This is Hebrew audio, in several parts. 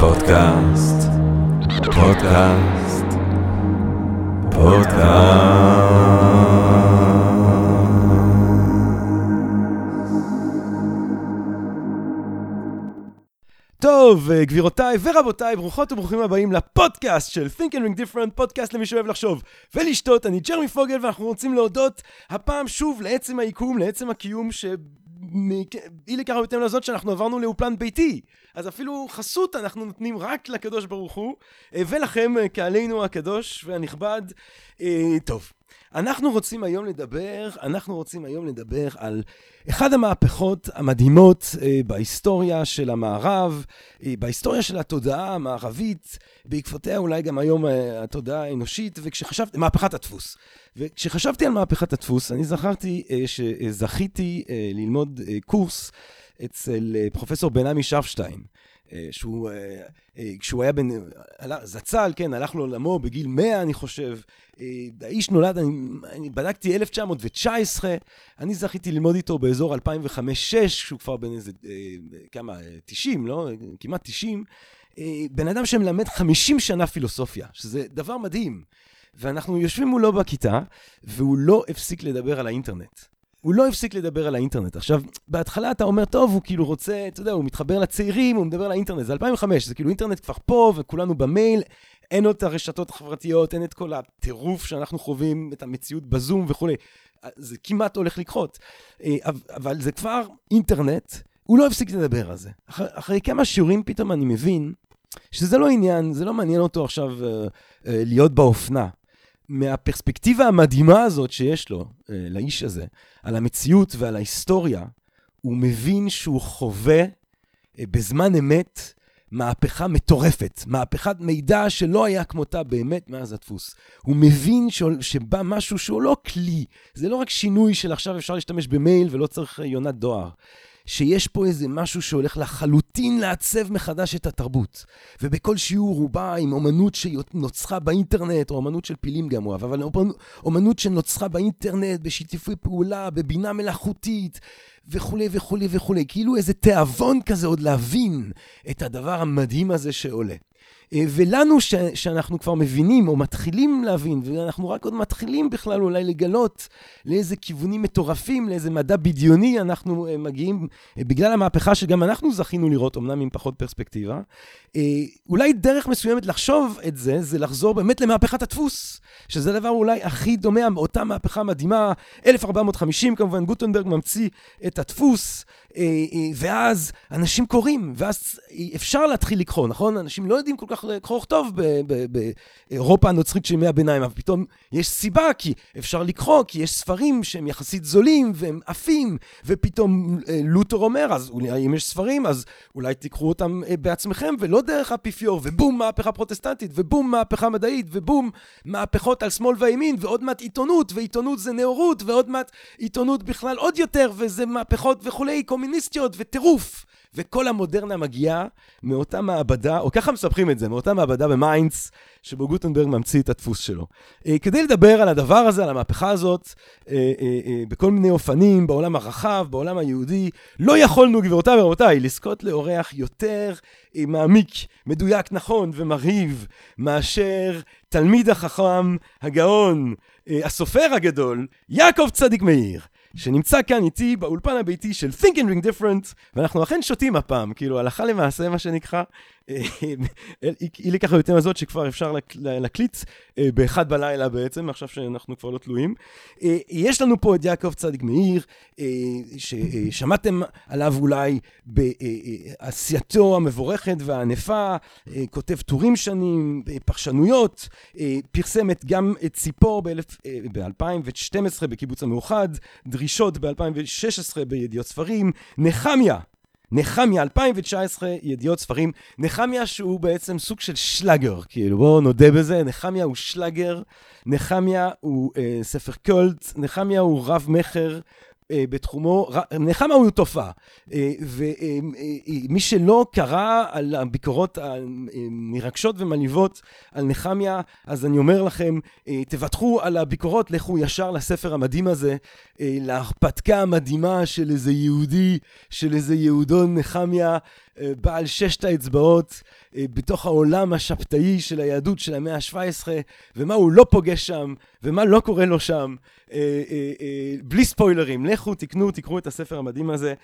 פודקאסט, פודקאסט, פודקאסט. טוב, אה, גבירותיי ורבותיי, ברוכות וברוכים הבאים לפודקאסט של Think and Ring Different, פודקאסט למי שאוהב לחשוב ולשתות. אני ג'רמי פוגל ואנחנו רוצים להודות הפעם שוב לעצם היקום, לעצם הקיום ש... אי לכך יותר לזאת שאנחנו עברנו לאופלן ביתי. אז אפילו חסות אנחנו נותנים רק לקדוש ברוך הוא, אה, ולכם, אה, קהלינו הקדוש והנכבד. אה, טוב, אנחנו רוצים היום לדבר, אנחנו רוצים היום לדבר על אחד המהפכות המדהימות בהיסטוריה של המערב, בהיסטוריה של התודעה המערבית, בעקבותיה אולי גם היום התודעה האנושית, וכשחשבתי, מהפכת הדפוס. וכשחשבתי על מהפכת הדפוס, אני זכרתי שזכיתי ללמוד קורס אצל פרופסור בן עמי שרפשטיין. שהוא, כשהוא היה בן, זצ"ל, כן, הלך לעולמו בגיל 100, אני חושב. האיש נולד, אני, אני בדקתי 1919, אני זכיתי ללמוד איתו באזור 2005-2006, שהוא כבר בן איזה, כמה, 90, לא? כמעט 90. בן אדם שמלמד 50 שנה פילוסופיה, שזה דבר מדהים. ואנחנו יושבים מולו בכיתה, והוא לא הפסיק לדבר על האינטרנט. הוא לא הפסיק לדבר על האינטרנט. עכשיו, בהתחלה אתה אומר, טוב, הוא כאילו רוצה, אתה יודע, הוא מתחבר לצעירים, הוא מדבר על האינטרנט. זה 2005, זה כאילו אינטרנט כבר פה, וכולנו במייל, אין עוד את הרשתות החברתיות, אין את כל הטירוף שאנחנו חווים, את המציאות בזום וכולי. זה כמעט הולך לקחות. אה, אבל זה כבר אינטרנט, הוא לא הפסיק לדבר על זה. אחרי, אחרי כמה שיעורים פתאום אני מבין שזה לא עניין, זה לא מעניין אותו עכשיו uh, uh, להיות באופנה. מהפרספקטיבה המדהימה הזאת שיש לו, אה, לאיש הזה, על המציאות ועל ההיסטוריה, הוא מבין שהוא חווה אה, בזמן אמת מהפכה מטורפת, מהפכת מידע שלא היה כמותה באמת מאז הדפוס. הוא מבין שבא משהו שהוא לא כלי, זה לא רק שינוי של עכשיו אפשר להשתמש במייל ולא צריך אה, יונת דואר. שיש פה איזה משהו שהולך לחלוטין לעצב מחדש את התרבות. ובכל שיעור הוא בא עם אומנות שנוצרה באינטרנט, או אומנות של פילים גם הוא אבל אומנות שנוצרה באינטרנט, בשיתופי פעולה, בבינה מלאכותית, וכולי וכולי וכולי. כאילו איזה תיאבון כזה עוד להבין את הדבר המדהים הזה שעולה. אה, ולנו ש, שאנחנו כבר מבינים או מתחילים להבין, ואנחנו רק עוד מתחילים בכלל אולי לגלות לאיזה כיוונים מטורפים, לאיזה מדע בדיוני אנחנו אה, מגיעים, אה, בגלל המהפכה שגם אנחנו זכינו לראות, אמנם עם פחות פרספקטיבה. אולי דרך מסוימת לחשוב את זה, זה לחזור באמת למהפכת הדפוס, שזה הדבר אולי הכי דומה, אותה מהפכה מדהימה, 1450 כמובן, גוטנברג ממציא את הדפוס. ואז אנשים קוראים, ואז אפשר להתחיל לקרוא, נכון? אנשים לא יודעים כל כך קרוא וכתוב באירופה הנוצרית של ימי הביניים, אבל פתאום יש סיבה, כי אפשר לקרוא, כי יש ספרים שהם יחסית זולים והם עפים, ופתאום לותר אומר, אז אולי אם יש ספרים, אז אולי תיקחו אותם בעצמכם, ולא דרך האפיפיור, ובום, מהפכה פרוטסטנטית, ובום, מהפכה מדעית, ובום, מהפכות על שמאל וימין, ועוד מעט עיתונות, ועיתונות זה נאורות, ועוד מעט עיתונות בכלל עוד יותר, וזה מהפכות וכולי, קומוניסטיות, וטירוף. וכל המודרנה מגיעה מאותה מעבדה, או ככה מספחים את זה, מאותה מעבדה במיינץ, שבו גוטנברג ממציא את הדפוס שלו. אה, כדי לדבר על הדבר הזה, על המהפכה הזאת, אה, אה, בכל מיני אופנים, בעולם הרחב, בעולם היהודי, לא יכולנו, גבירותיי ורבותיי, לזכות לאורח יותר מעמיק, מדויק, נכון ומרהיב, מאשר תלמיד החכם, הגאון, הסופר הגדול, יעקב צדיק מאיר. שנמצא כאן איתי באולפן הביתי של Think and Ring Different, ואנחנו אכן שותים הפעם, כאילו הלכה למעשה מה שנקרא, היא לקחה יותר מזאת שכבר אפשר להקליט אה, באחד בלילה בעצם, עכשיו שאנחנו כבר לא תלויים. אה, יש לנו פה את יעקב צדיק מאיר, אה, ששמעתם עליו אולי בעשייתו המבורכת והענפה, כותב טורים שנים, פרשנויות, פרסם גם את ציפור ב-2012 בקיבוץ המאוחד, דרישות ב-2016 בידיעות ספרים, נחמיה נחמיה 2019, ידיעות ספרים. נחמיה שהוא בעצם סוג של שלאגר, כאילו בואו נודה בזה, נחמיה הוא שלאגר, נחמיה הוא אה, ספר קולט, נחמיה הוא רב מכר. אה, בתחומו, נחמה הוא תופעה. אה, ומי שלא קרא על הביקורות המרגשות ומלהיבות על נחמיה, אז אני אומר לכם, אה, תבטחו על הביקורות, לכו ישר לספר המדהים הזה, להרפתקה המדהימה של איזה יהודי, של איזה יהודון נחמיה, אה, בעל ששת האצבעות אה, בתוך העולם השבתאי של היהדות של המאה ה-17, ומה הוא לא פוגש שם, ומה לא קורה לו שם. בלי ספוילרים, לכו, תקנו, תקראו את הספר המדהים הזה.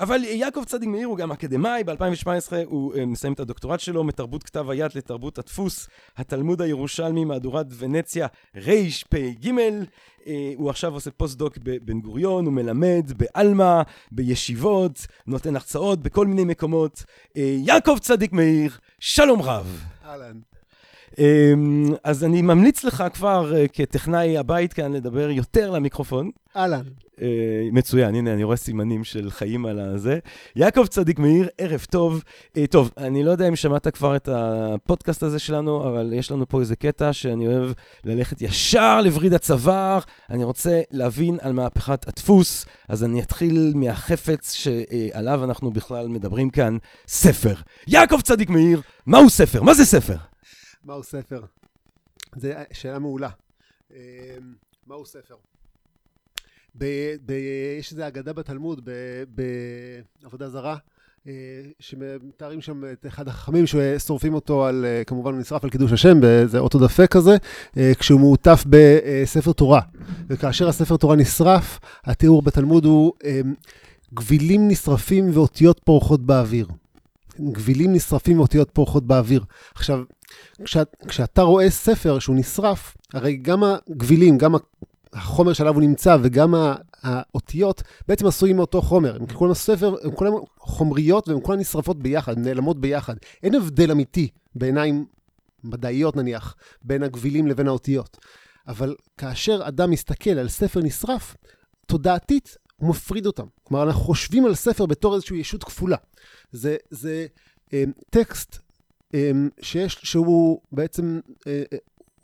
אבל יעקב צדיק מאיר הוא גם אקדמאי, ב-2017 הוא uh, מסיים את הדוקטורט שלו מתרבות כתב היד לתרבות הדפוס, התלמוד הירושלמי, מהדורת ונציה רפ"ג. Uh, הוא עכשיו עושה post-doc בבן גוריון, הוא מלמד בעלמה, בישיבות, נותן הרצאות בכל מיני מקומות. Uh, יעקב צ' מאיר, שלום רב. אהלן. אמ, אז אני ממליץ לך כבר כטכנאי הבית כאן לדבר יותר למיקרופון. אהלן. Uh, מצוין, הנה אני רואה סימנים של חיים על הזה. יעקב צ' מאיר, ערב טוב. Uh, טוב, אני לא יודע אם שמעת כבר את הפודקאסט הזה שלנו, אבל יש לנו פה איזה קטע שאני אוהב ללכת ישר לווריד הצוואר. אני רוצה להבין על מהפכת הדפוס, אז אני אתחיל מהחפץ שעליו אנחנו בכלל מדברים כאן, ספר. יעקב צדיק מאיר, מהו ספר? מה זה ספר? מהו ספר? זו שאלה מעולה. אמ, מהו ספר? ב- ב- יש איזו אגדה בתלמוד, בעבודה זרה, אה, שמתארים שם את אחד החכמים ששורפים אותו על, אה, כמובן הוא נשרף על קידוש השם, באיזה אוטו דפק כזה, אה, כשהוא מעוטף בספר תורה. וכאשר הספר תורה נשרף, התיאור בתלמוד הוא גבילים נשרפים ואותיות פורחות באוויר. גבילים נשרפים ואותיות פורחות באוויר. עכשיו, כשאת, כשאתה רואה ספר שהוא נשרף, הרי גם הגבילים, גם החומר שעליו הוא נמצא וגם האותיות בעצם עשויים מאותו חומר. הם כולם ספר, הם כולם חומריות והן כולן נשרפות ביחד, נעלמות ביחד. אין הבדל אמיתי בעיניים מדעיות נניח, בין הגבילים לבין האותיות. אבל כאשר אדם מסתכל על ספר נשרף, תודעתית הוא מפריד אותם. כלומר, אנחנו חושבים על ספר בתור איזושהי ישות כפולה. זה, זה אה, טקסט אה, שיש, שהוא בעצם, אה, אה,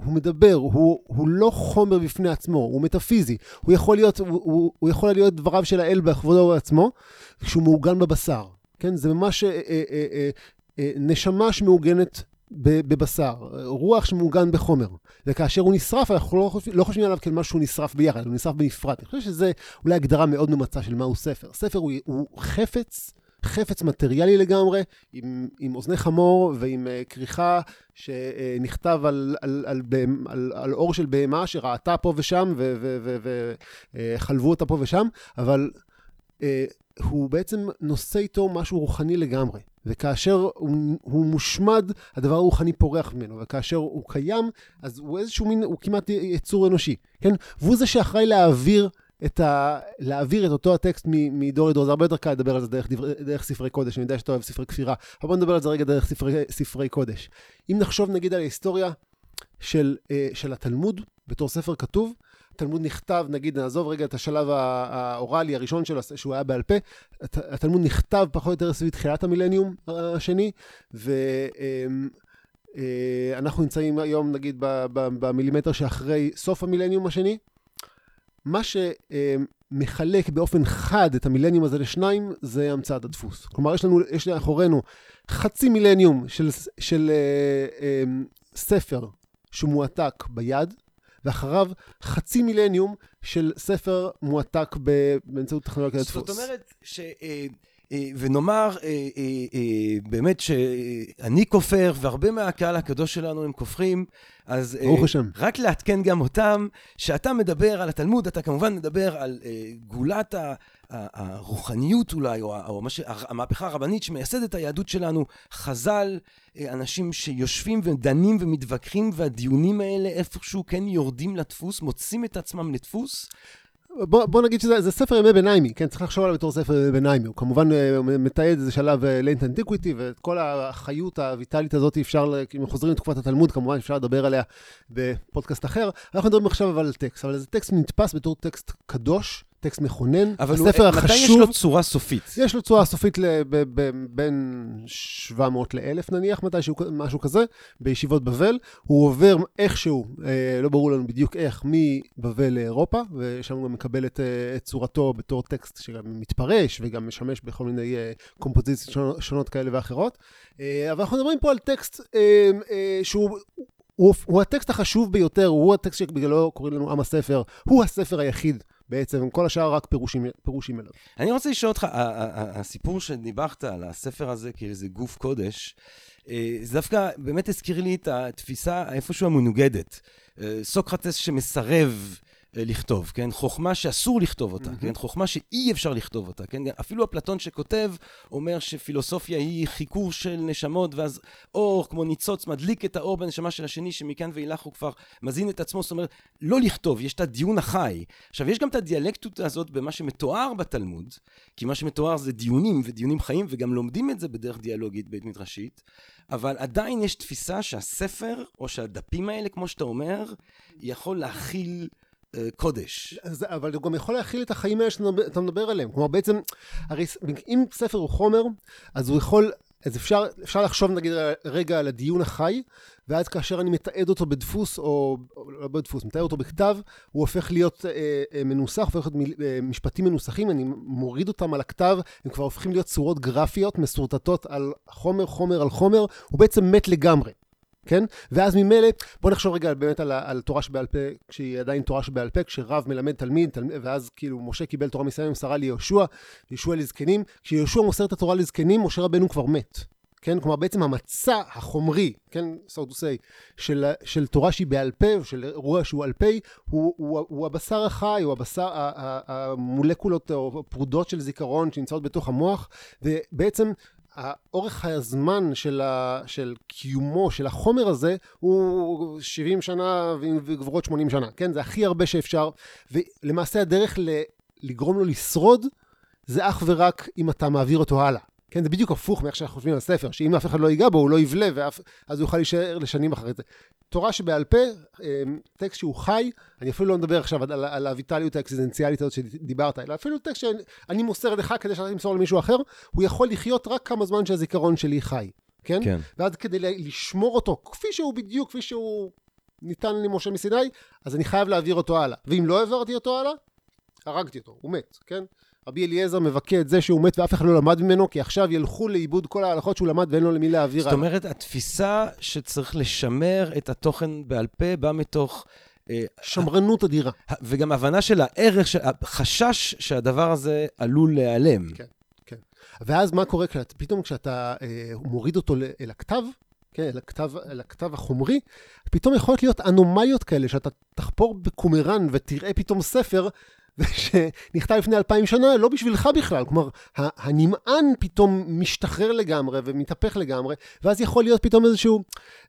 הוא מדבר, הוא, הוא לא חומר בפני עצמו, הוא מטאפיזי. הוא יכול להיות, הוא, הוא, יכול להיות דבריו של האל בכבודו עצמו, כשהוא מעוגן בבשר. כן? זה ממש אה, אה, אה, אה, אה, נשמה שמעוגנת בבשר, רוח שמעוגן בחומר. וכאשר הוא נשרף, אנחנו לא חושבים, לא חושבים עליו כאל משהו נשרף ביחד, הוא נשרף בנפרד. אני חושב שזה אולי הגדרה מאוד ממצה של מהו ספר. ספר הוא, הוא חפץ, חפץ מטריאלי לגמרי, עם, עם אוזני חמור ועם uh, כריכה שנכתב על, על, על, על, על, אור של בהמה שראתה פה ושם וחלבו אותה פה ושם, אבל uh, הוא בעצם נושא איתו משהו רוחני לגמרי. וכאשר הוא, הוא מושמד, הדבר הרוחני פורח ממנו, וכאשר הוא קיים, אז הוא איזשהו מין, הוא כמעט יצור אנושי, כן? והוא זה שאחראי להעביר את, ה... להעביר את אותו הטקסט מדור לדור, זה הרבה יותר קל לדבר על זה דרך, דבר... דרך ספרי קודש, אני יודע שאתה אוהב ספרי כפירה, אבל בוא נדבר על זה רגע דרך ספרי, ספרי קודש. אם נחשוב נגיד על ההיסטוריה של, אה, של התלמוד בתור ספר כתוב, התלמוד נכתב, נגיד, נעזוב רגע את השלב האוראלי הראשון שלו, שהוא היה בעל פה, התלמוד נכתב פחות או יותר סביב תחילת המילניום השני, ואנחנו אמ, נמצאים היום, נגיד, במילימטר שאחרי סוף המילניום השני. מה שמחלק באופן חד את המילניום הזה לשניים, זה המצאת הדפוס. כלומר, יש לנו, יש לאחורינו חצי מילניום של, של אה, אמ, ספר שהוא מועתק ביד, ואחריו חצי מילניום של ספר מועתק באמצעות טכנולוגיה לדפוס. זאת אומרת ש... אה, אה, ונאמר אה, באמת שאני כופר והרבה מהקהל הקדוש שלנו הם כופרים, אז ברוך השם. רק לעדכן גם אותם, שאתה מדבר על התלמוד, אתה כמובן מדבר על גאולת הרוחניות אולי, או, או מש... המהפכה הרבנית שמייסדת את היהדות שלנו, חז"ל, אה, אנשים שיושבים ודנים ומתווכחים, והדיונים האלה איפשהו כן יורדים לדפוס, מוצאים את עצמם לדפוס. בוא, בוא נגיד שזה ספר ימי ביניימי, כן? צריך לחשוב עליו בתור ספר ימי ביניימי. הוא כמובן אה, מתעד איזה שלב late antiquity, ואת כל החיות הויטלית הזאת אפשר, אם חוזרים לתקופת התלמוד, כמובן אפשר לדבר עליה בפודקאסט אחר. אנחנו מדברים עכשיו אבל על טקסט, אבל זה טקסט נתפס בתור טקסט קדוש, טקסט מכונן. אבל הספר הוא, החשוב... מתי יש לו צורה סופית? יש לו צורה סופית בין 700 ל-1000 נניח, מתישהו, משהו כזה, בישיבות בבל. הוא עובר איכשהו, אה, לא ברור לנו בדיוק איך, מבבל לאירופה, ושם הוא גם מקבל את, אה, את צורתו בתור טקסט שגם מתפרש וגם משמש בכל מיני אה, קומפוזיציות שונות, שונות כאלה ואחרות. אה, אבל אנחנו מדברים פה על טקסט אה, אה, שהוא... הוא, הוא הטקסט החשוב ביותר, הוא הטקסט שבגללו קוראים לנו עם הספר, הוא הספר היחיד בעצם, כל השאר רק פירושים, פירושים אליו. אני רוצה לשאול אותך, הסיפור שדיברת על הספר הזה כאיזה גוף קודש, אה, זה דווקא באמת הזכיר לי את התפיסה איפשהו המנוגדת. אה, סוקרטס שמסרב לכתוב, כן? חוכמה שאסור לכתוב אותה. כן? חוכמה שאי אפשר לכתוב אותה, כן? אפילו אפלטון שכותב אומר שפילוסופיה היא חיכור של נשמות, ואז אור כמו ניצוץ מדליק את האור בנשמה של השני, שמכאן ואילך הוא כבר מזין את עצמו, זאת אומרת, לא לכתוב, יש את הדיון החי. עכשיו, יש גם את הדיאלקטות הזאת במה שמתואר בתלמוד, כי מה שמתואר זה דיונים ודיונים חיים, וגם לומדים את זה בדרך דיאלוגית בית מדרשית, אבל עדיין יש תפיסה שהספר, או שהדפים האלה, כמו שאתה אומר, יכול להכיל אה, קודש. אז, אבל הוא גם יכול להכיל את החיים האלה שאתה מדבר- עליהם. כלומר, בעצם, הרי אם ספר הוא חומר, אז הוא יכול, אז אפשר, אפשר לחשוב נגיד רגע על הדיון החי, ואז כאשר אני מתעד אותו בדפוס, או או לא בדפוס, מתעד אותו בכתב, הוא הופך להיות אה, אה, מנוסח, הופך להיות מיל, אה, משפטים מנוסחים, אני מוריד אותם על הכתב, הם כבר הופכים להיות צורות גרפיות משורטטות על חומר, חומר על חומר, הוא בעצם מת לגמרי. כן? ואז ממילא, בוא נחשוב רגע באמת על, על תורה שבעל פה, כשהיא עדיין תורה שבעל פה, כשרב מלמד תלמיד, תלמיד ואז כאילו משה קיבל תורה מישראל ומסרה ליהושע, יהושע לזקנים, כשיהושע מוסר את התורה לזקנים, משה רבנו כבר מת. כן? כלומר, בעצם המצע החומרי, כן? so to say, של, של תורה שהיא בעל פה, או של אירוע שהוא על פה, הוא, הוא, הוא הבשר החי, הוא הבשר, המולקולות או הפרודות של זיכרון שנמצאות בתוך המוח, ובעצם האורך הזמן של, ה, של קיומו של החומר הזה הוא 70 שנה וגבורות 80 שנה, כן? זה הכי הרבה שאפשר, ולמעשה הדרך לגרום לו לשרוד זה אך ורק אם אתה מעביר אותו הלאה. כן, זה בדיוק הפוך מאיך שאנחנו חושבים על ספר, שאם אף אחד לא ייגע בו, הוא לא יבלה, ואף, אז הוא יוכל להישאר לשנים אחרי זה. תורה שבעל פה, אה, טקסט שהוא חי, אני אפילו לא מדבר עכשיו על, על הויטליות האקזידנציאלית הזאת שדיברת, אלא אפילו טקסט שאני מוסר לך כדי שאתה תמסור למישהו אחר, הוא יכול לחיות רק כמה זמן שהזיכרון שלי חי, כן? כן. ואז כדי לשמור אותו כפי שהוא בדיוק, כפי שהוא ניתן למשה מסיני, אז אני חייב להעביר אותו הלאה. ואם לא העברתי אותו הלאה, הרגתי אותו, הוא מת, כן? רבי אליעזר מבכה את זה שהוא מת ואף אחד לא למד ממנו, כי עכשיו ילכו לאיבוד כל ההלכות שהוא למד ואין לו למי להעביר זאת. אומרת, התפיסה שצריך לשמר את התוכן בעל פה באה מתוך... אה, שמרנות אדירה. וגם הבנה של הערך, של החשש שהדבר הזה עלול להיעלם. כן. ואז מה קורה כשאת, פתאום כשאתה אה, מוריד אותו אל הכתב, כן, אל הכתב, אל הכתב החומרי, פתאום יכולות להיות אנומליות כאלה, שאתה תחפור בקומראן ותראה פתאום ספר שנכתב לפני אלפיים שנה, לא בשבילך בכלל. כלומר, הנמען פתאום משתחרר לגמרי ומתהפך לגמרי, ואז יכול להיות פתאום איזשהו...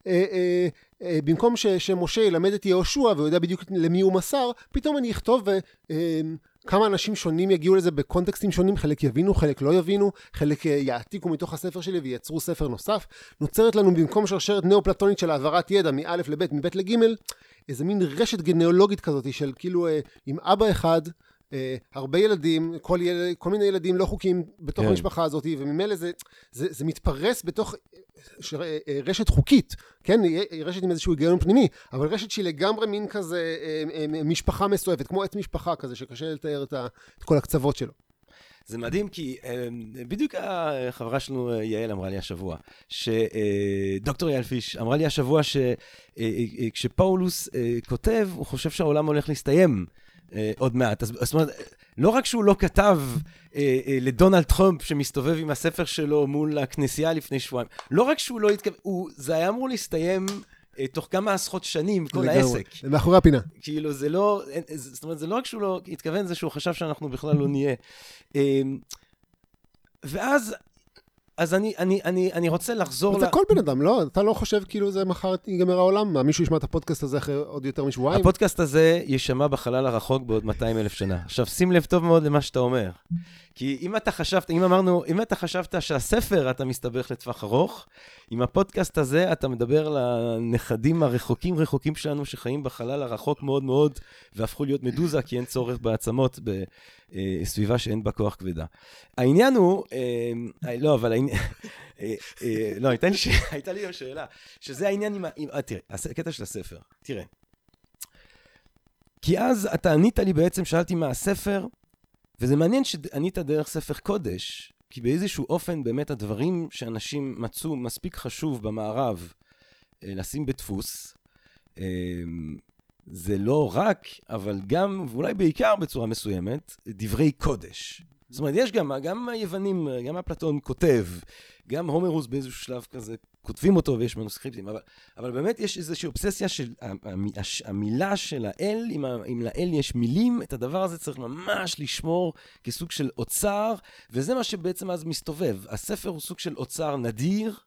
אה, אה, אה, במקום שמשה ילמד את יהושע והוא יודע בדיוק למי הוא מסר, פתאום אני אכתוב. אה, כמה אנשים שונים יגיעו לזה בקונטקסטים שונים, חלק יבינו, חלק לא יבינו, חלק יעתיקו מתוך הספר שלי וייצרו ספר נוסף. נוצרת לנו במקום שרשרת נאו-פלטונית של העברת ידע מא' לב', מב' לג', איזה מין רשת גנאולוגית כזאת של כאילו אה, עם אבא אחד, אה, הרבה ילדים, כל, ילד, כל מיני ילדים לא חוקיים בתוך כן. המשפחה הזאת, וממילא זה, זה, זה מתפרס בתוך ש, אה, אה, רשת חוקית, כן? רשת עם איזשהו היגיון פנימי, אבל רשת שהיא לגמרי מין כזה משפחה מסועפת, כמו עץ משפחה כזה, שקשה לתאר את, ה, את כל הקצוות שלו. זה מדהים כי אה, בדיוק החברה שלנו אה, יעל אמרה לי השבוע, שדוקטור יעל פיש אמרה לי השבוע שכשפאולוס אה, כותב, הוא חושב שהעולם הולך להסתיים אה, עוד מעט. אז זאת אומרת, לא רק שהוא לא כתב אה, אה, לדונלד טראמפ שמסתובב עם הספר שלו מול הכנסייה לפני שבועיים, לא רק שהוא לא התכוון, זה היה אמור להסתיים אה, תוך כמה עשרות שנים, כל. העסק. זה מאחורי הפינה. כאילו, זה לא, זאת אומרת, זה לא רק שהוא לא התכוון, זה שהוא חשב שאנחנו בכלל לא נהיה. אמ, ואז, אז אני, אני, אני, אני רוצה לחזור זה כל בן אדם, לא? אתה לא חושב כאילו זה מחר ייגמר העולם? מה, מישהו ישמע את הפודקאסט הזה אחרי עוד יותר משבועיים? הפודקאסט הזה יישמע בחלל הרחוק בעוד 200 אלף שנה. עכשיו, שים לב טוב מאוד למה שאתה אומר. כי אם אתה חשבת, אם אמרנו, אם אתה חשבת שהספר אתה מסתבך לטווח ארוך, עם הפודקאסט הזה אתה מדבר לנכדים הרחוקים רחוקים שלנו שחיים בחלל הרחוק מאוד מאוד, והפכו להיות מדוזה כי אין צורך בעצמות בסביבה שאין בה כוח כבדה. העניין הוא, אה, לא, אבל לא, הייתה לי ש- הייתה לי גם שאלה, שזה העניין עם ה... אה, תראה, הקטע של הספר, תראה. כי אז אתה ענית לי בעצם, שאלתי מה הספר, וזה מעניין שענית דרך ספר קודש, כי באיזשהו אופן באמת הדברים שאנשים מצאו מספיק חשוב במערב אה, לשים בדפוס, אה, זה לא רק, אבל גם, ואולי בעיקר בצורה מסוימת, דברי קודש. זאת אומרת, יש גם, גם היוונים, גם אפלטון כותב, גם הומרוס באיזשהו שלב כזה כותבים אותו ויש מנוסקריפטים, אבל, אבל באמת יש איזושהי אובססיה של המילה של האל, אם, אם לאל יש מילים, את הדבר הזה צריך ממש לשמור כסוג של אוצר, וזה מה שבעצם אז מסתובב. הספר הוא סוג של אוצר נדיר,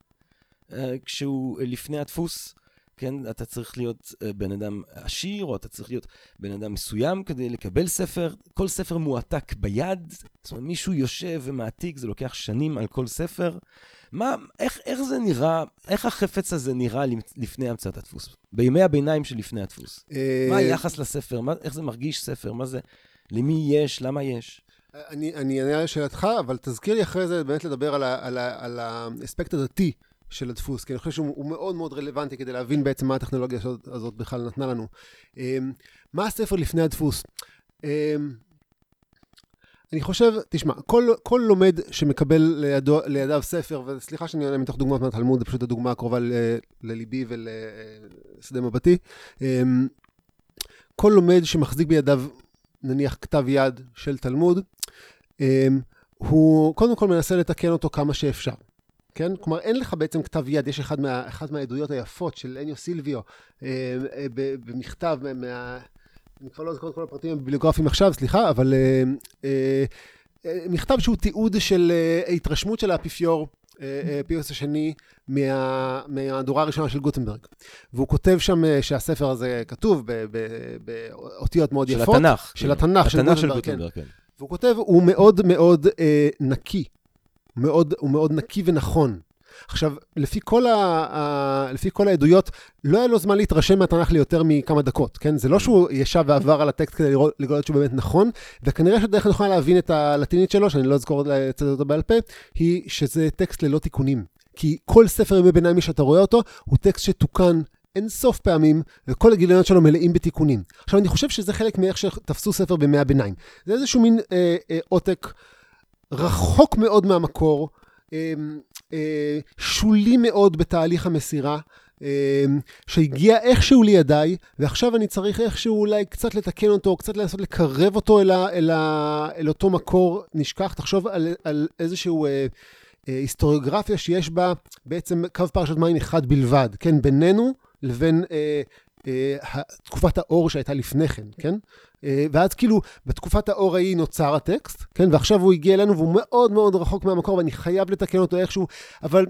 אה, כשהוא לפני הדפוס. כן, אתה צריך להיות אה, בן אדם עשיר, או אתה צריך להיות בן אדם מסוים כדי לקבל ספר. כל ספר מועתק ביד, זאת אומרת, מישהו יושב ומעתיק, זה לוקח שנים על כל ספר. מה, איך, איך זה נראה, איך החפץ הזה נראה לפני המצאת הדפוס? בימי הביניים שלפני הדפוס. אה, מה היחס לספר? מה, איך זה מרגיש ספר? מה זה, למי יש? למה יש? אני אענה לשאלתך, אבל תזכיר לי אחרי זה באמת לדבר על, ה, על, ה, על האספקט הדתי של הדפוס, כי אני חושב שהוא מאוד מאוד רלוונטי כדי להבין בעצם מה הטכנולוגיה הזאת בכלל נתנה לנו. אמ, מה הספר לפני הדפוס? אמ, אני חושב, תשמע, כל, כל לומד שמקבל לידו, לידיו ספר, וסליחה שאני עונה מתוך דוגמאות מהתלמוד, זה פשוט הדוגמה הקרובה ל, לליבי ולשדה מבטי, אמ, כל לומד שמחזיק בידיו, נניח, כתב יד של תלמוד, הוא קודם כל מנסה לתקן אותו כמה שאפשר. כן? כלומר, אין לך בעצם כתב יד, יש אחד, מה, אחד מהעדויות היפות של אניו סילביו אה, אה, במכתב מה... אני כבר לא זוכר את כל הפרטים הביבליוגרפיים עכשיו, סליחה, אבל אה, אה, אה, מכתב שהוא תיעוד של אה, התרשמות של האפיפיור אה, אה, פיוס השני מה, מהדורה הראשונה של גוטנברג. והוא כותב שם אה, שהספר הזה כתוב באותיות מאוד של יפות. התנ"ך. של התנ"ך, של גוטנברג, של גוטנברג כן. כן. והוא כותב, הוא מאוד מאוד אה, נקי. מאוד, הוא מאוד נקי ונכון. עכשיו, לפי כל, ה, ה, לפי כל העדויות, לא היה לו זמן להתרשם מהתנ"ך ליותר מכמה דקות, כן? זה לא שהוא ישב ועבר על הטקסט כדי לראות, לגלות שהוא באמת נכון, וכנראה שהדרך הנכונה להבין את הלטינית שלו, שאני לא אזכור לצטט אותו בעל פה, היא שזה טקסט ללא תיקונים. כי כל ספר ימי ביניים שאתה רואה אותו, הוא טקסט שתוקן אין סוף פעמים, וכל הגיליונות שלו מלאים בתיקונים. עכשיו, אני חושב שזה חלק מאיך שתפסו ספר בימי הביניים. זה איזשהו מין אה, אה, עותק רחוק מאוד מהמקור, אה, אה, שולי מאוד בתהליך המסירה, אה, שהגיע איכשהו לידיי, ועכשיו אני צריך איכשהו אולי קצת לתקן אותו, קצת לנסות לקרב אותו אל, ה, אל, ה, אל אותו מקור נשכח. תחשוב על, על איזשהו... היסטוריוגרפיה שיש בה בעצם קו פרשת מים אחד בלבד, כן, בינינו לבין תקופת האור שהייתה לפני כן, כן? אה, ואז כאילו, בתקופת האור ההיא נוצר הטקסט, כן? ועכשיו הוא הגיע אלינו והוא מאוד מאוד רחוק מהמקור ואני חייב לתקן אותו איכשהו, אבל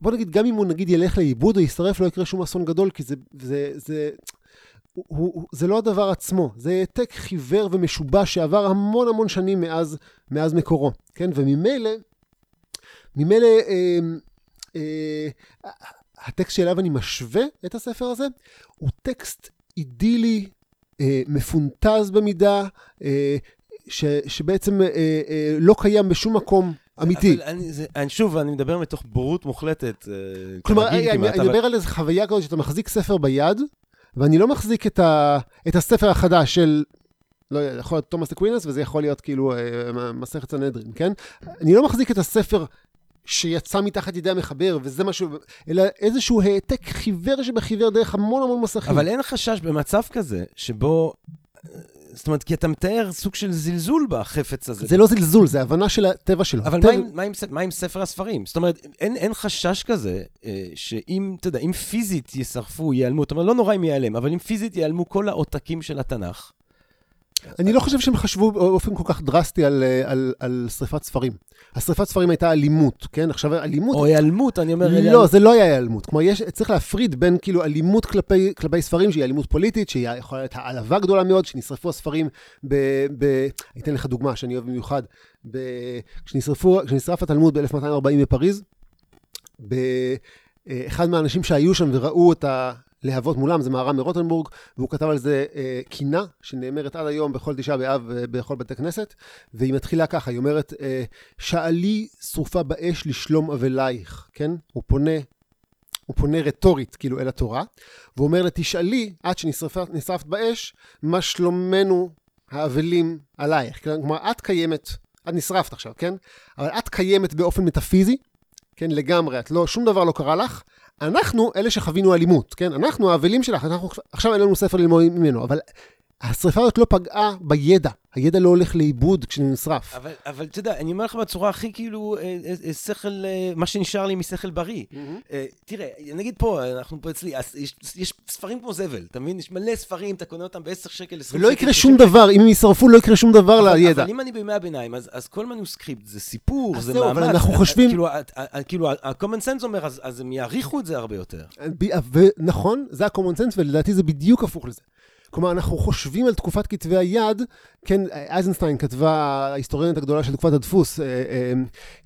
בוא נגיד, גם אם הוא נגיד ילך לאיבוד או יישרף, לא יקרה שום אסון גדול, כי זה, זה, זה, הוא, הוא, זה לא הדבר עצמו, זה העתק חיוור ומשובש שעבר המון המון שנים מאז, מאז מקורו, כן? וממילא, ממילא, אה, אה, הטקסט שאליו אני משווה את הספר הזה, הוא טקסט אידילי, אה, מפונטז במידה, אה, ש, שבעצם אה, אה, לא קיים בשום מקום אמיתי. אבל אני, זה, אני שוב, אני מדבר מתוך בורות מוחלטת. אה, כלומר, אני, כמעט, אני אבל... מדבר על איזו חוויה כזאת שאתה מחזיק ספר ביד, ואני לא מחזיק את, ה, את הספר החדש של לא יודע, יכול להיות תומאס אקווינס, וזה יכול להיות כאילו אה, מסכת סנהדרין, כן? אני לא מחזיק את הספר שיצא מתחת ידי המחבר, וזה משהו, אלא איזשהו העתק חיוור שבחיוור דרך המון המון מסכים. אבל אין חשש במצב כזה, שבו... זאת אומרת, כי אתה מתאר סוג של זלזול בחפץ הזה. זה לא זלזול, זה הבנה של הטבע שלו. אבל הטבע... מה, עם, מה, עם, מה עם ספר הספרים? זאת אומרת, אין, אין חשש כזה, אה, שאם, אתה יודע, אם פיזית יישרפו, ייעלמו, זאת אומרת, לא נורא אם ייעלם, אבל אם פיזית ייעלמו כל העותקים של התנ"ך, אני לא חושב שהם חשבו באופן כל כך דרסטי על, על, על שריפת ספרים. השריפת ספרים הייתה אלימות, כן? עכשיו אלימות... או היעלמות, אני אומר... לא, זה לא היה היעלמות. כלומר, יש, צריך להפריד בין כאילו אלימות כלפי, כלפי ספרים, שהיא אלימות פוליטית, שהיא יכולה להיות העלבה גדולה מאוד, שנשרפו הספרים ב... ב אני אתן לך דוגמה שאני אוהב במיוחד. ב, כשנשרפו, כשנשרף התלמוד ב-1240 בפריז, באחד מהאנשים שהיו שם וראו את ה... להבות מולם, זה מהר"ם מרוטנבורג, והוא כתב על זה אה, קינה, שנאמרת עד היום בכל תשעה באב אה, בכל בתי כנסת, והיא מתחילה ככה, היא אומרת, אה, שאלי שרופה באש לשלום אבלייך, כן? הוא פונה, הוא פונה רטורית, כאילו, אל התורה, והוא אומר לה, תשאלי, עד שנשרפת באש, מה שלומנו האבלים עלייך. כלומר, את קיימת, את נשרפת עכשיו, כן? אבל את קיימת באופן מטאפיזי, כן, לגמרי, את לא, שום דבר לא קרה לך. אנחנו אלה שחווינו אלימות, כן? אנחנו האבלים שלך, אנחנו, עכשיו אין לנו ספר ללמוד ממנו, אבל השריפה הזאת לא פגעה בידע, הידע לא הולך לאיבוד כשהוא נשרף. אבל, אבל אתה יודע, אני אומר לך בצורה הכי כאילו, אה, אה, אה, שכל, אה, מה שנשאר לי משכל בריא. אה, תראה, נגיד פה, אנחנו פה אצלי, יש, יש ספרים כמו זבל, אתה מבין? יש מלא ספרים, אתה קונה אותם ב-10 שקל, 20 ולא שקל. יקרה 30 שום דבר, אם הם ישרפו לא יקרה שום דבר אבל, לידע. אבל אם אני בימי הביניים, אז, אז כל מנוסקריפט זה סיפור, זה מאמץ. אבל אנחנו אה, חושבים- כאילו, כאילו, ה-common sense אומר, אז, אז הם יעריכו את זה הרבה יותר. ב- ונכון, זה ה-common sense, ולדעתי זה בדיוק הפוך לזה. כלומר, אנחנו חושבים על תקופת כתבי היד, כן, אייזנשטיין כתבה, ההיסטוריונית הגדולה של תקופת הדפוס, אה, אה,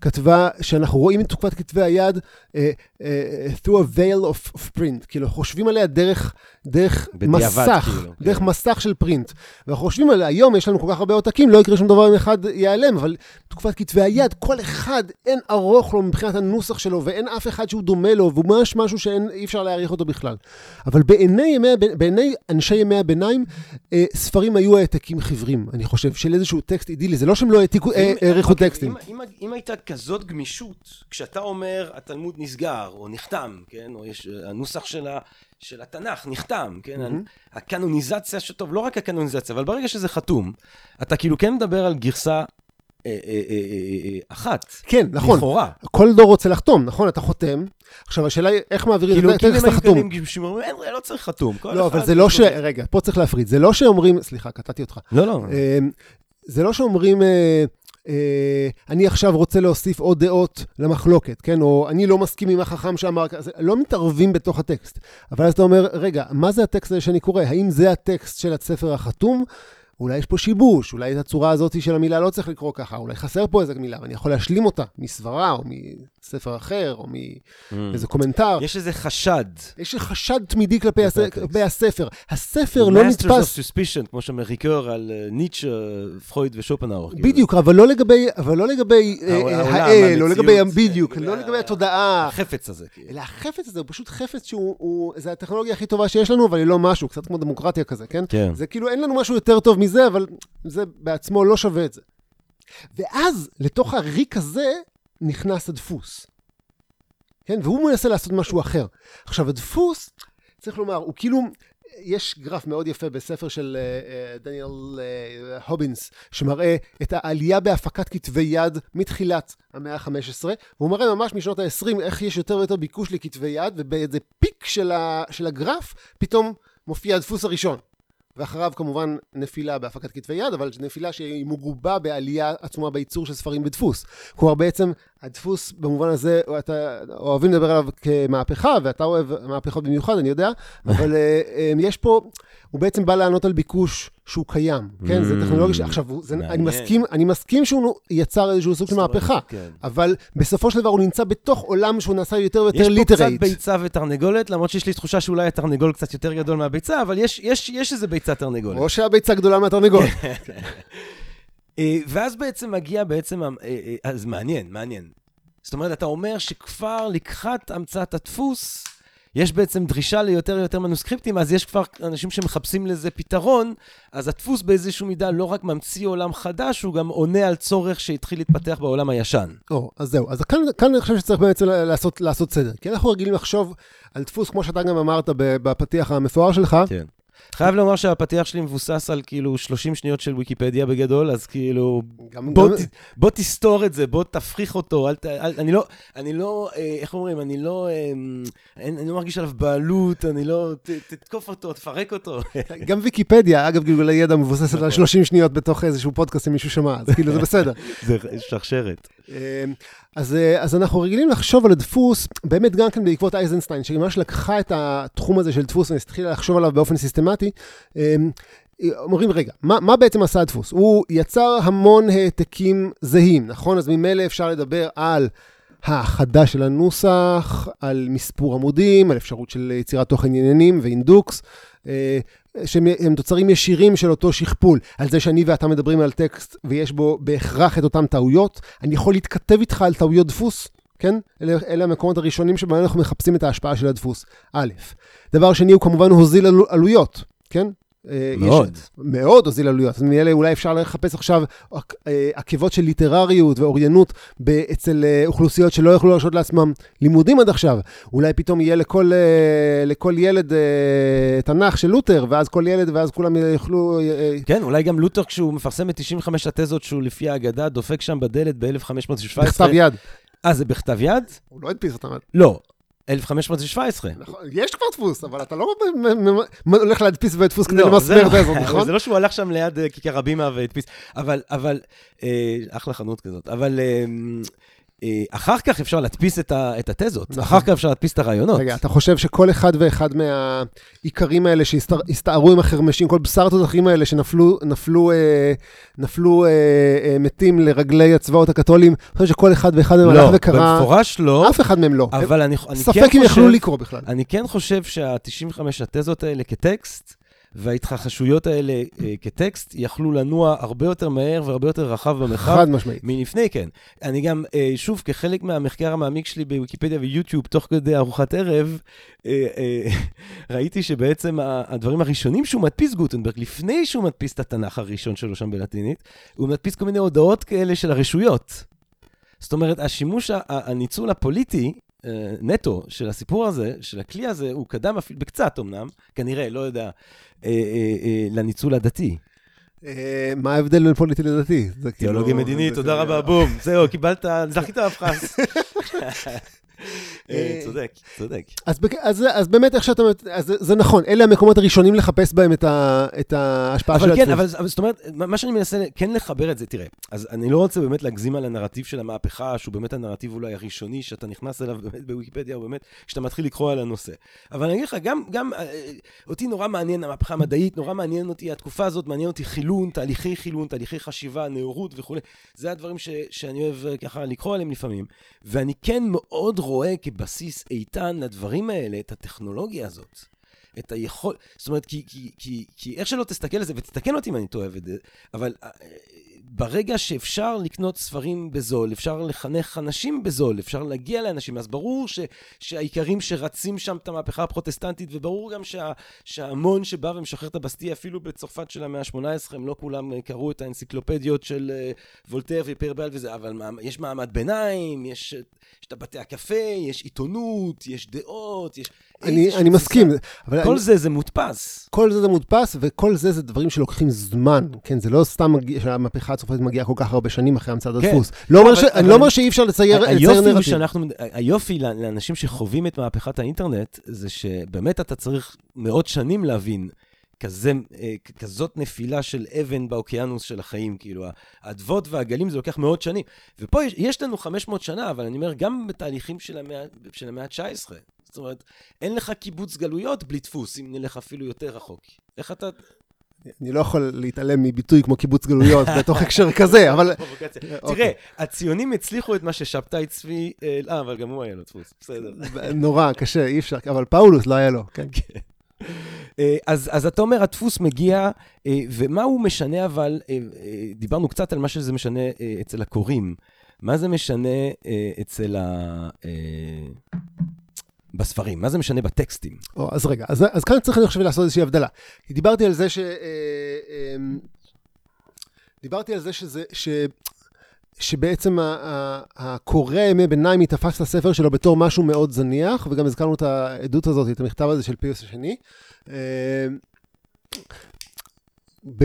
כתבה שאנחנו רואים את תקופת כתבי היד אה, אה, through a veil of, of print, כאילו, חושבים עליה דרך, דרך בדיעבד, מסך, כאילו, דרך כן. מסך של פרינט. ואנחנו חושבים על היום, יש לנו כל כך הרבה עותקים, לא יקרה שום דבר אם אחד ייעלם, אבל תקופת כתבי היד, כל אחד אין ארוך לו מבחינת הנוסח שלו, ואין אף אחד שהוא דומה לו, והוא ממש משהו שאי אפשר להעריך אותו בכלל. אבל בעיני, ימי, בעיני אנשי ימי הביניים, אה, ספרים היו העתקים חיוורים, אני חושב, של איזשהו טקסט אידילי. זה לא שהם לא העתיקו, אה, העריכו אוקיי, טקסטים. אם, הייתה כזאת גמישות, כשאתה אומר התלמוד נסגר, או נחתם, כן, או יש, הנוסח של, ה, של התנ"ך נחתם, כן, מהמם. הקנוניזציה, שטוב, לא רק הקנוניזציה, אבל ברגע שזה חתום, אתה כאילו כן מדבר על גרסה אה, אה, אה, אחת, כן, נכון. לכאורה. כל דור רוצה לחתום, נכון? אתה חותם. עכשיו, השאלה היא איך מעבירים כאילו, את כאילו הטקסט הם היו. כאלה שאומרים, אין, לא צריך חתום. לא, אבל זה לא יש ש... רגע, פה צריך להפריד. זה לא שאומרים... סליחה, קטעתי אותך. לא, לא. אמ, זה לא שאומרים, אני עכשיו רוצה להוסיף עוד דעות למחלוקת, כן? או אני לא מסכים עם החכם שאמר כזה, לא מתערבים בתוך הטקסט. אבל אז אתה אומר, רגע, מה זה הטקסט הזה שאני קורא? האם זה הטקסט של הספר החתום? אולי יש פה שיבוש, אולי את הצורה הזאת של המילה לא צריך לקרוא ככה, אולי חסר פה איזה מילה, ואני יכול להשלים אותה מסברה, או מספר אחר, או מאיזה קומנטר. יש איזה חשד. יש חשד תמידי כלפי הס- הטקסט. כלפי הספר. הספר לא Masters נתפס. of suspicion, כמו שמריקר על אה, ניטשה, פרויד ושופנאור. כאילו. בדיוק, אבל לא לגבי, אבל לא לגבי אה, העולם, האל, או המציאות, לגבי, בדיוק, לא לגבי התודעה. החפץ הזה. כאילו. אלא החפץ הזה הוא פשוט חפץ שהוא, הוא- זה הטכנולוגיה הכי טובה שיש לנו, אבל היא לא משהו, קצת כמו דמוקרטיה כזה, כן? כן. זה כאילו, אין לנו משהו יותר טוב מזה, אבל זה בעצמו לא שווה את זה. ואז, לתוך הריק הזה, נכנס הדפוס. כן? והוא מנסה לעשות משהו אחר. עכשיו, הדפוס, צריך לומר, הוא כאילו, יש גרף מאוד יפה בספר של אה, דניאל אה, הובינס, שמראה את העלייה בהפקת כתבי יד מתחילת המאה ה-15, והוא מראה ממש משנות ה-20 איך יש יותר ויותר ביקוש לכתבי יד, ובאיזה פיק של, ה, של הגרף, פתאום מופיע הדפוס הראשון. ואחריו כמובן נפילה בהפקת כתבי יד, אבל נפילה שהיא מגובה בעלייה עצומה בייצור של ספרים בדפוס. כלומר בעצם הדפוס במובן הזה, אתה אוהבים לדבר עליו כמהפכה, ואתה אוהב מהפכות במיוחד, אני יודע, אבל אה, אה, יש פה, הוא בעצם בא לענות על ביקוש שהוא קיים, כן? זה טכנולוגיה, ש- עכשיו, זה- אני. מסכים, אני מסכים שהוא יצר איזשהו סוג של מהפכה, כן. אבל בסופו של דבר הוא נמצא בתוך עולם שהוא נעשה יותר ויותר יש פה קצת literate. ביצה ותרנגולת, למרות שיש לי תחושה שאולי התרנגול קצת יותר גדול מהביצה, אבל יש- יש יש איזה ביצה תרנגולת. או שהביצה גדולה מהתרנגול. אה, ואז בעצם מגיע בעצם, אה, אה, אז מעניין, מעניין. זאת אומרת, אתה אומר שכבר לקחת המצאת הדפוס, יש בעצם דרישה ליותר ויותר מנוסקריפטים, אז יש כבר אנשים שמחפשים לזה פתרון, אז הדפוס באיזושהי מידה לא רק ממציא עולם חדש, הוא גם עונה על צורך שהתחיל להתפתח בעולם הישן. או, אז זהו. אז כאן, כאן אני חושב שצריך באמת לעשות, לעשות סדר. כי אנחנו רגילים לחשוב על דפוס, כמו שאתה גם אמרת בפתיח המפואר שלך. כן. חייב לומר שהפתיח שלי מבוסס על כאילו 30 שניות של ויקיפדיה בגדול, אז כאילו, גם, בוא, גם, ת, בוא תסתור את זה, בוא תפריך אותו, אל ת... אל, אני לא, אני לא, אה, איך אומרים, אני לא, אה, אני, אני לא מרגיש עליו בעלות, אני לא, ת, תתקוף אותו, תפרק אותו. גם ויקיפדיה, אגב, גלגולי ידע מבוססת על נכון. 30 שניות בתוך איזשהו פודקאסט אם מישהו שמע, אז כאילו זה בסדר. זה שרשרת. אז, אה, אז אנחנו רגילים לחשוב על הדפוס, באמת גם כן בעקבות אייזנשטיין, שממש לקחה את התחום הזה של דפוס והתחילה לחשוב עליו באופן סיסטמטי. אה, אומרים, רגע, מה, מה בעצם עשה הדפוס? הוא יצר המון העתקים זהים, נכון? אז ממילא אפשר לדבר על האחדה של הנוסח, על מספור עמודים, על אפשרות של יצירת תוכן עניינים ואינדוקס, אה, שהם הם תוצרים ישירים של אותו שכפול. על זה שאני ואתה מדברים על טקסט ויש בו בהכרח את אותן טעויות. אני יכול להתכתב איתך על טעויות דפוס, כן? אלה, אלה המקומות הראשונים שבהם אנחנו מחפשים את ההשפעה של הדפוס. א', דבר שני, הוא כמובן הוזיל עלו, עלויות, כן? אה, מאוד. יש, מאוד הוזיל עלויות. אז מאלה אולי אפשר לחפש עכשיו אה, עקבות של ליטרריות ואוריינות אצל אה, אוכלוסיות שלא יכלו להרשות לעצמם לימודים עד עכשיו. אולי פתאום יהיה לכל, לכל ילד תנ"ך של לותר, ואז כל ילד, ואז כולם יוכלו... כן, אולי גם לותר, כשהוא מפרסם את 95 התזות שהוא לפי האגדה, דופק שם בדלת ב-1517. בכתב יד. אה, זה בכתב יד? הוא לא הדפיס אותם. לא, 1517. נכון, יש כבר דפוס, אבל אתה לא הולך להדפיס בדפוס כדי לא, למסמר לא- את הזאת, נכון? זה לא שהוא הלך שם ליד אה, כיכר הבימה והדפיס, אבל, אבל, אה, אחלה חנות כזאת, אבל אה, אחר כך אפשר להדפיס את, ה, את התזות, נכון. אחר כך אפשר להדפיס את הרעיונות. רגע, אתה חושב שכל אחד ואחד מהאיכרים האלה שהסתערו עם החרמשים, כל בשר התותחים האלה שנפלו נפלו, אה, נפלו אה, אה, מתים לרגלי הצבאות הקתולים, אני חושב שכל אחד ואחד מהם הלך לא, וקרא, במפורש לא, אף אחד מהם לא. אבל אני, אני ספק כן אם יכלו חושב, לקרוא בכלל. אני כן חושב שה-95 התזות האלה כטקסט, וההתרחשויות האלה אה, כטקסט, יכלו לנוע הרבה יותר מהר והרבה יותר רחב במרחב. חד משמעית. מלפני כן. אני גם, אה, שוב, כחלק מהמחקר המעמיק שלי בוויקיפדיה ויוטיוב, תוך כדי ארוחת ערב, אה, אה, ראיתי שבעצם הדברים הראשונים שהוא מדפיס גוטנברג, לפני שהוא מדפיס את התנ"ך הראשון שלו שם בלטינית, הוא מדפיס כל מיני הודעות כאלה של הרשויות. זאת אומרת, השימוש, הניצול הפוליטי, נטו, של הסיפור הזה, של הכלי הזה, הוא קדם אפילו, בקצת אמנם, כנראה, לא יודע, אה, אה, אה, לניצול הדתי. אה, מה ההבדל בין פוליטי לדתי? כאילו- תיאולוגיה מדינית, תודה רבה, בום. זהו, קיבלת, זכית בפרס. אה, צודק, צודק. אז, אז, אז באמת, איך שאתה... אז זה, זה נכון, אלה המקומות הראשונים לחפש בהם את, ה, את ההשפעה של כן. אבל אבל זאת אומרת, מה שאני מנסה כן לחבר את זה, תראה, אז אני לא רוצה באמת להגזים על הנרטיב של המהפכה, שהוא באמת הנרטיב אולי הראשוני שאתה נכנס אליו באמת בוויקיפדיה, או באמת כשאתה מתחיל לקרוא על הנושא. אבל אני אגיד לך, גם, גם אה, אותי נורא מעניין המהפכה המדעית, נורא מעניין אותי התקופה הזאת, מעניין אותי חילון, תהליכי חילון, תהליכי חשיבה, נאורות וכולי. זה הדברים ש, שאני אוהב אה, ככה לקרוא עליהם לפעמים. ואני כן מאוד רואה כבסיס איתן לדברים האלה את הטכנולוגיה הזאת. את היכול... זאת אומרת, כי, כי, כי, כי איך שלא תסתכל על זה, ותתקן אותי אם אני טועה אבל אה, ברגע שאפשר לקנות ספרים בזול, אפשר לחנך אנשים בזול, אפשר להגיע לאנשים, אז ברור ש, שהעיקרים שרצים שם את המהפכה הפרוטסטנטית, וברור גם שה, שההמון שבא ומשחרר את הבסטיה, אפילו בצרפת של המאה ה-18, הם לא כולם אה, קראו את האנציקלופדיות של אה, וולטר ופר באל וזה, אבל יש מעמד ביניים, יש, יש את בתי הקפה, יש עיתונות, יש דעות, יש... אני, אני. מסכים, אבל כל אני, זה זה מודפס. כל זה זה מודפס, וכל זה זה דברים שלוקחים זמן, כן? זה לא סתם מגיע, שהמהפכה הצרפתית מגיעה כל כך הרבה שנים אחרי המצאת כן. הדפוס. לא אבל- ש- אני אבל- לא אומר שאי אפשר לצייר לצייר נרטיב. שאנחנו, היופי לאנשים שחווים את מהפכת האינטרנט, זה שבאמת אתה צריך מאות שנים להבין כזה, אה, כזאת נפילה של אבן באוקיינוס של החיים, כאילו, האדוות והגלים זה לוקח מאות שנים. ופה יש, יש לנו 500 שנה, אבל אני אומר, גם בתהליכים של המאה, של המאה ה-19. זאת אומרת, אין לך קיבוץ גלויות בלי דפוס, אם נלך אפילו יותר רחוק. איך אתה... אני לא יכול להתעלם מביטוי כמו קיבוץ גלויות בתוך הקשר כזה, אבל... אוקיי. תראה, הציונים הצליחו את מה ששבתאי צבי... אה, אה, אבל גם הוא היה לו דפוס, בסדר. נורא, קשה, אי אפשר, אבל פאולוס לא היה לו, כן. אה, אז, אז אתה אומר, הדפוס מגיע, אה, ומה הוא משנה אבל, אה, דיברנו קצת על מה שזה משנה אצל הקוראים. מה זה משנה אצל ה... בספרים? מה זה משנה בטקסטים? או, אז רגע, אז, אז כאן צריך אני חושב לעשות איזושהי הבדלה. דיברתי על זה ש... אה, דיברתי על זה שזה... ש... שבעצם הקורא ימי ביניים תפס את הספר שלו בתור משהו מאוד זניח, וגם הזכרנו את העדות הזאת, את המכתב הזה של פיוס השני. אה, ב...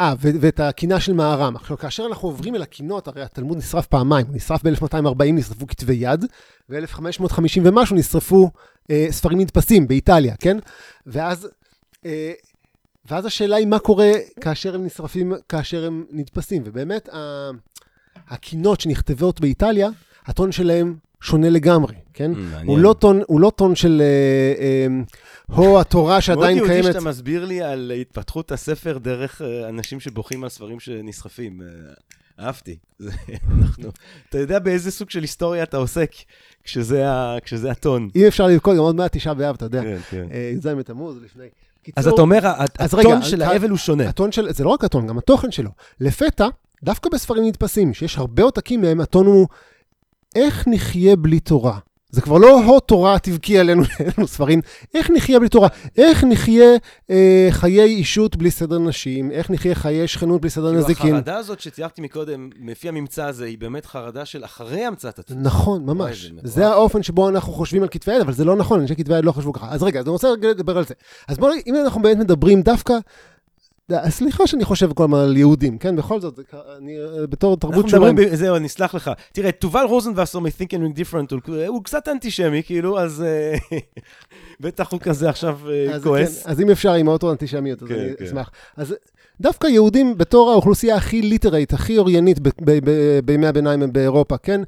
אה, ו- ואת הקינה של מהר"ם. עכשיו, כאשר אנחנו עוברים אל הקינות, הרי התלמוד נשרף פעמיים. הוא נשרף ב-1240, נשרפו כתבי יד, ו-1550 ומשהו נשרפו אה, ספרים נדפסים באיטליה, כן? ואז, אה, ואז השאלה היא מה קורה כאשר הם נשרפים, כאשר הם נדפסים. ובאמת, ה- הקינות שנכתבות באיטליה, הטון שלהם שונה לגמרי, כן? הוא לא טון, הוא לא טון של אה, אה, הו התורה שעדיין מאוד קיימת. יהודי שאתה מסביר לי על התפתחות הספר דרך אה, אנשים שבוכים על ספרים שנשרפים. אה, אהבתי. אנחנו... אתה יודע באיזה סוג של היסטוריה אתה עוסק כשזה ה- כשזה הטון. אם אפשר לבכות, גם עוד מעט תשעה באב, אתה יודע. כן, כן. אה, י"ז בתמוז לפני. אז קיצור, אתה אומר, אז הטון של האבל הוא שונה. הטון של, זה לא רק הטון, גם התוכן שלו. לפתע, דווקא בספרים נדפסים, שיש הרבה עותקים מהם, הטון הוא איך נחיה בלי תורה. זה כבר לא הו תורה תבכי עלינו, לנו ספרים. איך נחיה בלי תורה? איך נחיה אה, חיי אישות בלי סדר נשים? איך נחיה חיי שכנות בלי סדר כאילו נזיקין? החרדה הזאת שציירתי מקודם, לפי הממצא הזה, היא באמת חרדה של אחרי המצאת הדפוס. נכון, ממש. זה. זה האופן שבו אנחנו חושבים על כתבי יד, אבל זה לא נכון, אנשי כתבי יד לא חשבו ככה. אז רגע, אז אני רוצה לדבר על זה. אז בואו, אם אנחנו באמת מדברים דווקא... סליחה שאני חושב כל הזמן על יהודים, כן? בכל זאת, אני אה, בתור תרבות שומעים. ב- זהו, אני אסלח לך. תראה, תובל רוזנבסר מ- Think and Drink Different, הוא- קצת אנטישמי, כאילו, אז אה, בטח הוא כזה עכשיו אה, אז, כועס. כן, אז אם אפשר עם האוטו-אנטישמיות, אז כן, אני כן. אשמח. אז דווקא יהודים בתור האוכלוסייה הכי literate, הכי אוריינית ב- ב- ב- בימי הביניים באירופה, כן?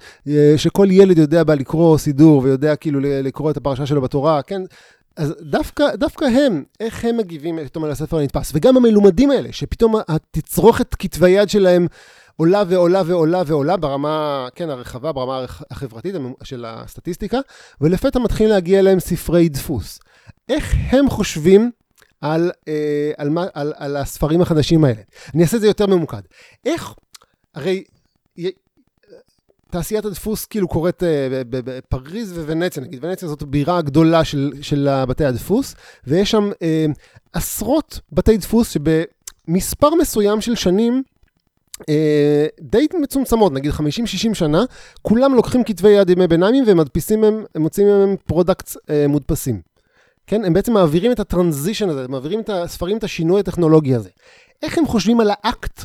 שכל ילד יודע בה לקרוא סידור ויודע כאילו לקרוא את הפרשה שלו בתורה, כן? אז דווקא, דווקא הם, איך הם מגיבים פתאום על הספר הנדפס, וגם המלומדים האלה, שפתאום התצרוכת כתבי יד שלהם עולה ועולה ועולה ועולה ברמה, כן, הרחבה, ברמה החברתית של הסטטיסטיקה, ולפתע מתחילים להגיע אליהם ספרי דפוס. איך הם חושבים על, אה, על, מה, על, על הספרים החדשים האלה? אני אעשה את זה יותר ממוקד. איך, הרי תעשיית הדפוס כאילו קורית אה, בפריז וונציה, נגיד, ונציה זאת הבירה הגדולה של, של בתי הדפוס, ויש שם אה, עשרות בתי דפוס שבמספר מסוים של שנים, אה, די מצומצמות, נגיד 50-60 שנה, כולם לוקחים כתבי יד ימי ביניים ומדפיסים מהם, הם מוצאים מהם products אה, מודפסים. כן, הם בעצם מעבירים את ה transition הזה, מעבירים את הספרים, את השינוי הטכנולוגי הזה. איך הם חושבים על האקט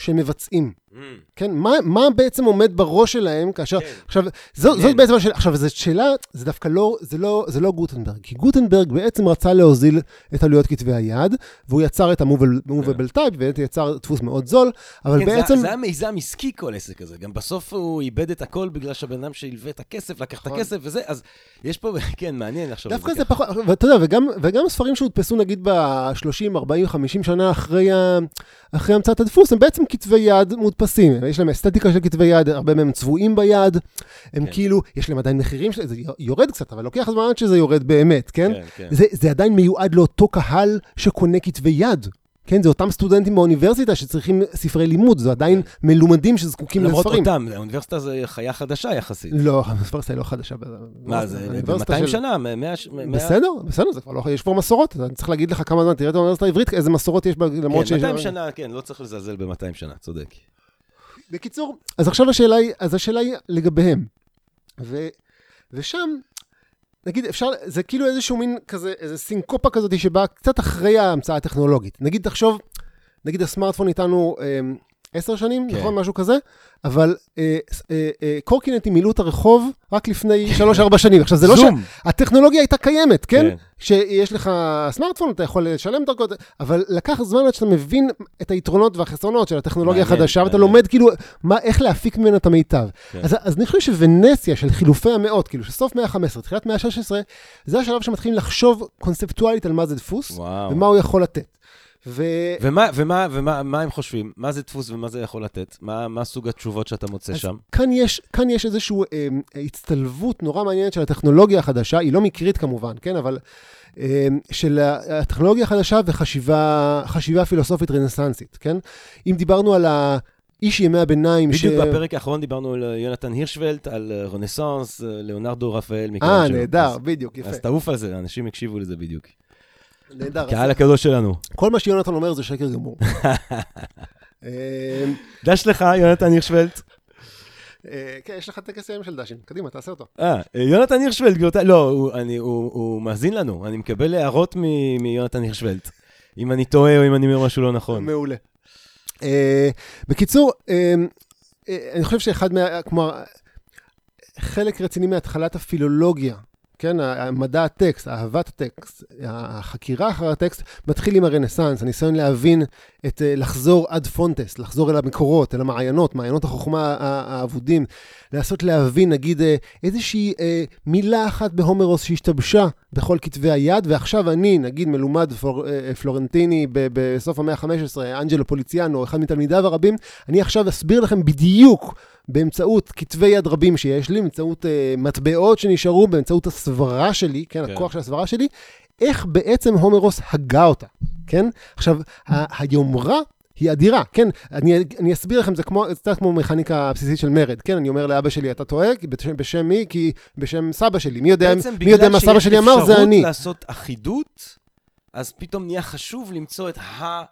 שהם מבצעים? Mm, כן, מה, מה בעצם עומד בראש שלהם כאשר... כן. עכשיו, זו, מעניין. זאת בעצם השאלה, עכשיו, זו שאלה, זה דווקא לא, זה לא, זה לא גוטנברג, כי גוטנברג בעצם רצה להוזיל את עלויות כתבי היד, והוא יצר את ה movable type, ובאמת יצר דפוס מאוד זול, אבל כן, זה- בעצם... זה היה מיזם עסקי כל עסק הזה, גם בסוף הוא איבד את הכל בגלל שהבן אדם שהלווה את הכסף, לקח את נכון. הכסף וזה, אז יש פה, כן, מעניין עכשיו. דווקא זה פחות, ואתה יודע, וגם, וגם ספרים שהודפסו נגיד ב-30, 40, 50 שנה אחרי, אחרי המצאת הדפוס, הם בעצם כתבי יד מודפסים. יש להם אסתטיקה של כתבי יד, הרבה מהם צבועים ביד, הם כן. כאילו, יש להם עדיין מחירים, זה יורד קצת, אבל לוקח זמן עד שזה יורד באמת, כן? כן, כן. זה, זה עדיין מיועד לאותו קהל שקונה כתבי יד. כן, זה אותם סטודנטים באוניברסיטה שצריכים ספרי לימוד, זה עדיין מלומדים שזקוקים למרות לספרים. אותם, האוניברסיטה זה חיה חדשה יחסית. לא, האוניברסיטה היא לא חדשה. מה, זה האוניברסיטה ב-200 של- שנה, 100... בסדר, בסדר, זה כבר לא, יש כבר מסורות, אני צריך להגיד לך כמה זמן, תראה את האוניברסיטה העברית, איזה מסורות יש בה, למרות כן, שיש... 200 שנה, כן, לא צריך לזלזל ב-200 שנה, צודק. בקיצור, אז עכשיו השאלה היא, אז השאלה היא לגביהם. ו, ושם, נגיד, אפשר, זה כאילו איזשהו מין כזה, איזה סינקופה כזאת שבאה קצת אחרי ההמצאה הטכנולוגית. נגיד, תחשוב, נגיד הסמארטפון איתנו אה, עשר שנים, כן. נכון? משהו כזה, אבל אה, אה, אה, קורקינטים מילאו את הרחוב רק לפני שלוש-ארבע שנים. עכשיו, זה לא ש... הטכנולוגיה הייתה קיימת, כן? כן. שיש לך סמארטפון, אתה יכול לשלם דרכו, אבל לקח זמן עד שאתה מבין את היתרונות והחסרונות של הטכנולוגיה מעניין, החדשה, ואתה. לומד כאילו מה, איך להפיק ממנה את המיטב. כן. אז, אז אני חושב שוונציה של חילופי המאות, כאילו שסוף מאה ה-15, תחילת מאה ה-16, זה השלב שמתחילים לחשוב קונספטואלית על מה זה דפוס, וואו. ומה הוא יכול לתת. ו... ומה, ומה, ומה מה הם חושבים? מה זה דפוס ומה זה יכול לתת? מה, מה סוג התשובות שאתה מוצא אז שם? כאן יש, כאן יש איזושהי אה, הצטלבות נורא מעניינת של הטכנולוגיה החדשה, היא לא מקרית כמובן, כן? אבל אה, של הטכנולוגיה החדשה וחשיבה חשיבה פילוסופית רנסנסית, כן? אם דיברנו על האיש ימי הביניים, בדיוק בפרק האחרון דיברנו על יונתן הירשוולט, על אה, רנסאנס, אה, ליאונרדו רפאל. אה. נהדר, בדיוק, יפה. אז תעוף על זה, אנשים הקשיבו לזה בדיוק. נהדר. קהל הקדוש שלנו. כל מה שיונתן אומר זה שקר גמור. אה, דש לך, יונתן הירשוולט. אה, כן, יש לך טקס היום של דשים, קדימה, תעשה אותו. אה, יונתן הירשוולט, גבירותיי, לא, הוא, מאזין לנו, אני מקבל הערות מיונתן הירשוולט. אם אני טועה או אם אני אומר משהו לא נכון. מעולה. אה, בקיצור, אה, אה, אני חושב שאחד מה... כלומר, חלק רציני מהתחלת הפילולוגיה, כן, מדע הטקסט, אהבת הטקסט, החקירה אחר הטקסט, מתחיל עם הרנסאנס, הניסיון להבין את, אה, לחזור עד פונטס, לחזור אל המקורות, אל המעיינות, מעיינות החוכמה האבודים, לנסות להבין, נגיד, אה, איזושהי אה, מילה אחת בהומרוס שהשתבשה בכל כתבי היד, ועכשיו אני, נגיד, מלומד פלור, אה, פלורנטיני ב- בסוף המאה ה-15, אנג'לו פוליציאנו, אחד מתלמידיו הרבים, אני עכשיו אסביר לכם בדיוק באמצעות כתבי יד רבים שיש לי, באמצעות אה, מטבעות שנשארו, באמצעות הסברה שלי, כן, כן. הכוח של הסברה שלי, איך בעצם הומרוס הגה אותה, כן? עכשיו, ה- היומרה היא אדירה, כן? אני, אני אסביר לכם, זה כמו, זה קצת כמו מכניקה בסיסית של מרד, כן? אני אומר לאבא שלי, אתה טועה, בשם, בשם מי? כי בשם סבא שלי. מי יודע, מי יודע מה סבא שלי אמר? זה אני. בעצם בגלל שיש אפשרות לעשות אחידות, אז פתאום נהיה חשוב למצוא את ה...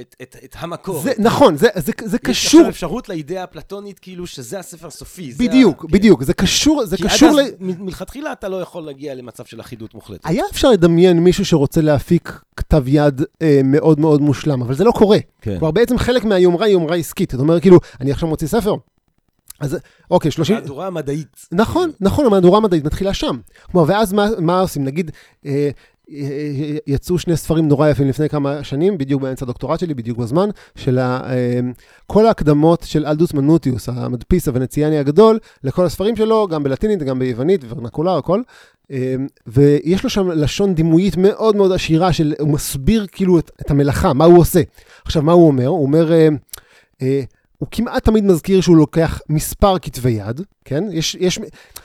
את, את, את המקור. זה, נכון, זה, זה, זה קשור. יש עכשיו אפשרות לאידאה הפלטונית, כאילו שזה הספר הסופי. בדיוק, זה בדיוק, זה קשור, זה כי קשור עד ל... אז מלכתחילה אתה לא יכול להגיע למצב של אחידות מוחלטת. היה אפשר לדמיין מישהו שרוצה להפיק כתב יד אה, מאוד מאוד מושלם, אבל זה לא קורה. כן. כלומר, בעצם חלק מהיומרה היא יומרה עסקית. זאת אומרת, כאילו, אני עכשיו מוציא ספר. אז אוקיי, 30... מהדורה מדעית. נכון, נכון, המהדורה המדעית מתחילה שם. כלומר, ואז מה, מה עושים? נגיד, אה, אה, יצאו שני ספרים נורא יפים לפני כמה שנים, בדיוק באמצע הדוקטורט שלי, בדיוק בזמן, של אה, כל ההקדמות של אלדוס מנוטיוס, המדפיס הוונציאני הגדול, לכל הספרים שלו, גם בלטינית, גם ביוונית, ורנקולר, הכל. אה, ויש לו שם לשון דימויית מאוד מאוד עשירה, של, הוא מסביר כאילו את, את המלאכה, מה הוא עושה. עכשיו, מה הוא אומר? הוא אומר... הוא כמעט תמיד מזכיר שהוא לוקח מספר כתבי יד, כן? יש, יש,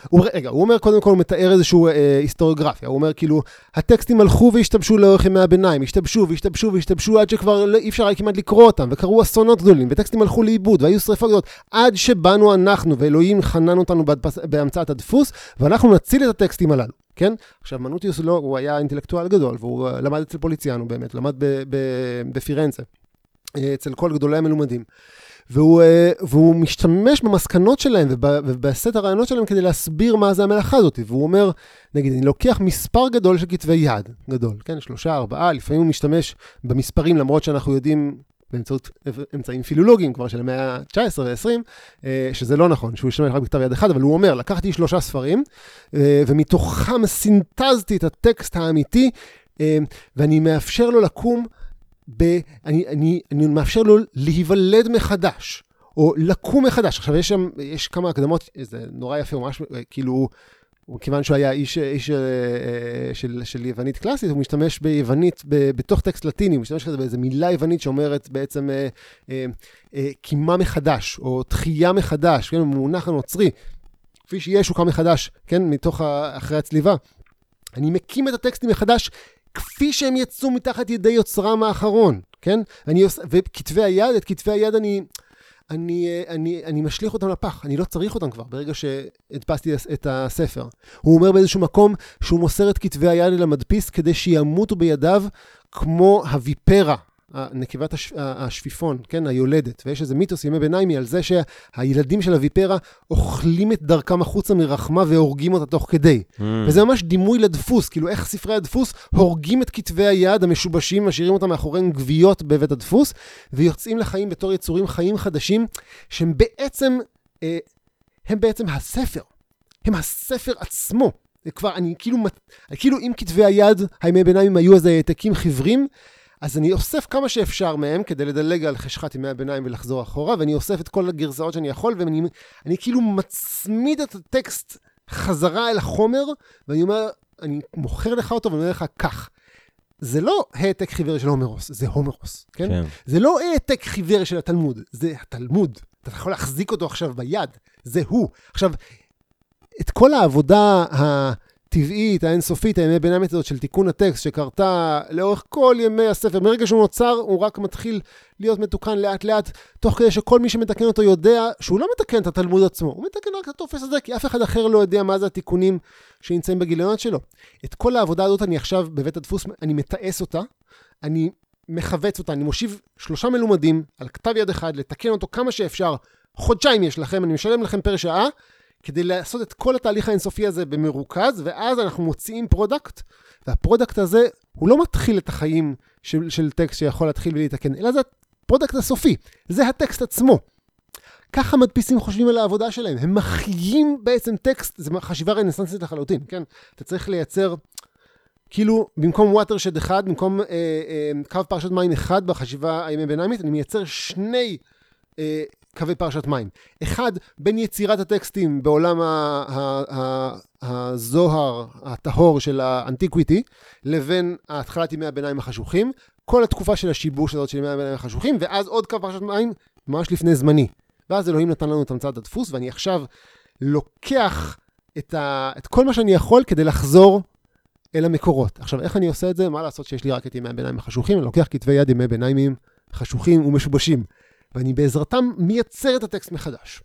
הוא, רגע, הוא אומר, קודם כל, הוא מתאר איזושהי אה, היסטוריוגרפיה. הוא אומר, כאילו, הטקסטים הלכו והשתבשו לאורך ימי הביניים, השתבשו והשתבשו והשתבשו עד שכבר לא, אי אפשר היה כמעט לקרוא אותם, וקרו אסונות גדולים, וטקסטים הלכו לאיבוד, והיו שרפות גדולות, עד שבאנו אנחנו, ואלוהים חנן אותנו בהדפס, בהמצאת הדפוס, ואנחנו נציל את הטקסטים הללו. כן? עכשיו, מנוטיוס לא, הוא היה אינטלקטואל גדול, והוא אה, למד אצל פוליציאנו באמת, למד בפירנצה, אה, אצל כל גדולי המלומדים. והוא, אה, והוא משתמש במסקנות שלהם וב- ובסט הרעיונות שלהם כדי להסביר מה זה המלאכה הזאת. והוא אומר, נגיד, אני לוקח מספר גדול של כתבי יד, גדול, כן? שלושה, ארבעה, לפעמים הוא משתמש במספרים, למרות שאנחנו יודעים באמצעות אמצעים פילולוגיים כבר של המאה ה-19 ו-20, שזה לא נכון, שהוא השתמש רק בכתב יד אחד, אבל הוא אומר, לקחתי שלושה ספרים, אה, ומתוכם סינתזתי את הטקסט האמיתי, אה, ואני מאפשר לו לקום ב... אני, אני, אני מאפשר לו להיוולד מחדש, או לקום מחדש. עכשיו, יש שם, יש כמה הקדמות, זה נורא יפה, ממש, אה, כאילו, הוא- כיוון שהוא היה איש, איש אה, אה, של, של יוונית קלאסית, הוא משתמש ביוונית, ב, בתוך טקסט לטיני, הוא משתמש כזה באיזה מילה יוונית שאומרת בעצם אה, אה, אה, קימה מחדש, או תחייה מחדש, כן, במונח הנוצרי, כפי שישו קם מחדש, כן, מתוך, אחרי הצליבה. אני מקים את הטקסטים מחדש כפי שהם יצאו מתחת ידי יוצרם האחרון, כן? אני עוש... וכתבי היד, את כתבי היד אני, אני, אני, אני משליך אותם לפח, אני לא צריך אותם כבר ברגע שהדפסתי את הספר. הוא אומר באיזשהו מקום שהוא מוסר את כתבי היד אל המדפיס כדי שימותו בידיו כמו הוויפרה. נקבת הש... השפיפון, כן, היולדת, ויש איזה מיתוס ימי ביניימי על זה שהילדים של הוויפרה אוכלים את דרכם החוצה מרחמה והורגים אותה תוך כדי. Mm. וזה ממש דימוי לדפוס, כאילו איך ספרי הדפוס הורגים את כתבי היד המשובשים, משאירים אותם מאחוריהם גוויות בבית הדפוס, ויוצאים לחיים בתור יצורים חיים חדשים, שהם בעצם, אה, הם בעצם הספר. הם הספר עצמו. זה כבר, אני כאילו, כאילו אם כתבי היד, הימי ביניים היו איזה העתקים חיוורים, אז אני אוסף כמה שאפשר מהם כדי לדלג על חשכת ימי הביניים ולחזור אחורה, ואני אוסף את כל הגרסאות שאני יכול, ואני אני כאילו מצמיד את הטקסט חזרה אל החומר, ואני אומר, אני מוכר לך אותו ואני אומר לך, קח. זה לא העתק חיוור של הומרוס, זה הומרוס, כן? כן. זה לא העתק חיוור של התלמוד, זה התלמוד. אתה יכול להחזיק אותו עכשיו ביד, זה הוא. עכשיו, את כל העבודה הטבעית, האינסופית, הימי ביניימית הזאת של תיקון הטקסט שקרתה לאורך כל ימי הספר, מרגע שהוא נוצר, הוא רק מתחיל להיות מתוקן לאט לאט, תוך כדי שכל מי שמתקן אותו יודע שהוא לא מתקן את התלמוד עצמו, הוא מתקן רק את הטופס הזה, כי אף אחד אחר לא יודע מה זה התיקונים שנמצאים בגיליונות שלו. את כל העבודה הזאת אני עכשיו בבית הדפוס, אני מתעש אותה, אני מכווץ אותה, אני מושיב שלושה מלומדים על כתב יד אחד, לתקן אותו כמה שאפשר. חודשיים יש לכם, אני משלם לכם פר שעה, כדי לעשות את כל התהליך האינסופי הזה במרוכז, ואז אנחנו מוציאים product, וה product הזה, הוא לא מתחיל את החיים של, של טקסט שיכול להתחיל ולהתקן, אלא זה ה product הסופי, זה הטקסט עצמו. ככה מדפיסים חושבים על העבודה שלהם, הם מחיים בעצם טקסט, זו חשיבה רנסנסית לחלוטין, כן? אתה צריך לייצר, כאילו, במקום watershed אחד, במקום אה, אה, קו פרשת מים אחד בחשיבה הימי ביניימית, אני מייצר שני אה, קווי פרשת מים. אחד, בין יצירת הטקסטים בעולם הזוהר הטהור של האנטיקוויטי, לבין התחלת ימי הביניים החשוכים, כל התקופה של השיבוש הזאת של ימי הביניים החשוכים, ואז עוד קו פרשת מים ממש לפני זמני. ואז אלוהים נתן לנו את המצאת הדפוס, ואני עכשיו לוקח את, ה... את כל מה שאני יכול כדי לחזור אל המקורות. עכשיו, איך אני עושה את זה? מה לעשות שיש לי רק את ימי הביניים החשוכים? אני לוקח כתבי יד ימי ביניימיים חשוכים ומשובשים, ואני בעזרתם מייצר את הטקסט מחדש.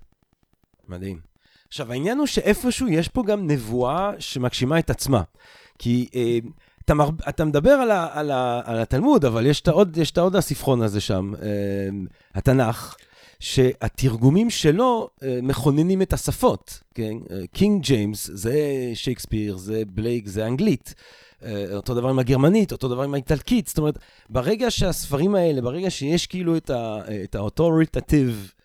מדהים. עכשיו, העניין הוא שאיפשהו יש פה גם נבואה שמגשימה את עצמה. כי אה, אתה, מר... אתה מדבר על, ה... על, ה... על התלמוד, אבל יש את העוד, יש את העוד הספרון הזה שם, אה, התנ"ך, שהתרגומים שלו אה, מכוננים את השפות, כן? קינג ג'יימס זה שייקספיר, זה בלייק, זה אנגלית. אה, אותו דבר עם הגרמנית, אותו דבר עם האיטלקית. זאת אומרת, ברגע שהספרים האלה, ברגע שיש כאילו את ה-authoritative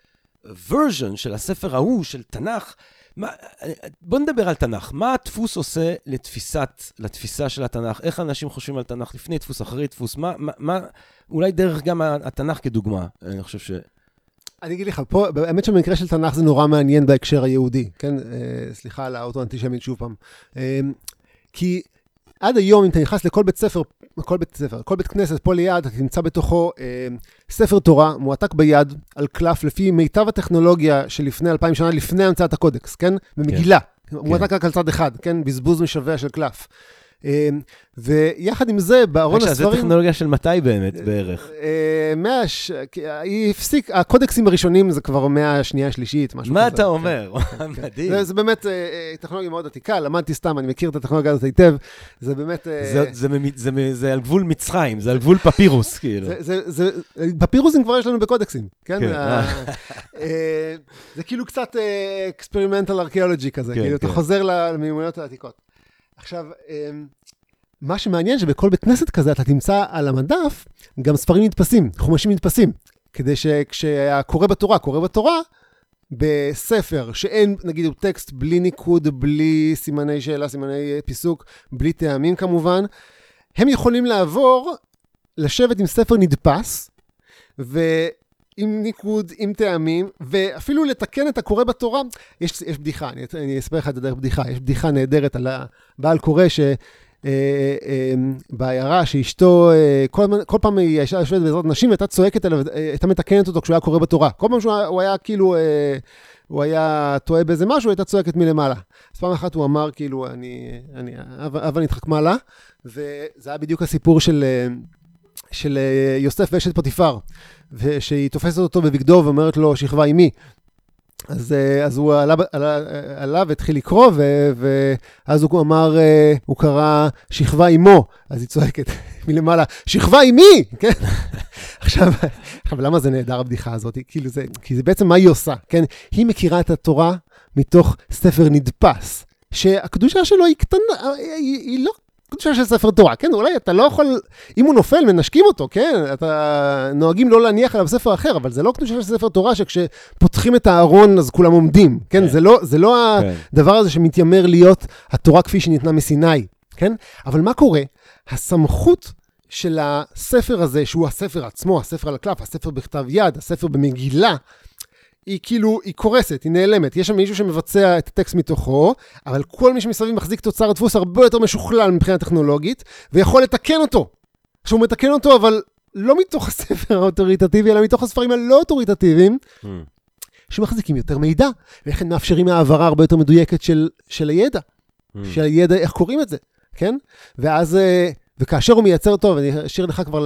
version של הספר ההוא, של תנ"ך, מה, בוא נדבר על תנ"ך. מה הדפוס עושה לתפיסת, לתפיסה של התנ"ך? איך אנשים חושבים על תנ"ך לפני דפוס, אחרי דפוס? מה, מה, מה אולי דרך גם התנ"ך כדוגמה, אני חושב ש... אני אגיד לך, פה, האמת שבמקרה של תנ"ך זה נורא מעניין בהקשר היהודי, כן? אה, סליחה על האוטו-אנטישמית שוב פעם. אה, כי עד היום, אם אתה נכנס לכל בית ספר, כל בית ספר, כל בית כנסת פה ליד, אתה תמצא בתוכו אה, ספר תורה מועתק ביד, על קלף, לפי מיטב הטכנולוגיה של לפני אלפיים שנה, לפני המצאת הקודקס, כן? במגילה. כן. מועתק רק על צד אחד, כן? בזבוז משווע של קלף. אמ, ויחד עם זה, בארון הספרים... זו טכנולוגיה של מתי באמת, בערך? אה, מאה... היא הפסיק, הקודקסים הראשונים זה כבר מאה השנייה השלישית, משהו כזה. מה אתה אומר? כן, כן. מדהים. זה באמת אה, אה, טכנולוגיה מאוד עתיקה, למדתי סתם, אני מכיר את הטכנולוגיה הזאת היטב, זה באמת... זה על גבול מצרים, זה על גבול פפירוס, כאילו. פפירוסים כבר יש לנו בקודקסים, כן? זה כאילו קצת experimental archaeology כזה, כאילו, אתה חוזר למיומנויות העתיקות. עכשיו, אמ, מה שמעניין שבכל בית כנסת כזה אתה תמצא על המדף גם ספרים נדפסים, חומשים נדפסים, כדי שכשהקורא בתורה, קורא בתורה, בספר שאין, נגיד, הוא טקסט בלי ניקוד, בלי סימני שאלה, סימני פיסוק, בלי טעמים כמובן, הם יכולים לעבור, לשבת עם ספר נדפס, ו... עם ניקוד, עם טעמים, ואפילו לתקן את הקורא בתורה. יש, יש בדיחה, אני, אני אספר לך את זה דרך בדיחה. יש בדיחה נהדרת על הבעל קורא ש... אה, אה, בעיירה שאשתו, אה, כל, כל פעם היא ישבה יושבת בעזרת נשים והייתה צועקת עליו, הייתה מתקנת אותו כשהוא היה קורא בתורה. כל פעם שהוא היה כאילו, הוא היה טועה באיזה משהו, הייתה צועקת מלמעלה. אז פעם אחת הוא אמר כאילו, אני, אני, הבה נתחכמה לה, וזה היה בדיוק הסיפור של... של יוסף ואשת פוטיפר. ושהיא תופסת אותו בבגדו ואומרת לו, שכבה עימי. אז, אה, אז הוא עלה, עלה, עלה והתחיל לקרוא, ו, ואז הוא אמר, אה, הוא קרא שכבה עימו, אז היא צועקת מלמעלה, שכבה עימי! כן? עכשיו, עכשיו, למה זה נהדר הבדיחה הזאת? כאילו זה, כי זה בעצם מה היא עושה, כן? היא מכירה את התורה מתוך ספר נדפס. שהקדושה שלו היא קטנה, היא, היא לא קדושה של ספר תורה, כן? אולי אתה לא יכול, אם הוא נופל, מנשקים אותו, כן? אתה נוהגים לא להניח עליו ספר אחר, אבל זה לא קדושה של ספר תורה שכשפותחים את הארון אז כולם עומדים, כן? כן. זה לא, זה לא כן. הדבר הזה שמתיימר להיות התורה כפי שניתנה מסיני, כן? אבל מה קורה? הסמכות של הספר הזה, שהוא הספר עצמו, הספר על הקלף, הספר בכתב יד, הספר במגילה, היא כאילו, היא קורסת, היא נעלמת. יש שם מישהו שמבצע את הטקסט מתוכו, אבל כל מי שמסביב מחזיק תוצר הדפוס הרבה יותר משוכלל מבחינה טכנולוגית, ויכול לתקן אותו. שהוא מתקן אותו, אבל לא מתוך הספר האוטוריטטיבי, אלא מתוך הספרים הלא אוטוריטטיביים, mm. שמחזיקים יותר מידע, ולכן מאפשרים העברה הרבה יותר מדויקת של, של הידע. Mm. של הידע, איך קוראים את זה, כן? ואז... אה, וכאשר הוא מייצר אותו, ואני אשאיר לך כבר,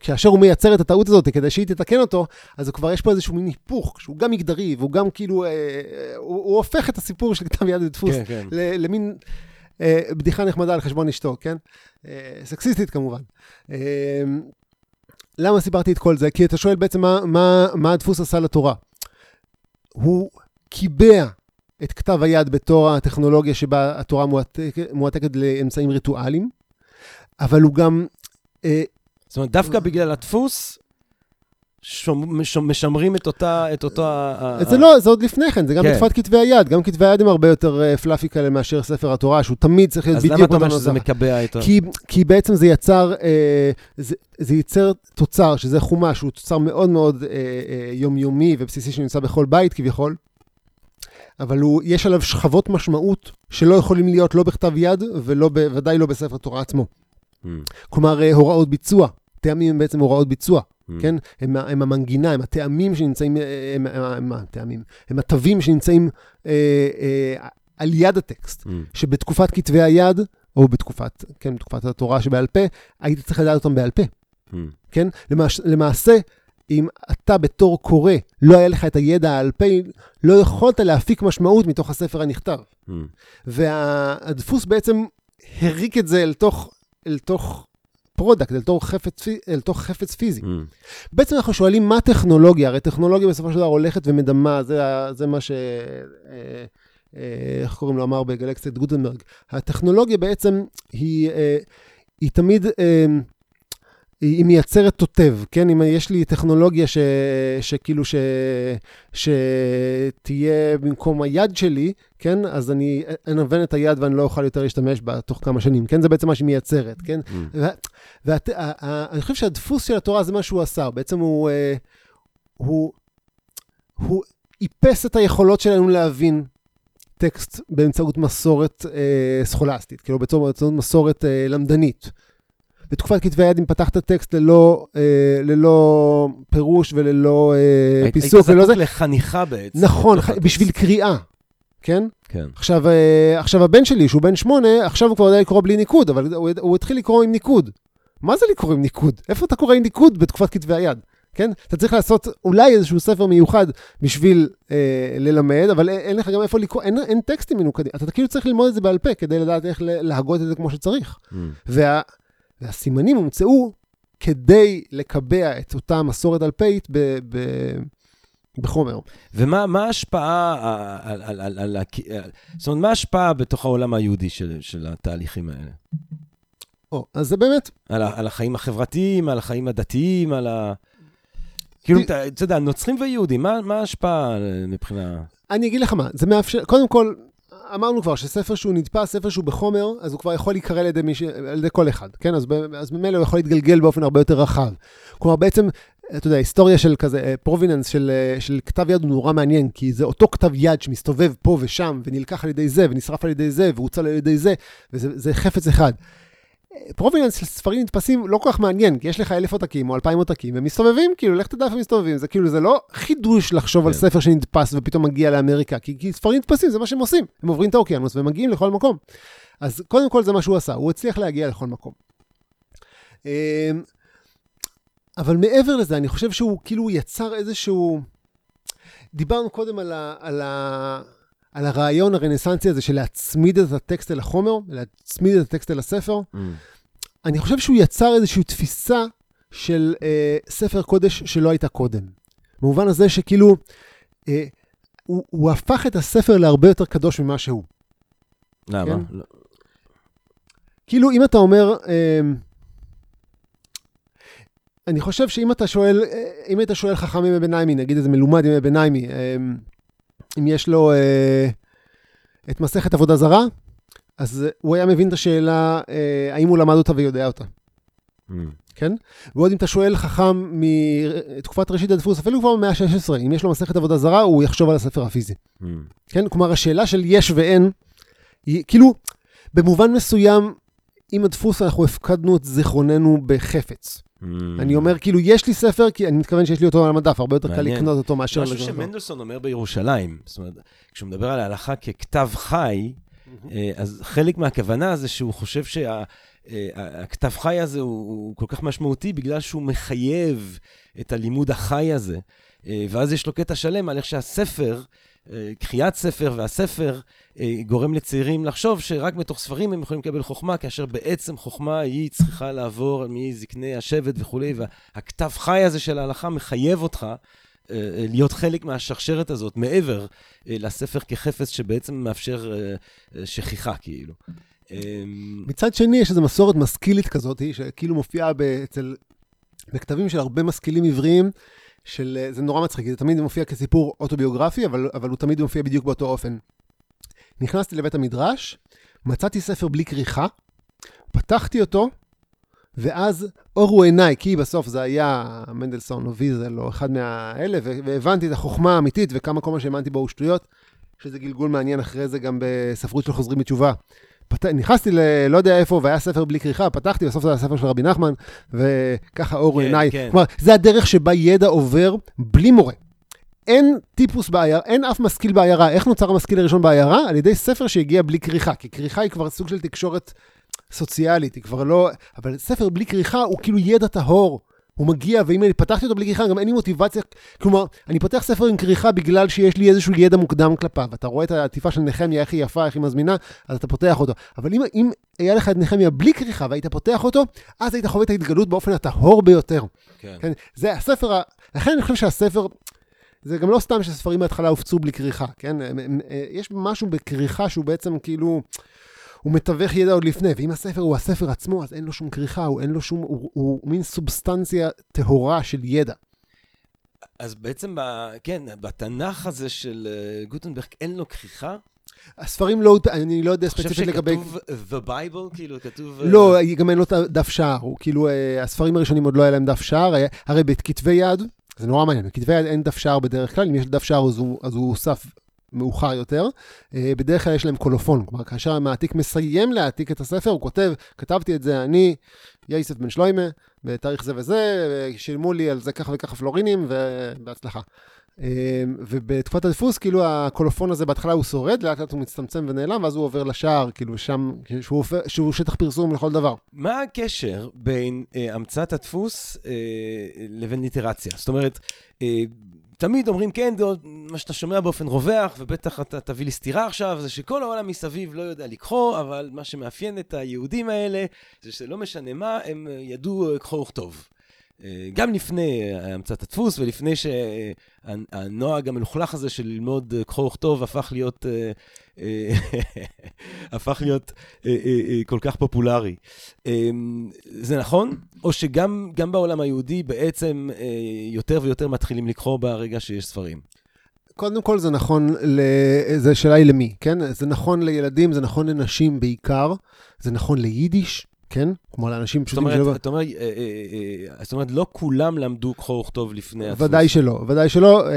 כאשר הוא מייצר את הטעות הזאת כדי שהיא תתקן אותו, אז כבר יש פה איזשהו מין היפוך, שהוא גם מגדרי, והוא גם כאילו, אה, הוא, הוא הופך את הסיפור של כתב יד ודפוס כן, כן. למין אה, בדיחה נחמדה על חשבון אשתו, כן? אה, סקסיסטית כמובן. אה, למה סיפרתי את כל זה? כי אתה שואל בעצם מה, מה, מה הדפוס עשה לתורה. הוא קיבע את כתב היד בתור הטכנולוגיה שבה התורה מועתקת, מועתקת לאמצעים ריטואליים. אבל הוא גם... אה, זאת אומרת, דווקא בגלל הדפוס, משמרים את אותה... את אותה... זה לא, זה עוד לפני כן, זה גם כן. בתקופת כתבי היד. גם כתבי היד הם הרבה יותר אה, פלאפי כאלה מאשר ספר התורה, שהוא תמיד צריך להיות בדיוק אותו נוסח. אז למה אתה אומר שזה מקבע את ה... כי בעצם זה יצר, אה, זה ייצר תוצר, שזה חומש, שהוא תוצר מאוד מאוד יומיומי ובסיסי שנמצא בכל בית כביכול. אבל הוא, יש עליו שכבות משמעות שלא יכולים להיות לא בכתב יד וודאי לא בספר תורה עצמו. Mm. כלומר, אה, הוראות ביצוע. טעמים הם בעצם הוראות ביצוע, mm. כן? הם, הם המנגינה, הם הטעמים שנמצאים, אה, הם, הם, הם הטעמים, הם התווים שנמצאים אה, אה, על יד הטקסט, mm. שבתקופת כתבי היד, או בתקופת, כן, בתקופת התורה שבעל פה, היית צריך לדעת אותם בעל פה, mm. כן? למעש, למעשה, אם אתה בתור קורא לא היה לך את הידע על פה, לא יכולת להפיק משמעות מתוך הספר הנכתב. Mm. והדפוס בעצם הריק את זה אל תוך, אל תוך product, אל תוך חפץ, אל תוך חפץ פיזי. Mm. בעצם אנחנו שואלים מה טכנולוגיה, הרי טכנולוגיה בסופו של דבר הולכת ומדמה, זה, זה מה ש... אה, אה, איך קוראים לו? אמר בגלקסיית גוטנברג. הטכנולוגיה בעצם היא, אה, היא תמיד, היא היא מייצרת תותב, כן? אם יש לי טכנולוגיה ש, שכאילו ש, שתהיה במקום היד שלי, כן? אז אני אנוון את היד ואני לא אוכל יותר להשתמש בה תוך כמה שנים, כן? זה בעצם מה שהיא מייצרת, כן? Mm. ואני חושב שהדפוס של התורה זה מה שהוא עשה, בעצם הוא, אה, הוא, הוא איפס את היכולות שלנו להבין טקסט באמצעות מסורת אה, סכולסטית, כאילו באמצעות מסורת אה, למדנית. בתקופת כתבי היד, אם פתחת טקסט ללא, אה, ללא פירוש וללא אה, היית פיסוק ולא זה, זקוק לחניכה בעצם. נכון, הטקסט. בשביל קריאה, כן? כן. עכשיו, אה, עכשיו הבן שלי, שהוא בן שמונה, עכשיו הוא כבר יודע לקרוא בלי ניקוד, אבל הוא, הוא התחיל לקרוא עם ניקוד. מה זה לקרוא עם ניקוד? איפה אתה קורא עם ניקוד בתקופת כתבי היד? כן? אתה צריך לעשות אולי איזשהו ספר מיוחד בשביל אה, ללמד, אבל אין, אין לך גם איפה לקרוא, אין, אין טקסטים מנוקדים. אתה כאילו צריך ללמוד את זה בעל פה כדי לדעת איך להגות את זה כמו שצריך. Mm. וה, והסימנים הומצאו כדי לקבע את אותה מסורת אלפאית ב, ב, בחומר. ומה מה ההשפעה על, על, על, על, הכ- על- זאת אומרת, מה ההשפעה בתוך העולם היהודי של, של התהליכים האלה? או, אז זה באמת, על, על החיים החברתיים, על החיים הדתיים, על ה... כאילו, אתה יודע, נוצרים ויהודים, מה ההשפעה מבחינה... אני אגיד לך מה, זה מאפשר, קודם כל, אמרנו כבר שספר שהוא נדפס, ספר שהוא בחומר, אז הוא כבר יכול להיקרא על ידי, מיש... על ידי כל אחד, כן? אז. אז ממילא הוא יכול להתגלגל באופן הרבה יותר רחב. כלומר, בעצם, אתה יודע, היסטוריה של כזה, provenance של, אה, של כתב יד הוא נורא מעניין, כי זה אותו כתב יד שמסתובב פה ושם, ונלקח על ידי זה, ונשרף על ידי זה, והוצל על ידי זה, וזה זה חפץ אחד. provenance של ספרים נדפסים לא כל כך מעניין, כי יש לך אלף עותקים או אלפיים עותקים, הם מסתובבים, כאילו, לך תדע איפה הם מסתובבים, זה כאילו, זה לא חידוש לחשוב על כן. ספר שנדפס ופתאום מגיע לאמריקה, כי, כי ספרים נדפסים, זה מה שהם עושים, הם עוברים את האוקיינוס ומגיעים לכל מקום. אז קודם כל זה מה שהוא עשה, הוא הצליח להגיע לכל מקום. אמ, אבל מעבר לזה, אני חושב שהוא כאילו יצר איזשהו... דיברנו קודם על, ה... על, ה... על הרעיון הרנסנסי הזה של להצמיד את הטקסט אל החומר, להצמיד את הטקסט אל הספר. Mm. אני חושב שהוא יצר איזושהי תפיסה של אה, ספר קודש שלא הייתה קודם. במובן הזה שכאילו, אה, הוא, הוא הפך את הספר להרבה יותר קדוש ממה שהוא. למה? כן. לא- כאילו, אם אתה אומר, אה, אני חושב שאם אתה שואל, אה, אם היית שואל חכם ימי ביניימי, נגיד איזה מלומד ימי ביניימי, אה, אם יש לו אה, את מסכת עבודה זרה, אז הוא היה מבין את השאלה, אה, האם הוא למד אותה ויודע אותה. Mm. כן? ועוד אם אתה שואל חכם מתקופת ראשית הדפוס, אפילו כבר במאה ה-16, אם יש לו מסכת עבודה זרה, הוא יחשוב על הספר הפיזי. Mm. כן? כלומר, השאלה של יש ואין, היא כאילו, במובן מסוים, עם הדפוס אנחנו הפקדנו את זיכרוננו בחפץ. Mm. אני אומר, כאילו, יש לי ספר, כי אני מתכוון שיש לי אותו על המדף, הרבה יותר קל. לקנות אותו מאשר... משהו. שמנדלסון אומר בירושלים, זאת אומרת, כשהוא מדבר על ההלכה ככתב חי, אה, אז חלק מהכוונה זה שהוא חושב שהכתב חי הזה הוא, הוא כל כך משמעותי בגלל שהוא מחייב את הלימוד החי הזה. אה, ואז יש לו קטע שלם על איך שהספר, אה, קריאת ספר והספר, אה, גורם לצעירים לחשוב שרק מתוך ספרים הם יכולים לקבל חוכמה, כאשר בעצם חוכמה היא צריכה לעבור מזקני השבט וכולי, והכתב חי הזה של ההלכה מחייב אותך אה, אה, להיות חלק מהשרשרת הזאת, מעבר אה, לספר כחפץ שבעצם מאפשר אה, אה, שכיחה, כאילו. אה, מצד שני, יש איזו מסורת משכילית כזאת, שכאילו מופיעה אצל, בכתבים של הרבה משכילים עבריים, של, אה, זה נורא מצחיק, זה תמיד מופיע כסיפור אוטוביוגרפי, אבל, אבל הוא תמיד מופיע בדיוק באותו אופן. נכנסתי לבית המדרש, מצאתי ספר בלי כריכה, פתחתי אותו, ואז אורו עיניי, כי בסוף זה היה מנדלסון או ויזל או אחד מהאלה, והבנתי את החוכמה האמיתית וכמה כל מה שהאמנתי בו הוא שטויות, שזה גלגול מעניין אחרי זה גם בספרות של חוזרים בתשובה. פת... נכנסתי ל... לא יודע איפה, והיה ספר בלי כריכה, פתחתי, בסוף זה היה ספר של רבי נחמן, וככה אורו כן, עיניי. כן. כלומר, זה הדרך שבה ידע עובר בלי מורה. אין טיפוס בעיירה, אין אף משכיל בעיירה. איך נוצר המשכיל הראשון בעיירה? על ידי ספר שהגיע בלי כריכה, כי כריכה היא כבר סוג של תקשורת סוציאלית, היא כבר לא... אבל ספר בלי כריכה הוא כאילו ידע טהור. הוא מגיע, ואם אני פתחתי אותו בלי כריכה, גם אין לי מוטיבציה. כלומר, אני פותח ספר עם כריכה בגלל שיש לי איזשהו ידע מוקדם כלפיו. אתה רואה את העטיפה של נחמיה, איך היא יפה, איך היא מזמינה, אז אתה פותח אותו. אבל אם, אם היה לך את נחמיה בלי כריכה והיית פותח אותו, אז היית חווה את ההתגלות באופן הטהור ביותר. כן. כן, זה הספר, ה- לכן אני חושב שהספר, זה גם לא סתם שספרים בהתחלה הופצו בלי כריכה, כן? אה, יש משהו בכריכה שהוא בעצם כאילו, הוא מתווך ידע עוד לפני, ואם הספר הוא הספר עצמו, אז אין לו שום כריכה, הוא אין לו שום, הוא, הוא מין סובסטנציה טהורה של ידע. אז בעצם, ב, כן, בתנ"ך הזה של אה, גוטנברג אין לו כריכה? הספרים לא, אני לא יודע אתה חושב ספציפית לגבי... שכתוב The Bible? כאילו, כתוב... אה, לא, גם אין לו הדף שער, הוא כאילו, אה, הספרים הראשונים עוד לא היה להם דף שער, הרי בכתבי יד, זה נורא מעניין, בכתבי יד אין דף שער בדרך כלל, אם יש דף שער אז הוא, אז הוא הוסף מאוחר יותר. אה, בדרך כלל יש להם קולופון, כלומר, כאשר המעתיק מסיים להעתיק את הספר, הוא כותב, כתבתי את זה אני, יייסף בן שלוימה, בתאריך זה וזה, שילמו לי על זה ככה וככה פלורינים, ובהצלחה. אה, ובתקופת הדפוס, כאילו הקולופון הזה בהתחלה הוא שורד, לאט לאט הוא מצטמצם ונעלם, ואז הוא עובר לשער, כאילו שם, שהוא, הופך- שהוא שטח פרסום לכל דבר. מה הקשר בין אה, המצאת הדפוס אה, לבין ליטרציה? זאת אומרת, אה, תמיד אומרים, כן, זה עוד מה שאתה שומע באופן רווח, ובטח אתה תביא לי סתירה עכשיו, זה שכל העולם מסביב לא יודע לקרוא, אבל מה שמאפיין את היהודים האלה, זה שלא משנה מה, הם ידעו קרוא וכתוב. אה, גם לפני אה, המצאת הדפוס ולפני שהנוהג המלוכלך הזה של ללמוד אה, קרוא וכתוב הפך להיות, אה, אה, הפך להיות אה, אה, אה, כל כך פופולרי. אה, זה נכון? או שגם גם בעולם היהודי בעצם אה, יותר ויותר מתחילים לקרוא ברגע שיש ספרים? קודם כל זה נכון. זה שאלה היא למי, כן? זה נכון לילדים, זה נכון לנשים בעיקר, זה נכון ליידיש, כן? כמו לאנשים פשוטים אומר, אה, אה, אה, זאת אומרת, לא כולם למדו קרוא וכתוב לפני הדפוס. ודאי שלא, ודאי שלא.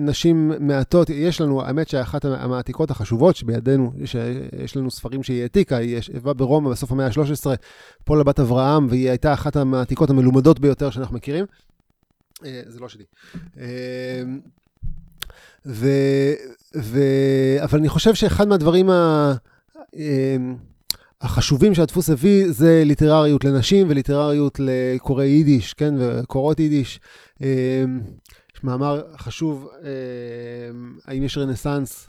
נשים מעטות, יש לנו, האמת שאחת המעתיקות החשובות שבידינו, שיש לנו ספרים שהיא העתיקה, היא ישבה ברומא בסוף המאה ה-13, פולה בת אברהם, והיא הייתה אחת המעתיקות המלומדות ביותר שאנחנו מכירים. זה לא שלי. ו, ו, אבל אני חושב שאחד מהדברים ה, החשובים שהדפוס הביא זה ליטרריות לנשים וליטרריות לקוראי יידיש, כן, וקוראות יידיש. אה, יש מאמר חשוב, אה, האם יש רנסאנס.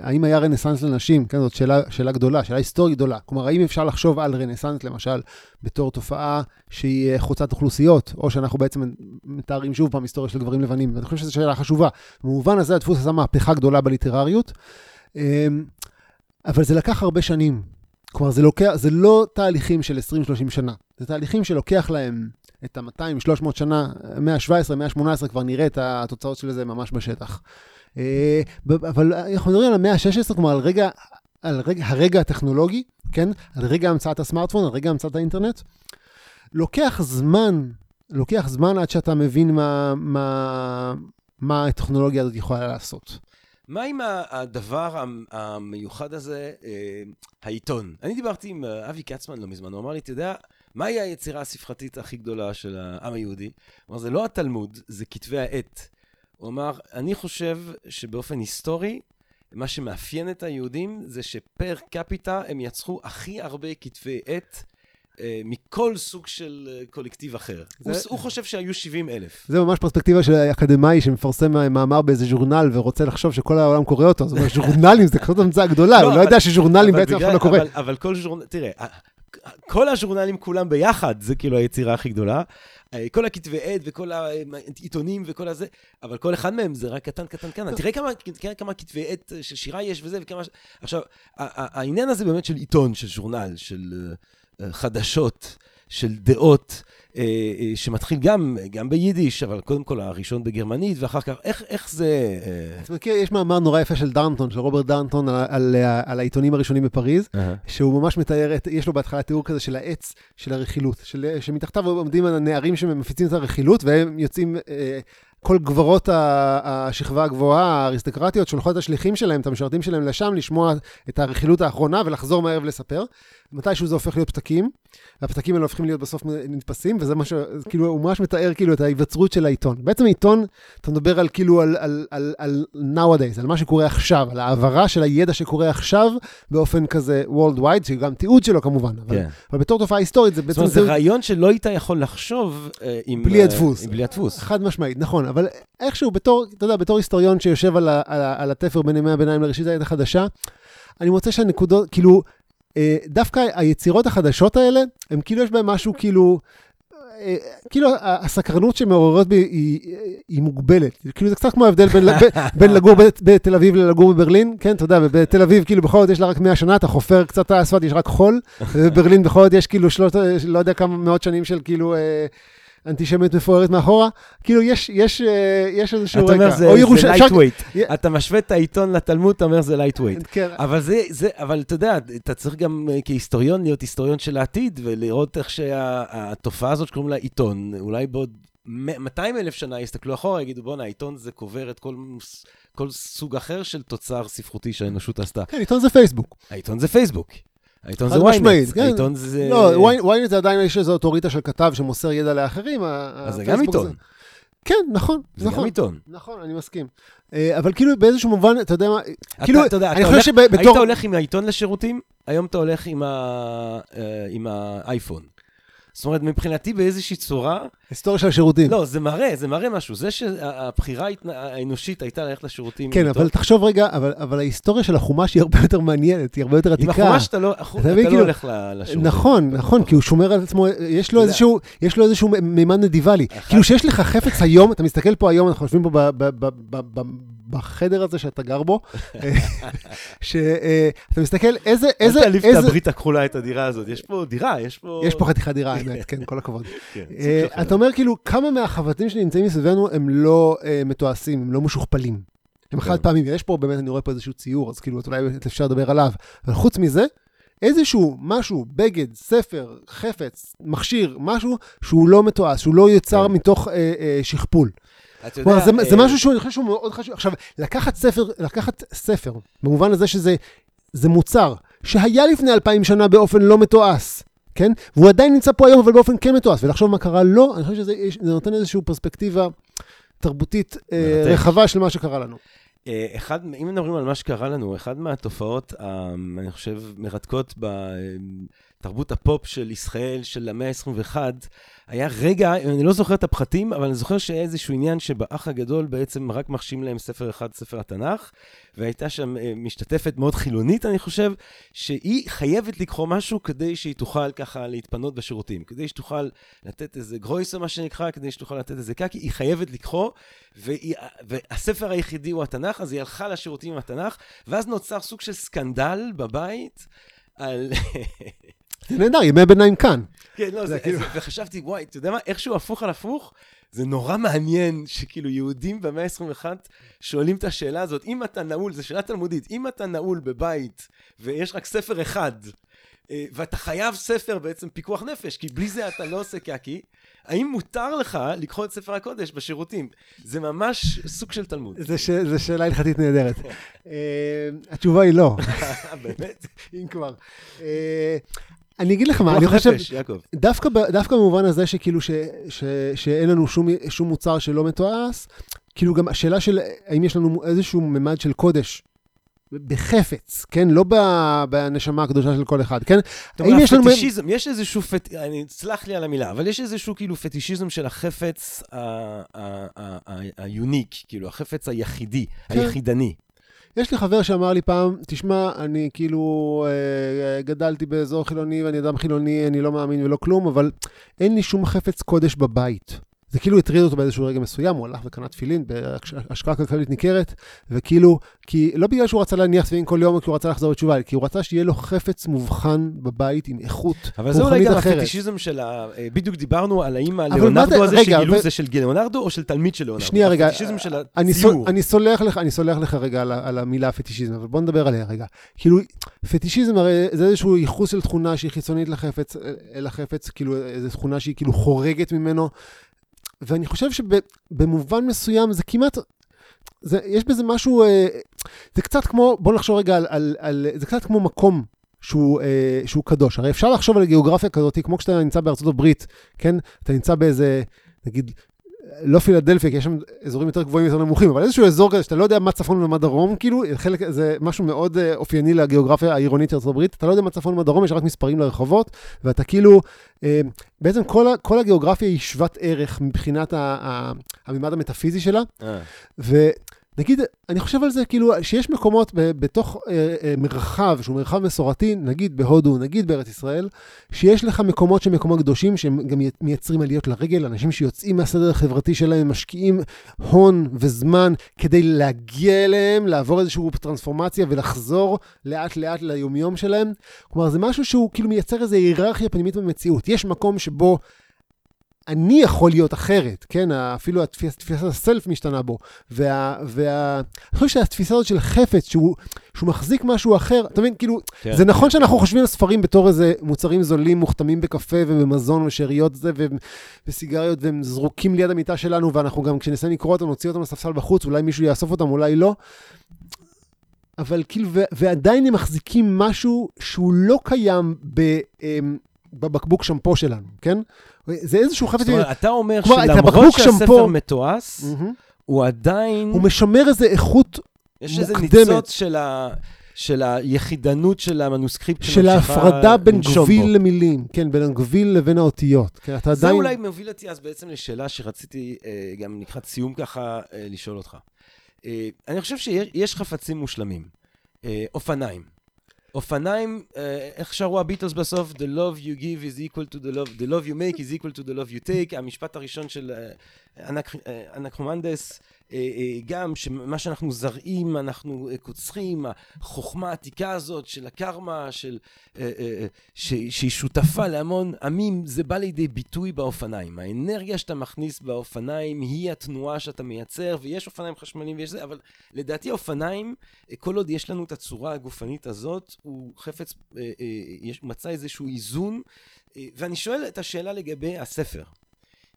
האם היה רנסאנס לנשים? כן, זאת שאלה, שאלה גדולה, שאלה היסטורית גדולה. כלומר, האם אפשר לחשוב על רנסאנס, למשל, בתור תופעה שהיא חוצת אוכלוסיות, או שאנחנו בעצם מתארים שוב פעם היסטוריה של גברים לבנים? ואני חושב שזו שאלה חשובה. במובן הזה הדפוס עשה מהפכה גדולה בליטרריות, אה, אבל זה לקח הרבה שנים. כלומר, זה, לוקח, זה לא תהליכים של 20-30 שנה, זה תהליכים שלוקח להם את ה-200-300 שנה, 117, 118, כבר נראה את התוצאות של זה ממש בשטח. אה, אבל אנחנו מדברים על המאה ה-16, כלומר, על רגע, על רגע, הרגע הטכנולוגי, כן? על רגע המצאת הסמארטפון, על רגע המצאת האינטרנט. לוקח זמן, לוקח זמן עד שאתה מבין מה, מה, מה הטכנולוגיה הזאת יכולה לעשות. מה עם הדבר המ- המיוחד הזה, אה, העיתון? אני דיברתי עם אה, אבי כצמן לא מזמן, הוא אמר לי, אתה יודע, מהי היצירה הספרתית הכי גדולה של העם היהודי? הוא אמר, זה לא התלמוד, זה כתבי העת. הוא אמר, אני חושב שבאופן היסטורי, מה שמאפיין את היהודים זה שפר קפיטה הם יצרו הכי הרבה כתבי עת מכל סוג של אה, קולקטיב אחר. זה- הוא, הוא חושב שהיו 70 אלף. זה ממש פרספקטיבה של אקדמאי שמפרסם מאמר באיזה ז'ורנל ורוצה לחשוב שכל העולם קורא אותו. זאת אומרת, ז'ורנלים זה כזאת המצאה גדולה, לא, הוא לא אבל- יודע שז'ורנלים בעצם אף אחד לא קורא. אבל, אבל כל ז'ורנל, תראה, כל הז'ורנלים כולם ביחד, זה כאילו היצירה הכי גדולה. אה, כל הכתבי עת וכל העיתונים וכל הזה, אבל כל אחד מהם זה רק קטן, קטן, קטן. תראה כמה, תראה כמה כתבי עת של שירה יש וזה, וכמה... עכשיו, העניין הזה באמת של עיתון, של ז'ורנל, של אה, אה, חדשות, של דעות, אה, אה, שמתחיל גם, גם ביידיש, אבל קודם כל הראשון בגרמנית, ואחר כך, איך, איך זה... אה, אתה מכיר, יש מאמר נורא יפה של דרנטון, של רוברט דרנטון, על, על, על העיתונים הראשונים בפריז, שהוא ממש מתאר, את, יש לו בהתחלה תיאור כזה של העץ של הרכילות, של, שמתחתיו עומדים הנערים שמפיצים את הרכילות, והם יוצאים, אה, כל גברות השכבה הגבוהה, האריסטוקרטיות, שולחות את השליחים שלהם, את המשרתים שלהם לשם, לשמוע את הרכילות האחרונה ולחזור מהר ולספר. מתישהו זה הופך להיות פתקים, והפתקים האלה הופכים להיות בסוף נתפסים, וזה מה ש... כאילו, הוא ממש מתאר כאילו את ההיווצרות של העיתון. בעצם עיתון, אתה מדבר על כאילו על, על, על, על nowadays, על מה שקורה עכשיו, על העברה של הידע שקורה עכשיו באופן כזה worldwide, שגם תיעוד שלו כמובן, אבל, כן. אבל בתור תופעה היסטורית זה זאת בעצם... אומרת, זה רעיון שלא היית יכול לחשוב אה, עם... בלי אה, הדפוס. עם בלי הדפוס. חד משמעית, נכון, אבל איכשהו בתור, אתה יודע, בתור היסטוריון שיושב על, ה, על, ה, על התפר בין ימי הביניים לראשית העת החדשה, אני מוצא שהנקודות, כאילו, דווקא היצירות החדשות האלה, הם כאילו יש בהם משהו כאילו, אה, כאילו הסקרנות שמעוררות בי היא, היא מוגבלת. כאילו זה קצת כמו ההבדל בין, בין, בין לגור בת- בתל אביב ללגור בברלין, כן, אתה יודע, בתל אביב כאילו בכל זאת יש לה רק 100 שנה, אתה חופר קצת את האספלט, יש רק חול, ובברלין בכל זאת יש כאילו שלושת, לא יודע כמה מאות שנים של כאילו... אה, אנטישמיות מפוארת מאחורה, כאילו יש, יש, אה, יש איזשהו אתה רקע. אומר, זה או זה ירוש- אפשר- אתה משווה את העיתון לתלמוד, אתה אומר, זה lightweight. כן, אבל זה, זה, אבל אתה יודע, אתה צריך גם אה, כהיסטוריון להיות היסטוריון של העתיד, ולראות איך שהתופעה הזאת שקוראים לה עיתון, אולי בעוד מ- 200 אלף שנה יסתכלו אחורה, יגידו, בואנה, העיתון זה קובר את כל, כל סוג אחר של תוצר ספרותי שהאנושות עשתה. כן, עיתון זה פייסבוק. העיתון זה פייסבוק. העיתון זה ynet. משמעית, כן. העיתון זה... לא, ynet זה עדיין יש איזו אוטוריטה של כתב שמוסר ידע לאחרים. אז זה גם עיתון. זה- כן, נכון, זה גם נכון. עיתון. נכון, אני מסכים. אה, אבל כאילו באיזשהו מובן, אתה יודע מה, אתה- כאילו, אתה יודע, אני חושב הולך- היית שבתור... הולך עם העיתון לשירותים, היום אתה הולך עם ה- אה, עם האייפון. זאת אומרת, מבחינתי באיזושהי צורה, היסטוריה של השירותים. לא, זה מראה, זה מראה משהו. זה שהבחירה האנושית הייתה ללכת לשירותים. עם כן. אבל תחשוב רגע, אבל אבל ההיסטוריה של החומש היא הרבה יותר מעניינת, היא הרבה יותר עם עתיקה. החומש אתה לא אתה מבין, לא כאילו- הולך לשירותים. נכון, אתה- נכון, כי הוא שומר על עצמו, יש לו. איזשהו, יש לו איזשהו מימד נדיבלי. כאילו שיש לך חפץ היום, אתה מסתכל פה היום, אנחנו יושבים פה בחדר הזה שאתה גר בו, שאתה מסתכל איזה, אל איזה, תעליב את איזה, הברית הכחולה, את הדירה הזאת. יש פה דירה, יש פה... יש פה חתיכת דירה, האמת, כן, כל הכבוד. כן, אה. אתה אומר כאילו, כמה מהחבטים שנמצאים מסביבנו הם לא אה, מתועשים, הם לא משוכפלים. הם כן. חד פעמים, יש פה באמת, אני רואה פה איזשהו ציור, אז כאילו, אולי אפשר לדבר עליו. אבל חוץ מזה, איזשהו משהו, בגד, ספר, חפץ, מכשיר, משהו שהוא לא מתועש, שהוא לא יוצר כן. מתוך אה, אה, שכפול. אתה יודע, כלומר, זה, זה אה, משהו שאני חושב שהוא מאוד חשוב. עכשיו, לקחת ספר, לקחת ספר, במובן הזה שזה זה מוצר שהיה לפני אלפיים שנה באופן לא מתועש, כן? והוא עדיין נמצא פה היום, אבל באופן כן מתועש, ולחשוב מה קרה לו, אני חושב שזה יש- זה נותן איזושהי פרספקטיבה תרבותית אה. רחבה של מה שקרה לנו. אה, אחד, אם מדברים על מה שקרה לנו, אחת מהתופעות, אה, אני חושב, מרתקות בתרבות הפופ של ישראל של המאה ה-21, היה רגע, אני לא זוכר את הפחתים, אבל אני זוכר שהיה איזשהו עניין שבאח הגדול בעצם רק מחשים להם ספר אחד, ספר התנ"ך, והייתה שם אה, משתתפת מאוד חילונית, אני חושב, שהיא חייבת לקרוא משהו כדי שהיא תוכל ככה להתפנות בשירותים, כדי שתוכל לתת איזה גרויסו, מה שנקרא, כדי שתוכל לתת איזה קקי, היא חייבת לקרוא, והיא, והספר היחידי הוא התנ"ך, אז היא הלכה לשירותים עם התנ"ך, ואז נוצר סוג של סקנדל בבית על... זה נהדר, ימי ביניים כאן. כן, לא, זה כאילו- זה, וחשבתי, וואי, אתה יודע מה, איכשהו הפוך על הפוך, זה נורא מעניין שכאילו יהודים במאה ה-21 שואלים את השאלה הזאת, אם אתה נעול, זו שאלה תלמודית, אם אתה נעול בבית ויש רק ספר אחד, אה, ואתה חייב ספר בעצם פיקוח נפש, כי בלי זה אתה לא עושה קקי, האם מותר לך לקחוא את ספר הקודש בשירותים? זה ממש סוג של תלמוד. זה שאלה הלכתית נהדרת. אה, התשובה היא לא, באמת? אם כבר. אני אגיד לך מה, אני פיקוח חושב... דווקא, במובן הזה שכאילו ש, ש, שאין לנו שום, שום מוצר שלא מתועש, כאילו גם השאלה של האם יש לנו איזשהו ממד של קודש בחפץ, כן? לא בנשמה הקדושה של כל אחד, כן? האם יש לנו... הפטישיזם, יש איזשהו, פט... אני, סלח לי על המילה, אבל יש איזשהו כאילו פטישיזם של החפץ היוניק, כאילו, החפץ היחידי, כן. היחידני. יש לי חבר שאמר לי פעם, תשמע, אני כאילו אה, גדלתי באזור חילוני ואני אדם חילוני, אני לא מאמין ולא כלום, אבל אין לי שום חפץ קודש בבית. זה כאילו הטריד אותו באיזשהו רגע מסוים, הוא הלך וקנה תפילין בהשקעה כלכלית ניכרת, וכאילו, כי לא בגלל שהוא רצה להניח תפילין כל יום, כי הוא רצה לחזור בתשובה, כי הוא רצה שיהיה לו חפץ מובחן בבית עם איכות אבל זה אולי רוחנית גם אחרת. הפטישיזם של ה... אה, בדיוק דיברנו על האם זה- הזה שגילו זה של ליאונרדו או של תלמיד של ליאונרדו. שנייה, רגע, אני, סולח לך, אני סולח לך רגע על, המילה פטישיזם, אבל בוא נדבר עליה רגע. כאילו, פטישיזם הרי זה איזשהו ייחוס של תכונה שהיא חיצונית לחפץ, החפץ, כאילו איזו תכונה שהיא כאילו חורגת ממנו. ואני חושב שבמובן מסוים זה כמעט, זה, יש בזה משהו, אה, זה קצת כמו, בוא נחשוב רגע על, על, על, זה קצת כמו מקום שהוא, אה, שהוא קדוש. הרי אפשר לחשוב על גיאוגרפיה כזאת, כמו כשאתה נמצא בארצות הברית, כן? אתה נמצא באיזה, נגיד, לא פילדלפיה, כי יש שם אזורים יותר גבוהים, יותר נמוכים, אבל איזשהו אזור כזה שאתה לא יודע מה צפון ומה דרום, כאילו, חלק, זה משהו מאוד אה, אופייני לגיאוגרפיה העירונית של הברית, אתה לא יודע מה צפון ומה דרום, יש רק מספרים לרחובות, ואתה כאילו, אה, בעצם כל, כל הגיאוגרפיה היא שוות ערך מבחינת הממד המטאפיזי שלה, אה, ונגיד, אני חושב על זה כאילו, שיש מקומות ב- בתוך אה, אה, מרחב, שהוא מרחב מסורתי, נגיד בהודו, נגיד בארץ ישראל, שיש לך מקומות שהם מקומות קדושים, שהם גם מייצרים עליות לרגל, אנשים שיוצאים מהסדר החברתי שלהם, משקיעים הון וזמן כדי להגיע אליהם, לעבור איזושהי טרנספורמציה ולחזור לאט-לאט ליומיום שלהם. כלומר, זה משהו שהוא כאילו מייצר איזו היררכיה פנימית במציאות. יש מקום שבו... אני יכול להיות אחרת, כן? אפילו התפיס, תפיסת הסלף משתנה בו. וה... וה... אני חושב שהתפיסה הזאת של חפץ, שהוא, שהוא מחזיק משהו אחר, אתה מבין? כאילו, כן. זה נכון שאנחנו חושבים על ספרים בתור איזה מוצרים זולים, מוכתמים בקפה ובמזון ושאריות זה, ו... וסיגריות, והם זרוקים ליד המיטה שלנו, ואנחנו גם, כשנסיים לקרוא אותם, נוציא אותם לספסל בחוץ, אולי מישהו יאסוף אותם, אולי לא. אבל כאילו, ו... ועדיין הם מחזיקים משהו שהוא לא קיים ב... אמ, בבקבוק שמפו שלנו, כן? זה איזשהו חפץ... זאת אומרת, אתה אומר שלמרות שהספר מתועש. הוא עדיין, הוא משמר איזה איכות יש איזה מוקדמת. ניצוץ של ה... של היחידנות של המנוסקריפט של ההפרדה בין גביל. למילים, כן, בין הגביל לבין האותיות. כן, אתה זה עדיין... אולי מוביל אותי אז בעצם לשאלה שרציתי אה, גם לקראת סיום ככה אה, לשאול אותך. אה, אני חושב שיש יש חפצים מושלמים. אה, אופניים. אופניים, אה, איך שרו הביטלס בסוף? The love you give is equal to the love, the love you make is equal to the love you take. המשפט הראשון של אה, אנק- אה, אה, אה, גם שמה שאנחנו זרעים, אנחנו אה, קוצחים, החוכמה העתיקה הזאת של הקרמה, של, אה, אה, אה, ש, שהיא שותפה להמון עמים, זה בא לידי ביטוי באופניים. האנרגיה שאתה מכניס באופניים היא התנועה שאתה מייצר, ויש אופניים חשמליים ויש זה, אבל לדעתי האופניים, אה, כל עוד יש לנו את הצורה הגופנית הזאת, הוא חפץ, אה, אה, יש, מצא איזשהו איזון. אה, ואני שואל את השאלה לגבי הספר.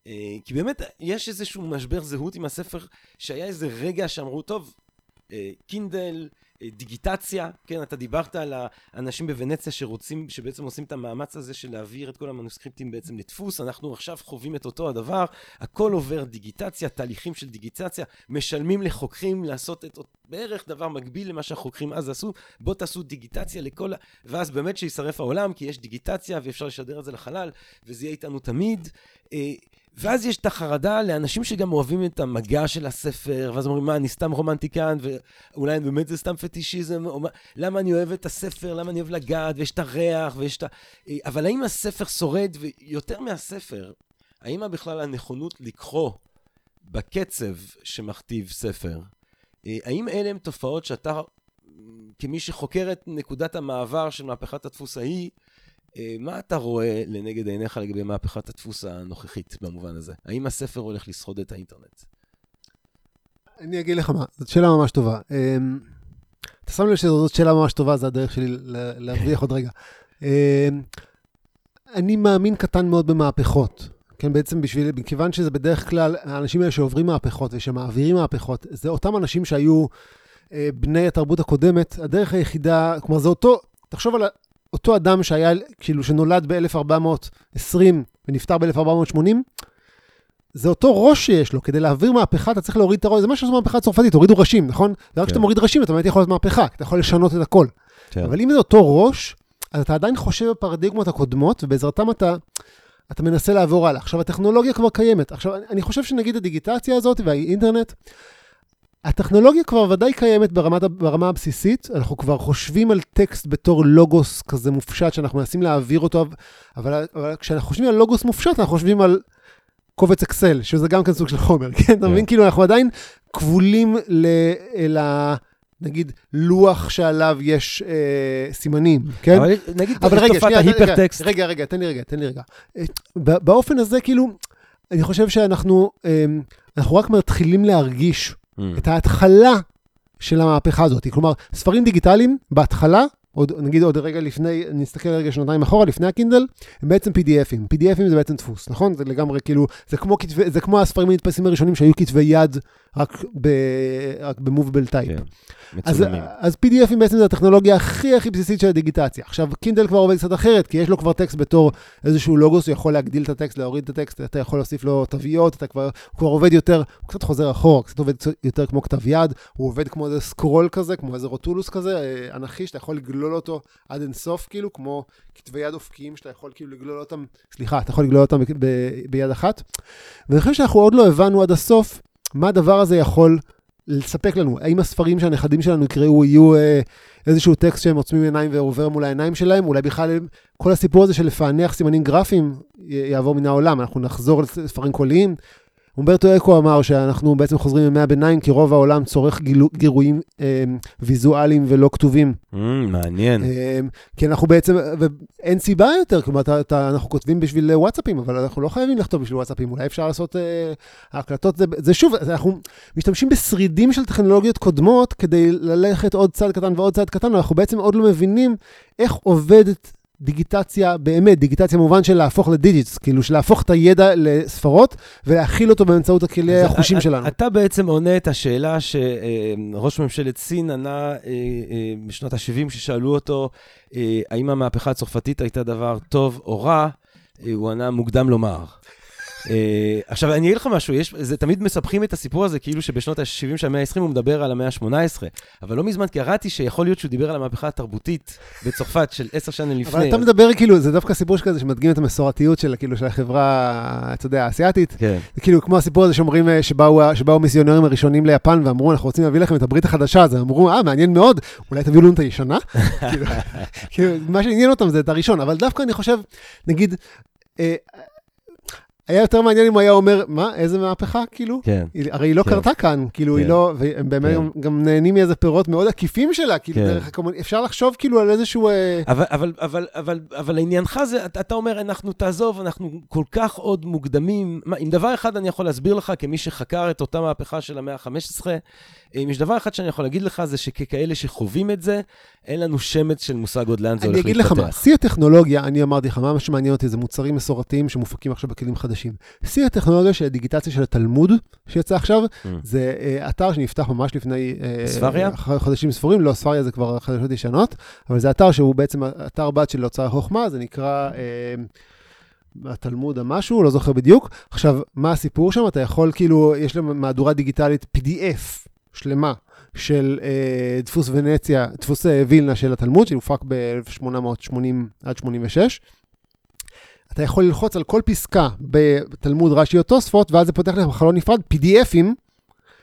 אה, כי באמת יש איזשהו משבר זהות עם הספר, שהיה איזה רגע שאמרו, טוב, אה, קינדל, אה, דיגיטציה, כן, אתה דיברת על האנשים בוונציה שרוצים, שבעצם עושים את המאמץ הזה של להעביר את כל המנוסקריפטים בעצם לדפוס, אנחנו עכשיו חווים את אותו הדבר, הכל עובר דיגיטציה, תהליכים של דיגיטציה, משלמים לחוקרים לעשות את בערך דבר מקביל למה שהחוקרים אז עשו, בוא תעשו דיגיטציה לכל. ואז באמת שישרף העולם, כי יש דיגיטציה ואפשר לשדר את זה לחלל, וזה יהיה איתנו תמיד. ואז יש את החרדה לאנשים שגם אוהבים את המגע של הספר, ואז אומרים, מה, אני סתם רומנטיקן, ואולי באמת זה סתם פטישיזם, או מה, למה אני אוהב את הספר, למה אני אוהב לגעת, ויש את הריח, ויש את ה... אבל האם הספר שורד, ויותר מהספר, האם בכלל הנכונות לקרוא בקצב שמכתיב ספר, האם אלה הן תופעות שאתה, כמי שחוקר את נקודת המעבר של מהפכת הדפוס ההיא, מה אתה רואה לנגד עיניך לגבי מהפכת הדפוס הנוכחית במובן הזה? האם הספר הולך לשרוד את האינטרנט? אני אגיד לך מה, זאת שאלה ממש טובה. אמ, אתה שם לב שזאת שאלה ממש טובה, זה הדרך שלי להרוויח עוד רגע. אמ, אני מאמין קטן מאוד במהפכות. כן, בעצם בשביל, מכיוון שזה בדרך כלל, האנשים האלה שעוברים מהפכות ושמעבירים מהפכות, זה אותם אנשים שהיו אה, בני התרבות הקודמת, הדרך היחידה, כלומר זה אותו, תחשוב על אותו אדם שהיה, כאילו, שנולד ב-1420 ונפטר ב-1480, זה אותו ראש שיש לו, כדי להעביר מהפכה אתה צריך להוריד את הראש, זה מה שעשו מהפכה הצרפתית, הורידו ראשים, נכון? ורק כן. כשאתה מוריד ראשים אתה באמת יכול לעשות מהפכה, אתה יכול לשנות את הכל. אבל אם זה אותו ראש, אז אתה עדיין חושב בפרדיגמות הקודמות, ובעזרתם אתה, אתה מנסה לעבור הלאה. עכשיו, הטכנולוגיה כבר קיימת. עכשיו, אני חושב שנגיד הדיגיטציה הזאת והאינטרנט, הטכנולוגיה כבר ודאי קיימת ברמת, ברמה הבסיסית, אנחנו כבר חושבים על טקסט בתור לוגוס כזה מופשט, שאנחנו מנסים להעביר אותו, אבל, אבל כשאנחנו חושבים על לוגוס מופשט, אנחנו חושבים על קובץ אקסל, שזה גם כן סוג של חומר, כן? אתה מבין? כאילו, אנחנו עדיין כבולים ל... ה... נגיד, לוח שעליו יש אה, סימנים, כן? אבל נגיד, אבל רגע, שנייה, רגע, ההיפרטקסט. רגע, רגע, תן לי רגע, תן לי רגע. אה, באופן הזה, כאילו, אני חושב שאנחנו אה, אנחנו רק מתחילים להרגיש Mm. את ההתחלה של המהפכה הזאת. כלומר, ספרים דיגיטליים, בהתחלה, עוד, נגיד עוד רגע לפני, נסתכל רגע שנתיים אחורה, לפני הקינדל, הם בעצם PDFים. PDFים זה בעצם דפוס, נכון? זה לגמרי כאילו, זה כמו, כתבי, זה כמו הספרים הנתפסים הראשונים שהיו כתבי יד רק, ב, רק ב movable type. כן, אז, מצולמים. אז PDFים בעצם זה הטכנולוגיה הכי הכי בסיסית של הדיגיטציה. עכשיו, קינדל כבר עובד קצת אחרת, כי יש לו כבר טקסט בתור איזשהו לוגוס, הוא יכול להגדיל את הטקסט, להוריד את הטקסט, אתה יכול להוסיף לו תוויות, אתה כבר, הוא כבר עובד יותר, הוא קצת חוזר אחורה, קצת עובד יותר כמו כתב יד, הוא עובד כמו איזה scroll כזה, כמו איזה רוטולוס כזה, אה, אנכי, שאתה יכול לגלול אותו עד אינסוף, כאילו, כמו כתבי יד אופקיים, שאתה יכול כאילו לגלול אותם, סליחה, אתה יכול לגלול אותם ב- ב- ביד אחת. ואני חושב שאנחנו עוד לא הבנו עד הסוף מה הדבר הזה יכול לספק לנו. האם הספרים שהנכדים שלנו יקראו יהיו אה, איזשהו טקסט שהם עוצמים עיניים ועובר מול העיניים שלהם? אולי בכלל כל הסיפור הזה של לפענח סימנים גרפיים יעבור מן העולם. אנחנו נחזור לספרים קוליים. אומברטו אקו אמר שאנחנו בעצם חוזרים ימי הביניים, כי רוב העולם צורך גילו, גירויים אה, ויזואליים ולא כתובים. Mm, מעניין. אה, כי אנחנו בעצם, ואין סיבה יותר, כלומר, אתה, אתה, אנחנו כותבים בשביל אה, וואטסאפים, אבל אנחנו לא חייבים לכתוב בשביל וואטסאפים, אולי אפשר לעשות אה, הקלטות, זה, זה שוב, אנחנו משתמשים בשרידים של טכנולוגיות קודמות כדי ללכת עוד צעד קטן ועוד צעד קטן, ואנחנו בעצם עוד לא מבינים איך עובדת דיגיטציה באמת, דיגיטציה במובן של להפוך לדיג'יטס, כאילו של להפוך את הידע לספרות ולהכיל אותו באמצעות הכלי החושים שלנו. אתה בעצם עונה את השאלה שראש ממשלת סין ענה אה, אה, בשנות ה-70, כששאלו אותו אה, האם המהפכה הצרפתית הייתה דבר טוב או רע, הוא ענה מוקדם לומר. אה, עכשיו, אני אגיד לך משהו, יש, זה תמיד מספחים את הסיפור הזה כאילו שבשנות ה-70 של המאה ה-20 הוא מדבר על המאה ה-18, אבל לא מזמן קראתי שיכול להיות שהוא דיבר על המהפכה התרבותית בצרפת של עשר שנים לפני. אבל אתה מדבר כאילו, זה דווקא סיפור שכזה שמדגים את המסורתיות של, כאילו, של החברה, אתה יודע, האסייתית. כן. זה כאילו כמו הסיפור הזה שאומרים אה, שבאו, שבאו מיסיונרים הראשונים ליפן ואמרו, אנחנו רוצים להביא לכם את הברית החדשה, אז אמרו, אה, מעניין מאוד, אולי תביאו לנו את הישנה? כאילו, כאילו, מה שעניין אותם זה את הראשון, אבל דווקא אני חושב, נגיד, אה, היה יותר מעניין אם הוא היה אומר, מה, איזה מהפכה, כאילו? כן. היא- הרי היא לא כן. קרתה כאן, כאילו, היא כן. לא, והם באמת כן. גם- גם נהנים מאיזה פירות מאוד עקיפים שלה, כאילו, כן. דרך הקומוניזם, אפשר לחשוב כאילו על איזשהו... אה, אבל, אבל, אבל, אבל, אבל עניינך זה, אתה, אתה אומר, אנחנו, תעזוב, אנחנו כל כך עוד מוקדמים. מה, אם דבר אחד אני יכול להסביר לך, כמי שחקר את אותה מהפכה של המאה ה-15, אם יש דבר אחד שאני יכול להגיד לך, זה שככאלה שחווים את זה, אין לנו שמץ של מושג עוד לאן זה אני הולך אגיד להתפתח. לך מה, שיא הטכנולוגיה, אני אמרתי לך, מה שמעניין אותי זה מוצרים מסורתיים שמופקים עכשיו בכלים חדשים. שיא הטכנולוגיה של הדיגיטציה של התלמוד, שיצא עכשיו, Mm. זה אה, אתר שנפתח ממש לפני... אה, ספריה? ח- חודשים ספורים, לא, ספריה זה כבר חדשות ישנות, אבל זה אתר שהוא בעצם אתר בת של הוצאה חוכמה, זה נקרא... אה, התלמוד המשהו, לא זוכר בדיוק. עכשיו, מה הסיפור שם? אתה יכול, כאילו, יש להם מהדורה דיגיטלית PDF שלמה של אה, דפוס ונציה, דפוס אה, וילנה של התלמוד, שהופק ב-1880 עד 86. אתה יכול ללחוץ על כל פסקה בתלמוד רש"י או תוספות, ואז זה פותח לך בחלון נפרד PDFים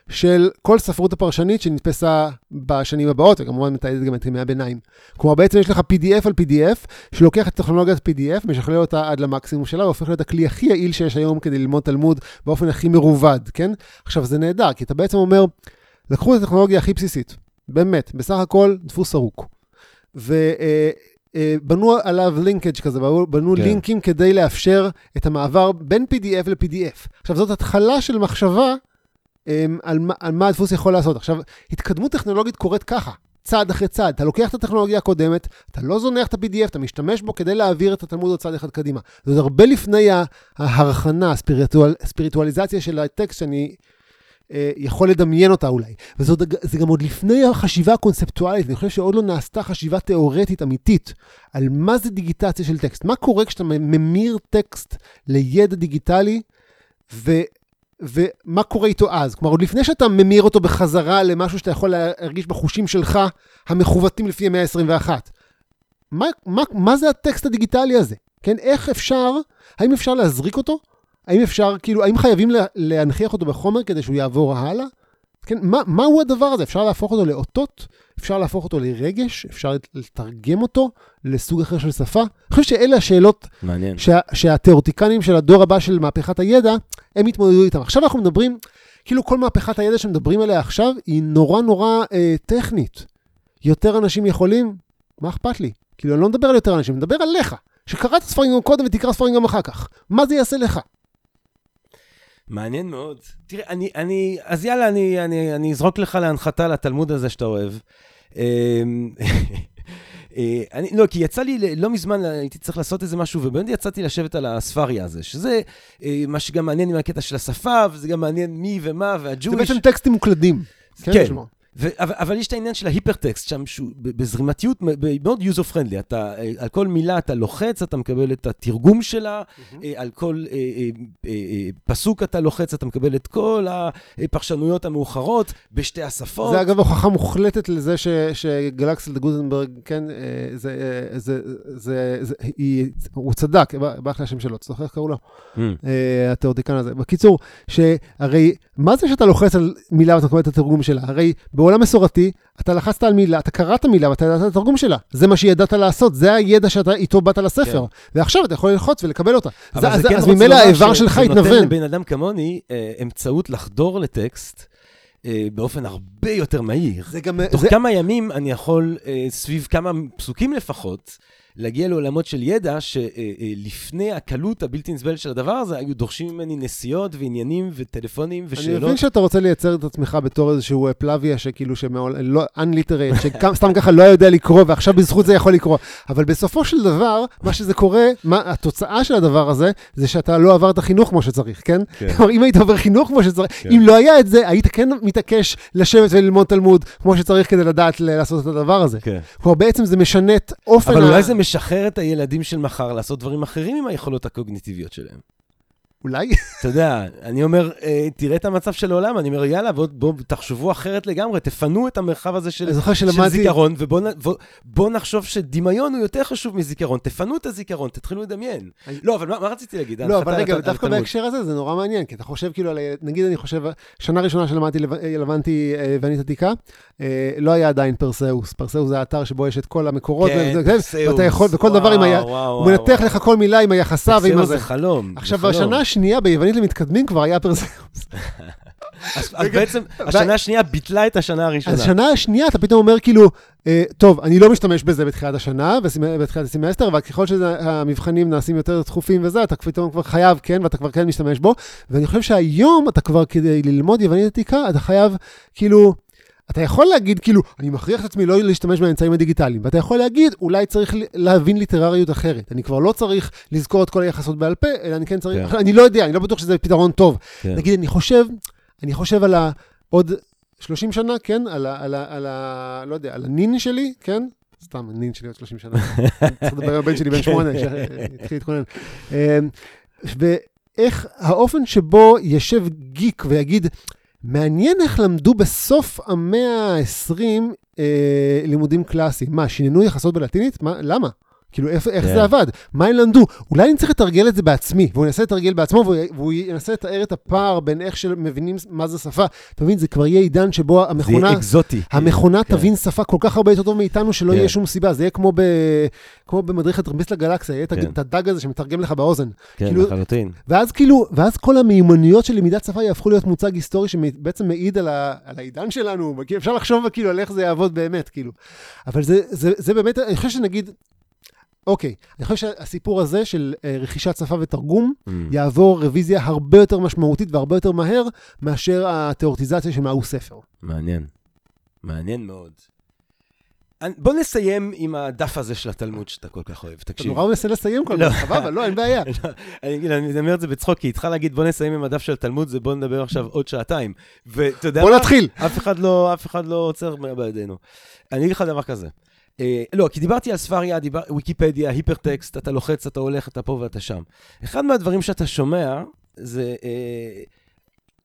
של כל ספרות הפרשנית שנתפסה בשנים הבאות, וכמובן מתעדת גם את ימי הביניים. כלומר, בעצם יש לך PDF על PDF, שלוקח את טכנולוגיית PDF, משכלל אותה עד למקסימום שלה, והופך להיות הכלי הכי יעיל שיש היום כדי ללמוד תלמוד באופן הכי מרובד, כן? עכשיו, זה נהדר, כי אתה בעצם אומר, לקחו את הטכנולוגיה הכי בסיסית, באמת, בסך הכל דפוס סרוק. ובנו עליו לינקג' כזה, בנו- בנו כן. לינקים כדי לאפשר את המעבר בין PDF ל-PDF. עכשיו, זאת התחלה של מחשבה אמ, על, מה- על מה הדפוס יכול לעשות. עכשיו, התקדמות טכנולוגית קורית ככה, צעד אחרי צעד. אתה לוקח את הטכנולוגיה הקודמת, אתה לא זונח את ה-PDF, אתה משתמש בו כדי להעביר את התלמוד עוד צעד אחד קדימה. זאת הרבה לפני ההרחנה, הספיריטואל, הספיריטואליזציה של הטקסט, שאני אה, יכול לדמיין אותה אולי. וזה גם עוד לפני החשיבה הקונספטואלית, אני חושב שעוד לא נעשתה חשיבה תיאורטית אמיתית על מה זה דיגיטציה של טקסט. מה קורה כשאתה ממיר טקסט לידע דיגיטלי, ו... ומה קורה איתו אז? כלומר, עוד לפני שאתה ממיר אותו בחזרה למשהו שאתה יכול להרגיש בחושים שלך, המכוותים לפי המאה ה-21. מה, מה, מה זה הטקסט הדיגיטלי הזה? כן, איך אפשר, האם אפשר להזריק אותו? האם אפשר, כאילו, האם חייבים לה, להנכיח אותו בחומר כדי שהוא יעבור הלאה? כן, מה, מהו הדבר הזה? אפשר להפוך אותו לאותות? אפשר להפוך אותו לרגש? אפשר לתרגם אותו לסוג אחר של שפה? אני חושב שאלה השאלות מעניין. שה, שהתיאורטיקנים של הדור הבא של מהפכת הידע, הם התמודדו איתם. עכשיו אנחנו מדברים, כאילו כל מהפכת הידע שמדברים עליה עכשיו, היא נורא נורא אה, טכנית. יותר אנשים יכולים, מה אכפת לי? כאילו, אני לא מדבר על יותר אנשים, אני מדבר עליך, שקראת ספרים גם קודם ותקרא ספרים גם אחר כך. מה זה יעשה לך? מעניין מאוד. תראה, אני, אני, אז יאללה, אני, אני, אני אזרוק לך להנחתה לתלמוד הזה שאתה אוהב. אמ, אה, אני, לא, כי יצא לי, לא מזמן הייתי צריך לעשות איזה משהו, ובאמת יצאתי לשבת על הספריה הזה, שזה אה, מה שגם מעניין עם הקטע של השפה, וזה גם מעניין מי ומה, זה והג'ויש. בעצם טקסטים מוקלדים. כן. שלמה? ו- אבל, אבל יש את העניין של ההיפרטקסט שם, שהוא בזרימתיות מאוד user friendly. אתה, אה, על כל מילה אתה לוחץ, אתה מקבל את התרגום שלה, אה, על כל אה, פסוק אתה לוחץ, אתה מקבל את כל הפרשנויות המאוחרות בשתי השפות. זה אגב הוכחה מוחלטת לזה ש, שגלקסל דה גוטנברג, כן, זה, אה, זה, זה, זה, היא, הוא צדק, בא בא לך השם שלו, אתה זוכר איך קראו לו? התיאורטיקן הזה. בקיצור, שהרי, מה זה שאתה לוחץ על מילה ואתה מקבל את התרגום שלה? הרי בעולם מסורתי, אתה לחצת על מילה, אתה קראת מילה ואתה ידעת את התרגום שלה. זה מה שידעת לעשות, זה הידע שאתה איתו באת לספר. ועכשיו אתה יכול ללחוץ ולקבל אותה. כן. אז, זה כן אז ממילא האיבר שלך זה נותן. לבן אדם כמוני אה, אמצעות לחדור לטקסט אה, באופן הרבה יותר מהיר. זה גם, תוך זה, כמה ימים אני יכול, אה, סביב כמה פסוקים לפחות, להגיע לעולמות של ידע שלפני הקלות הבלתי נסבלת של הדבר הזה, היו דורשים ממני נסיעות ועניינים וטלפונים אני ושאלות. מבין שאתה רוצה לייצר את עצמך בתור איזשהו אה, פלביה שכאילו שמעול... לא, unliterate, שסתם ככה לא יודע לקרוא, ועכשיו בזכות זה יכול לקרוא. אבל בסופו של דבר, מה שזה קורה, מה, התוצאה של הדבר הזה, זה שאתה לא עברת חינוך כמו שצריך, כן? כן. כלומר, אם היית עובר חינוך כמו שצריך, כן. אם לא היה את זה, היית כן מתעקש לשבת וללמוד תלמוד כמו שצריך כדי לדעת לעשות את הדבר הזה. כן. כלומר, בעצם זה משנה את אופן אבל ה... אולי זה משחרר את הילדים של מחר לעשות דברים אחרים עם היכולות הקוגניטיביות שלהם. אולי? אתה יודע, אני אומר, אה, תראה את המצב של העולם, אני אומר, יאללה, בואו בוא, תחשבו אחרת לגמרי, תפנו את המרחב הזה של, של. זיכרון, ובואו בוא, בוא נחשוב שדמיון הוא יותר חשוב מזיכרון. תפנו את הזיכרון, תתחילו לדמיין. אני- לא, אבל מה, מה רציתי להגיד? לא, אבל רגע, דווקא. בהקשר הזה זה נורא מעניין, כי אתה חושב כאילו, נגיד אני חושב, שנה ראשונה שלמדתי לב- אה, לבנתי אה, יוונית עתיקה, אה, לא היה עדיין פרסאוס. פרסאוס זה האתר שבו יש את כל המקורות, כן, וזה- פרסאוס. ואתה יכול, וכל דבר עם ה... וואו, וואו, הוא מנתח וואו. לך כל מילה עם היחסה ועם פרסאוס הזה. זה חלום. עכשיו. בשנה השנייה ביוונית למתקדמים כבר היה פרסאוס. אז בעצם, השנה השנייה ביטלה את השנה הראשונה. אז שנה השנייה אתה פתאום אומר כאילו, אה, טוב, אני לא משתמש בזה בתחילת השנה, בתחילת הסמסטר, אבל ככל שהמבחנים נעשים יותר תכופים וזה, אתה פתאום כבר חייב, כן, ואתה כבר כן משתמש בו. ואני חושב שהיום אתה כבר, כדי ללמוד יוונית עתיקה, אתה חייב, כאילו, אתה יכול להגיד, כאילו, אני מכריח את עצמי לא להשתמש באמצעים הדיגיטליים, ואתה יכול להגיד, אולי צריך להבין ליטרריות אחרת. אני כבר לא צריך לזכור את כל היחסות בעל פה, אלא אני כן צריך, כן. אני לא יודע, אני לא בטוח שזה פתרון טוב. כן. נגיד, אני חושב, אני חושב על ה... עוד 30 שנה, כן? על ה... על ה... על ה... לא יודע, על הנין שלי, כן? סתם, הנין שלי עוד 30 שנה. צריך לדבר עם הבן שלי בן שמונה, שהתחיל להתכונן. אמ, ואיך האופן שבו ישב גיק ויגיד, מעניין איך למדו בסוף המאה ה-20 אה, לימודים קלאסיים. מה, שיננו יחסות בלטינית? מה, למה? כאילו, איך, איך כן. זה עבד? מה הם למדו? אולי אני צריך לתרגל את זה בעצמי, והוא ינסה לתרגל בעצמו, והוא, והוא ינסה לתאר את הפער בין איך שמבינים מה זה שפה. אתה מבין, זה כבר יהיה עידן שבו זה המכונה... יהיה אקזוטי. המכונה כן. תבין שפה כל כך הרבה יותר טוב מאיתנו, שלא כן. יהיה שום סיבה. זה יהיה כמו, ב... כמו במדריך הטרמפיסט לגלקסיה, יהיה כן. את הדג הזה שמתרגם לך באוזן. כן, כאילו- לחלוטין. ואז כאילו, ואז כל המיומנויות של למידת שפה יהפכו להיות מוצג היסטורי שבעצם מעיד על, ה... על העידן שלנו, כאילו אפשר לחשוב כאילו על איך זה יעבוד באמת, כאילו. אבל זה, זה, זה באמת, אני חושב שנגיד, אוקיי, אני חושב שהסיפור הזה של אה, רכישת שפה ותרגום, Mm. יעבור רוויזיה הרבה יותר משמעותית והרבה יותר מהר מאשר התיאורטיזציה של מהו ספר. מעניין. מעניין מאוד. בוא נסיים עם הדף הזה של התלמוד שאתה כל כך אוהב. אתה תקשיב. נורא מנסה לסיים כל לא. פעם, סבבה, לא, אין בעיה. אני אגיד, אני אומר את זה בצחוק, כי איתך להגיד בוא נסיים עם הדף של התלמוד, זה בוא נדבר עכשיו עוד שעתיים. ואתה יודע בוא מה? נתחיל. אף אחד לא, אף אחד לא עוצר בידינו. אני אגיד לך דבר כזה. אה, לא, כי דיברתי על ספריה, דיבר, ויקיפדיה, היפרטקסט, אתה לוחץ, אתה הולך, אתה פה ואתה שם. אחד מהדברים שאתה שומע זה אה,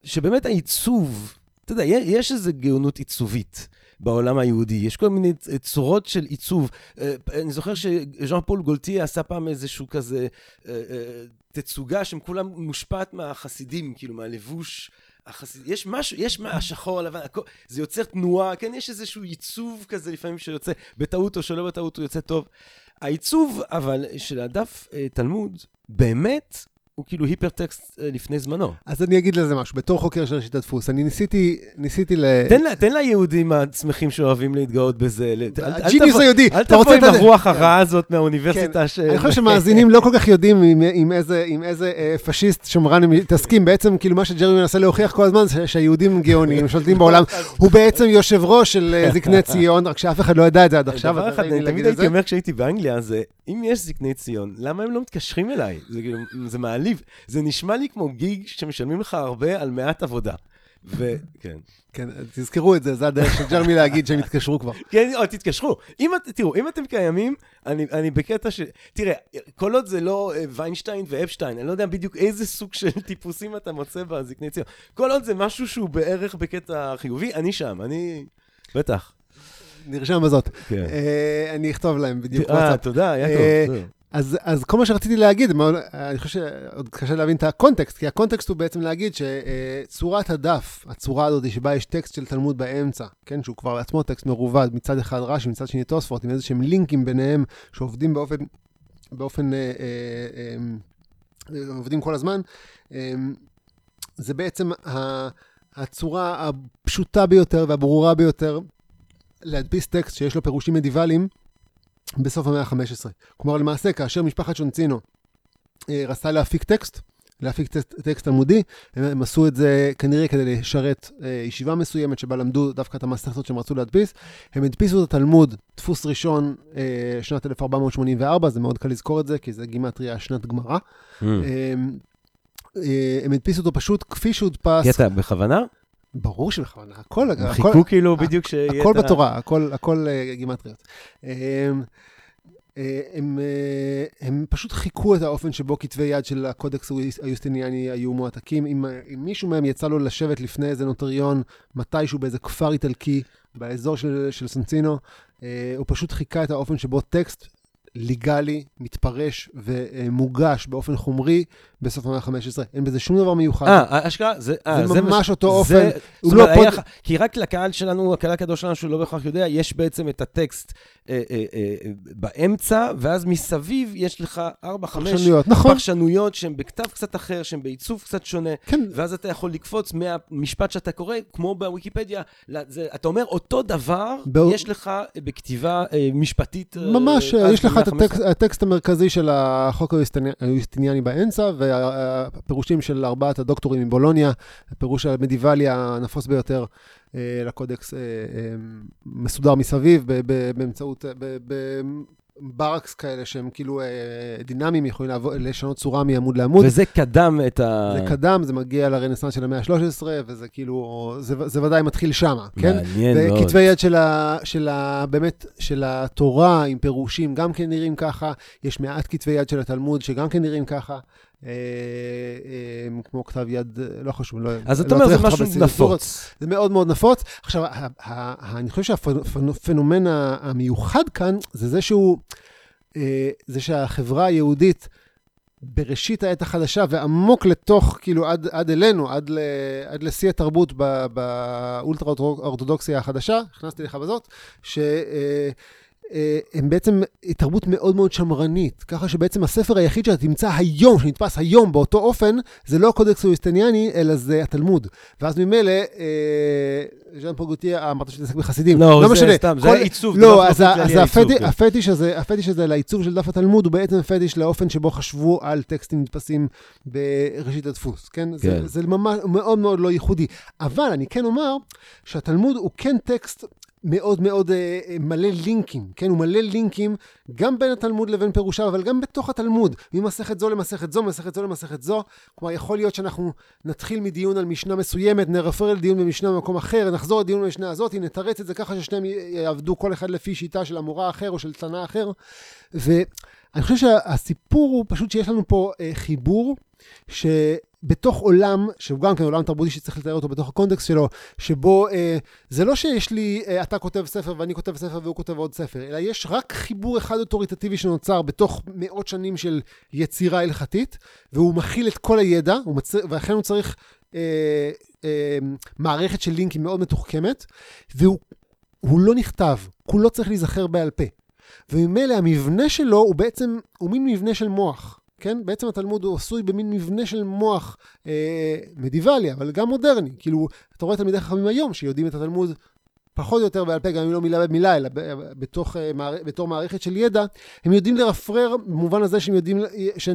שבאמת העיצוב, אתה יודע, יש איזו גאונות עיצובית. בעולם היהודי, יש כל מיני צורות של עיצוב. אה, אני זוכר שז'אן פול גולטיה עשה פעם איזשהו כזה אה, אה, תצוגה שכולם מושפעת מהחסידים, כאילו מהלבוש החסיד, יש משהו, יש מה, השחור הלבן, הכל, זה יוצר תנועה, כן, יש איזשהו עיצוב כזה לפעמים שיוצא בטעות או שלא בטעות הוא יוצא טוב. העיצוב, אבל, של הדף אה, תלמוד, באמת הוא כאילו היפרטקסט אה, לפני זמנו. אז אני אגיד לזה משהו, בתור חוקר של ראשית הדפוס, אני ניסיתי, ניסיתי ל... תן לה- תן ליהודים השמחים שאוהבים להתגאות בזה. ה genius היהודי, אל תבוא עם הרוח הרעה הזאת מהאוניברסיטה ש... אני חושב שמאזינים לא כל כך יודעים עם, איזה, אה, פשיסט שמרן הם מתעסקים. בעצם, כאילו, מה שג'רמי מנסה להוכיח כל הזמן, זה שהיהודים גאונים, שולטים בעולם. הוא בעצם יושב ראש של אה, זקני ציון, רק שאף אחד לא ידע את זה עד עכשיו. דבר אחד, אני תמיד הייתי. אומר כשהייתי באנגליה, זה אם יש זקני ציון, למה הם לא מתקשרים אליי? זה כאילו, זה מעליב. זה נשמע לי כמו גיג שמשלמים לך הרבה על מעט עבודה. וכן. כן, תזכרו את זה, זה הדרך של ג'רמי להגיד שהם התקשרו כבר. כן, או תתקשרו. אם, תראו, אם אתם קיימים, אני, אני בקטע ש... תראה, כל עוד זה לא אה, ויינשטיין ואפשטיין, אני לא יודע בדיוק איזה סוג של טיפוסים אתה מוצא בזקני ציון. כל עוד זה משהו שהוא בערך בקטע חיובי, אני שם, אני... בטח. נרשם בזאת. כן. אה, אני אכתוב להם בדיוק אה. תודה, אה, יעקב. אז, אז כל מה שרציתי להגיד, אני חושב שעוד קשה להבין את הקונטקסט, כי הקונטקסט הוא בעצם להגיד שצורת הדף, הצורה הזאת שבה יש טקסט של תלמוד באמצע, כן, שהוא כבר לעצמו טקסט מרובד, מצד אחד רש"י, מצד שני תוספות, עם איזה שהם לינקים ביניהם, שעובדים באופן, באופן, אה, אה, אה, עובדים כל הזמן, אה, זה בעצם ה- הצורה הפשוטה ביותר והברורה ביותר להדפיס טקסט שיש לו פירושים מדיווליים בסוף המאה ה-15. כלומר, למעשה, כאשר משפחת שונצינו אה, רצתה להפיק טקסט, להפיק טקסט, טקסט תלמודי, הם, הם עשו את זה כנראה כדי לשרת אה, ישיבה מסוימת שבה למדו דווקא את המסכתות שהם רצו להדפיס. הם הדפיסו את התלמוד, דפוס ראשון, אה, שנת 1484, זה מאוד קל לזכור את זה, כי זה גימטריה שנת גמרא. Mm. אה, אה, הם הדפיסו אותו פשוט כפי שהודפס. קטע, בכוונה? ברור שבכוונה, הכל, הם הכל, חיכו כאילו בדיוק שיהיה הכל בתורה, הכל, הכל אה, גימטריות. אה, אה, הם, אה, הם פשוט חיכו את האופן שבו כתבי יד של הקודקס היוסטיניאני היו מועתקים. אם, אם מישהו מהם יצא לו לשבת לפני איזה נוטריון, מתישהו באיזה כפר איטלקי, באזור של, של סנצינו, אה, הוא פשוט חיכה את האופן שבו טקסט ליגלי, מתפרש ומוגש באופן חומרי בסוף המאה ה-15. אין בזה שום דבר מיוחד. אה, אשכרה, זה... אה, זה ממש ש- אותו אופן. זה- הוא לא היה פוד- לך- כי רק לקהל שלנו, הקהל הקדוש שלנו, שהוא לא בהכרח יודע, יש בעצם את הטקסט אה, אה, אה, באמצע, ואז מסביב יש לך ארבע, חמש פרשנויות, נכון. פרשנויות שהן בכתב קצת אחר, שהן בעיצוב קצת שונה, כן, ואז אתה יכול לקפוץ מהמשפט שאתה קורא, כמו בוויקיפדיה, זה, אתה אומר אותו דבר, באו- יש לך משפטית אה, משפטית. אה, ממש, אז יש לך את הטקסט, הטקסט המרכזי של החוק היוסטיני- היוסטיניאני באמצע, והפירושים של ארבעת הדוקטורים מבולוניה, הפירוש המדיוואלי הנפוץ ביותר אה, לקודקס אה, אה, מסודר מסביב באמצעות, ברקס כאלה שהם כאילו אה, דינמיים, יכולים לעבור- לשנות צורה מעמוד לעמוד. וזה קדם את ה... זה קדם, זה מגיע לרנסאנס של המאה ה-13, וזה כאילו, זה, זה ודאי מתחיל שמה, כן? מעניין מאוד. וכתבי יד של, ה, של ה... באמת, של התורה עם פירושים גם כן נראים ככה, יש מעט כתבי יד של התלמוד שגם כן נראים ככה. אה, אה, כמו כתב יד, לא חשוב, לא... אז לא אתה אומר, זה משהו. נפוץ. זה מאוד מאוד נפוץ. עכשיו, אני חושב שהפנומן המיוחד כאן זה זה שהוא, אה, זה שהחברה היהודית בראשית העת החדשה ועמוק לתוך, כאילו עד, עד אלינו, עד, ל, עד לשיא התרבות באולטרה אורתודוקסיה החדשה, הכנסתי לך בזאת, ש... אה, הם בעצם תרבות מאוד מאוד שמרנית, ככה שבעצם הספר היחיד שאתה תמצא היום, שנתפס היום באותו אופן, זה לא הקודקס האוסטניאני, אלא זה התלמוד. ואז ממילא, אה, ז'אן פוגוטיה, אמרת שתעסק בחסידים. לא, זה משנה. סתם, זה כל- העיצוב, לא, באופן אז, אז העיצוב, כן. הפטיש, הזה, הפטיש הזה לעיצוב של דף התלמוד הוא בעצם פטיש לאופן שבו חשבו על טקסטים נתפסים בראשית הדפוס, כן? כן. זה, זה ממש מאוד מאוד לא ייחודי. אבל אני כן אומר שהתלמוד הוא כן טקסט מאוד מאוד אה, אה, מלא לינקים, כן? הוא מלא לינקים גם בין התלמוד לבין פירושיו, אבל גם בתוך התלמוד, ממסכת זו למסכת זו, ממסכת זו למסכת זו. כלומר, יכול להיות שאנחנו נתחיל מדיון על משנה מסוימת, נרפר לדיון במשנה במקום אחר, נחזור לדיון במשנה הזאת, נתרץ את זה ככה ששניהם יעבדו כל אחד לפי שיטה של המורה אחר או של תנא אחר. ואני חושב שהסיפור הוא פשוט שיש לנו פה אה, חיבור, שבתוך עולם, שהוא גם כן עולם תרבותי שצריך לתאר אותו בתוך הקונטקסט שלו, שבו אה, זה לא שיש לי, אה, אתה כותב ספר ואני כותב ספר והוא כותב עוד ספר, אלא יש רק חיבור אחד אוטוריטטיבי שנוצר בתוך מאות שנים של יצירה הלכתית, והוא מכיל את כל הידע, הוא מצ... ולכן הוא צריך אה, אה, מערכת של לינקים מאוד מתוחכמת, והוא הוא לא נכתב, כולו צריך להיזכר בעל פה. וממילא המבנה שלו הוא בעצם, הוא מין מבנה של מוח. כן? בעצם התלמוד הוא עשוי במין מבנה של מוח אה, מדיוולי, אבל גם מודרני. כאילו, אתה רואה תלמידי חכמים היום שיודעים את התלמוד פחות או יותר בעל פה, גם אם לא מילה במילה, אלא בתוך, אה, בתור מערכת של ידע, הם יודעים לרפרר במובן הזה שהם יודעים, ש...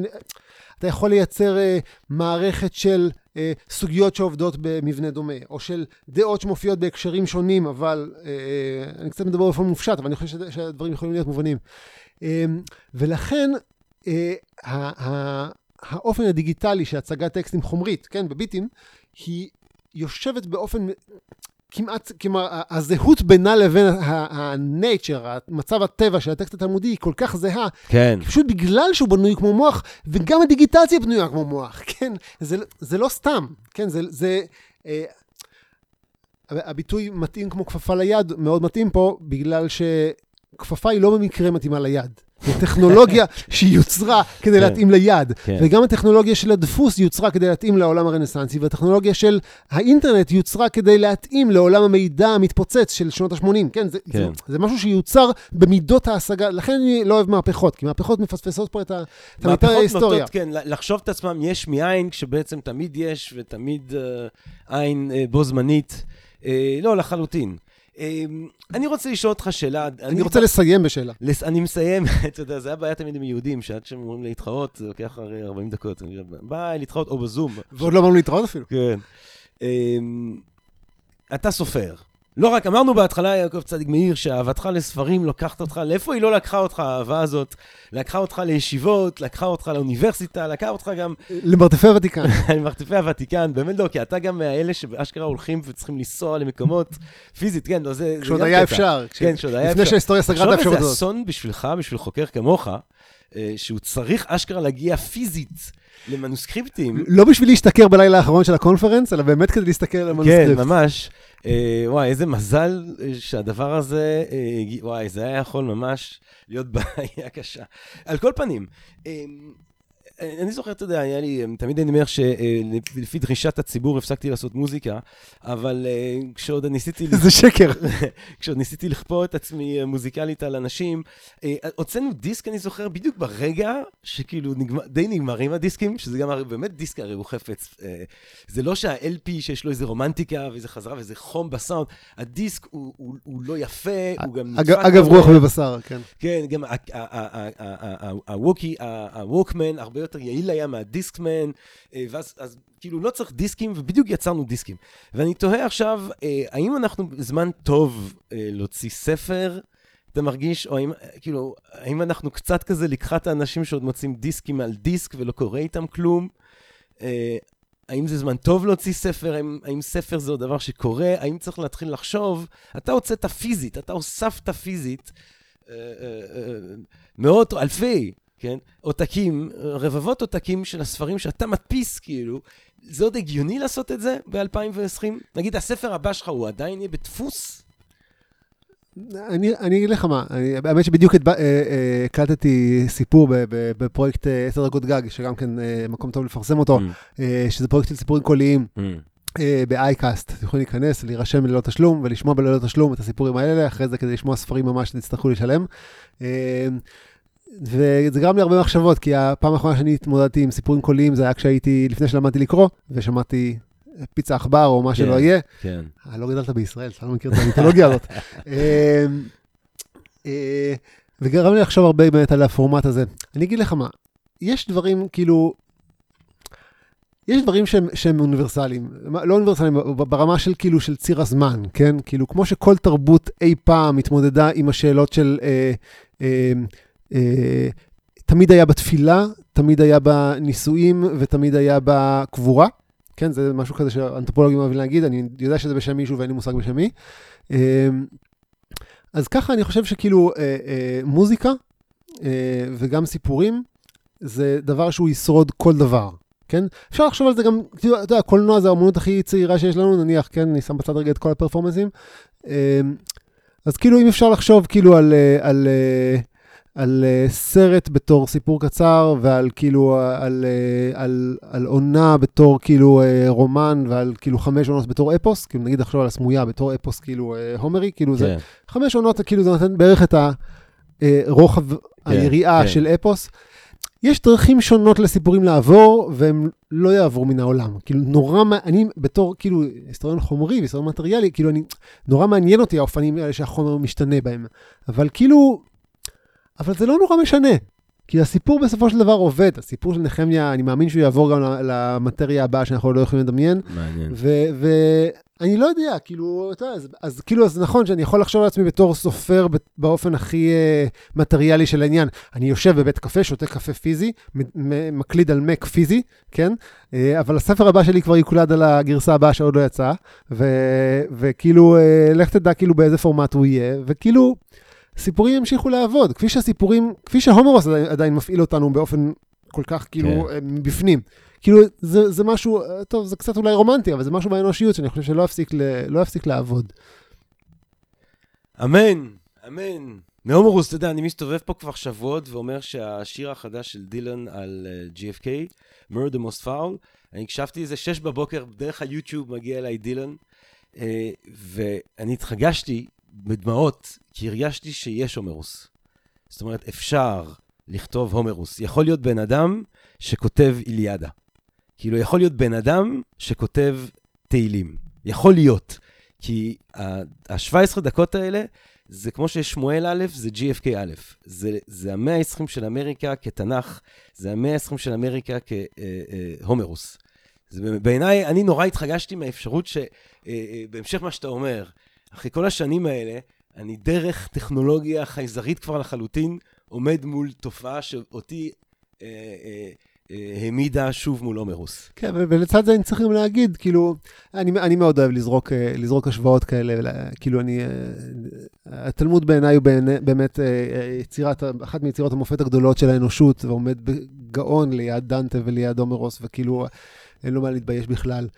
אתה יכול לייצר אה, מערכת של אה, סוגיות שעובדות במבנה דומה, או של דעות שמופיעות בהקשרים שונים, אבל אה, אני קצת מדבר באופן מופשט, אבל אני חושב שהדברים יכולים להיות מובנים. אה, ולכן, אה, האופן הדיגיטלי של הצגת טקסטים חומרית, כן, בביטים, היא יושבת באופן כמעט, כלומר, הזהות בינה לבין ה-nature, מצב הטבע של הטקסט התלמודי היא כל כך זהה. כן. פשוט בגלל שהוא בנוי כמו מוח, וגם הדיגיטציה בנויה כמו מוח, כן? זה, זה לא סתם, כן? זה... זה אה, הביטוי מתאים כמו כפפה ליד מאוד מתאים פה, בגלל שכפפה היא לא במקרה מתאימה ליד. זו טכנולוגיה שיוצרה כדי כן, להתאים ליד. כן. וגם הטכנולוגיה של הדפוס יוצרה כדי להתאים לעולם הרנסנסי, והטכנולוגיה של האינטרנט יוצרה כדי להתאים לעולם המידע המתפוצץ של שנות ה-80. כן, זה, כן. זה, זה משהו שיוצר במידות ההשגה. לכן אני לא אוהב מהפכות, כי מהפכות מפספסות פה את המיטה ההיסטוריה. מהפכות נוטות, כן, לחשוב את עצמם יש מאין, כשבעצם תמיד יש, ותמיד עין uh, בו זמנית. Uh, לא, לחלוטין. אמ, אני רוצה לשאול אותך שאלה. אני רוצה לסיים בשאלה. אני מסיים, אתה יודע, זה הבעיה תמיד עם יהודים, שעד שהם אומרים להתחרות, זה לוקח הרי 40 דקות. ביי, להתחרות, או בזום. ועוד לא אמרנו להתחרות אפילו. כן. אמ, אתה סופר. לא רק, אמרנו בהתחלה, יעקב צדיק מאיר, שאהבתך לספרים לוקחת אותך, לאיפה היא לא לקחה אותך, האהבה הזאת? לקחה אותך לישיבות, לקחה אותך לאוניברסיטה, לקחה אותך גם... למרתפי הוותיקן. למרתפי הוותיקן, באמת לא, כי אתה גם מהאלה שאשכרה הולכים וצריכים לנסוע למקומות פיזית, כן, לא, זה... כשעוד היה אפשר. כן, כשעוד היה אפשר. לפני שההיסטוריה סגרה את האפשרות הזאת. זה אסון בשבילך, בשביל חוקר כמוך, שהוא צריך אשכרה להגיע פיזית. למנוסקריפטים. לא בשביל להשתכר בלילה האחרון של הקונפרנס, אלא באמת כדי להסתכל על המנוסקריפט. כן, ממש. אה, וואי, איזה מזל אה, שהדבר הזה, אה, וואי, זה היה יכול ממש להיות בעיה קשה. על כל פנים, אה, אני זוכר, אתה יודע, היה לי, תמיד אני אומר שלפי דרישת הציבור הפסקתי לעשות מוזיקה, אבל אה, כשעוד ניסיתי... זה שקר. כשעוד ניסיתי לכפות את עצמי אה, מוזיקלית על אנשים, אה, הוצאנו דיסק, אני זוכר, בדיוק ברגע שכאילו נגמר, די נגמרים הדיסקים, שזה גם באמת דיסק הרי הוא חפץ. זה לא שה-LP שיש לו איזה רומנטיקה ואיזה חזרה ואיזה חום בסאונד, הדיסק הוא, הוא, הוא לא יפה, הוא גם. אגב, רוח בבשר, כן. כן, גם הווקי, הווקמן, הרבה יותר... יותר יעיל היה מהדיסקמן, אה, ואז אז, כאילו לא צריך דיסקים, ובדיוק יצרנו דיסקים. ואני תוהה עכשיו, אה, האם אנחנו זמן טוב אה, להוציא ספר? אתה מרגיש, או האם, כאילו, האם אנחנו קצת כזה לקחת האנשים שעוד מוצאים דיסקים על דיסק ולא קורה איתם כלום? האם זה זמן טוב להוציא ספר? האם, האם ספר זה עוד דבר שקורה? האם צריך להתחיל לחשוב? אתה הוצאת פיזית, אתה הוספת פיזית מאות, אלפי כן? עותקים, רבבות עותקים של הספרים שאתה מדפיס, כאילו. זה עוד הגיוני לעשות את זה ב-2020? נגיד, הספר הבא שלך הוא עדיין יהיה בדפוס? אני, אני אגיד לך מה, אני, האמת שבדיוק אה, אה, הקלטתי סיפור בפרויקט 10 אה, דקות גג, שגם כן מקום טוב לפרסם אותו, mm. שזה פרויקט של סיפורים קוליים. Mm. ב-iCast, אתם יכולים להיכנס, להירשם ללא תשלום ולשמוע בללא תשלום את הסיפורים האלה, אחרי זה כדי לשמוע ספרים ממש תצטרכו לשלם. וזה גרם לי הרבה מחשבות, כי הפעם האחרונה שאני התמודדתי עם סיפורים קוליים זה היה כשהייתי, לפני שלמדתי לקרוא, ושמעתי פיצה עכבר או מה שלא כן, יהיה. כן. אה, לא גדלת בישראל, אתה לא מכיר את המיתולוגיה הזאת. אה, אה, וגרם לי לחשוב הרבה באמת על הפורמט הזה. אני אגיד לך מה, יש דברים כאילו, יש דברים שהם, שהם אוניברסליים, לא אוניברסליים, ברמה של כאילו של ציר הזמן, כן? כאילו, כמו שכל תרבות אי פעם התמודדה עם השאלות של אה, אה, תמיד היה בתפילה, תמיד היה בנישואים ותמיד היה בקבורה. כן, זה משהו כזה שאנתרופולוגים אוהבים להגיד, אני יודע שזה בשם מישהו ואין לי מושג בשם מי. אה, אז ככה אני חושב שכאילו אה, מוזיקה וגם סיפורים, זה דבר שהוא ישרוד כל דבר. כן? אפשר לחשוב על זה גם, אתה יודע, קולנוע זה האמנות הכי צעירה שיש לנו, נניח, כן, אני שם בצד רגע את כל הפרפורמנסים. אז כאילו, אם אפשר לחשוב כאילו על, על, על uh, סרט בתור סיפור קצר, ועל כאילו, על, uh, על, על עונה בתור כאילו רומן, ועל כאילו חמש עונות בתור אפוס, כאילו נגיד עכשיו על הסמויה בתור אפוס כאילו הומרי, כאילו זה, כן. חמש עונות כאילו זה נותן בערך את הרוחב, כן, היריעה כן. של אפוס. יש דרכים שונות לסיפורים לעבור, והם לא יעברו מן העולם. כאילו, נורא, אני בתור, כאילו, היסטוריון חומרי והיסטוריון מטריאלי, כאילו, אני, נורא מעניין אותי האופנים האלה שהחומר משתנה בהם. אבל כאילו, אבל זה לא נורא משנה. כי הסיפור בסופו של דבר עובד. הסיפור של נחמיה, אני מאמין שהוא יעבור גם למטריה הבאה שאנחנו לא יכולים לדמיין. מעניין. ואני לא יודע, כאילו, אתה יודע, אז, אז כאילו, אז נכון שאני יכול לחשוב על עצמי בתור סופר באופן הכי uh, מטריאלי של העניין. אני יושב בבית קפה, שותה קפה פיזי, מקליד על מק פיזי, כן? Uh, אבל הספר הבא שלי כבר יקולד על הגרסה הבאה שעוד לא יצאה, ו- וכאילו, uh, לך תדע כאילו באיזה פורמט הוא יהיה, וכאילו, סיפורים ימשיכו לעבוד, כפי שהסיפורים, כפי שהומרוס עדיין, עדיין מפעיל אותנו באופן כל כך כאילו כן. אה, מבפנים. כאילו, זה, זה משהו, אה, טוב, זה קצת אולי רומנטי, אבל זה משהו באנושיות שאני חושב שלא יפסיק, ל, לא יפסיק לעבוד. אמן, אמן. מהומורוס, אתה יודע, אני מסתובב פה כבר שבועות ואומר שהשיר החדש של דילן על uh, GFK, Murder Most Foul, אני הקשבתי איזה שש בבוקר, דרך היוטיוב מגיע אליי דילן, uh, ואני התרגשתי בדמעות, כי הרגשתי שיש הומרוס. זאת אומרת, אפשר לכתוב הומרוס. יכול להיות בן אדם שכותב איליאדה. כאילו, יכול להיות בן אדם שכותב תהילים. יכול להיות. כי ה-17 דקות האלה, זה כמו ששמואל א', זה GFK א'. זה, זה המאה ה-20 של אמריקה כתנ"ך, זה המאה ה-20 של אמריקה כהומרוס. בעיניי, אני נורא התרגשתי מהאפשרות שבהמשך מה שאתה אומר, אחרי כל השנים האלה, אני דרך טכנולוגיה חייזרית כבר לחלוטין, עומד מול תופעה שאותי אה, אה, אה, העמידה שוב מול הומרוס. כן, ולצד זה אני צריך גם להגיד, כאילו, אני, אני מאוד אוהב לזרוק, אה, לזרוק השוואות כאלה, כאילו אני, אה, התלמוד בעיניי הוא בעיני, באמת אה, אה, יצירת, אחת מיצירות המופת הגדולות של האנושות, ועומד בגאון ליד דנטה וליד הומרוס, וכאילו, אין לו מה להתבייש בכלל.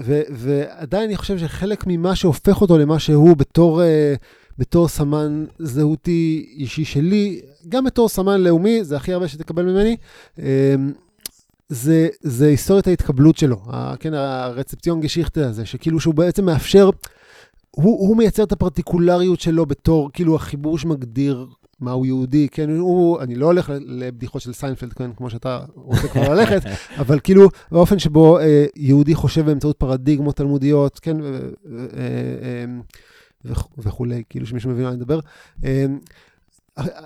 ו, ועדיין אני חושב שחלק ממה שהופך אותו למה שהוא בתור, אה, בתור סמן זהותי אישי שלי, גם בתור סמן לאומי, זה הכי הרבה שתקבל ממני, אה, זה, זה היסטוריית ההתקבלות שלו, כן, ה Rezeptionsgeschichte הזה, שכאילו שהוא בעצם מאפשר, הוא, הוא מייצר את הפרטיקולריות שלו בתור כאילו החיבור שמגדיר מהו יהודי, כן, הוא, אני לא הולך לבדיחות של סיינפלד, כן, כמו שאתה רוצה כבר ללכת, אבל כאילו באופן שבו אה, יהודי חושב באמצעות פרדיגמות תלמודיות, כן, אה, אה, וכ- וכולי, כאילו שמישהו מבין מה אני מדבר. אה,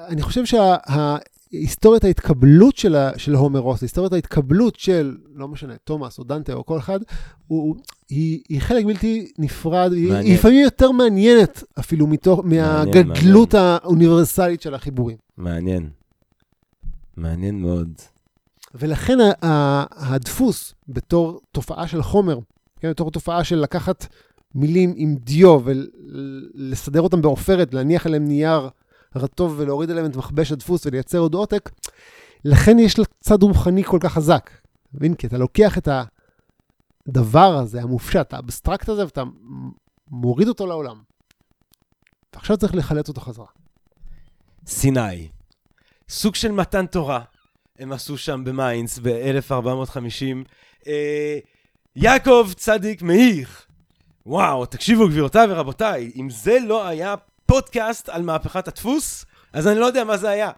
אני חושב שההיסטוריית ההתקבלות של, ה- של הומרוס, היסטוריית ההתקבלות של, לא משנה, תומאס או דנטה או כל אחד, הוא, היא, היא חלק בלתי נפרד, מעניין. היא לפעמים יותר מעניינת אפילו מתוך, מהגדלות האוניברסלית של החיבורים. מעניין. מעניין מאוד. ולכן ה- ה- הדפוס בתור תופעה של חומר, כן, בתור תופעה של לקחת מילים עם דיו ולסדר אותם בעופרת, להניח עליהם נייר רטוב ולהוריד עליהם את מכבש הדפוס ולייצר עוד עותק, לכן יש לה צד רוחני כל כך חזק. מבין? כי אתה לוקח את הדבר הזה, המופשט, האבסטרקט הזה, ואתה מוריד אותו לעולם. ועכשיו צריך לחלץ אותו חזרה. סיני. סוג של מתן תורה. הם עשו שם במיינץ ב-1450. אה, יעקב צדיק מאיר. וואו, תקשיבו גבירותיי ורבותיי, אם זה לא היה פודקאסט על מהפכת הדפוס, אז אני לא יודע מה זה היה.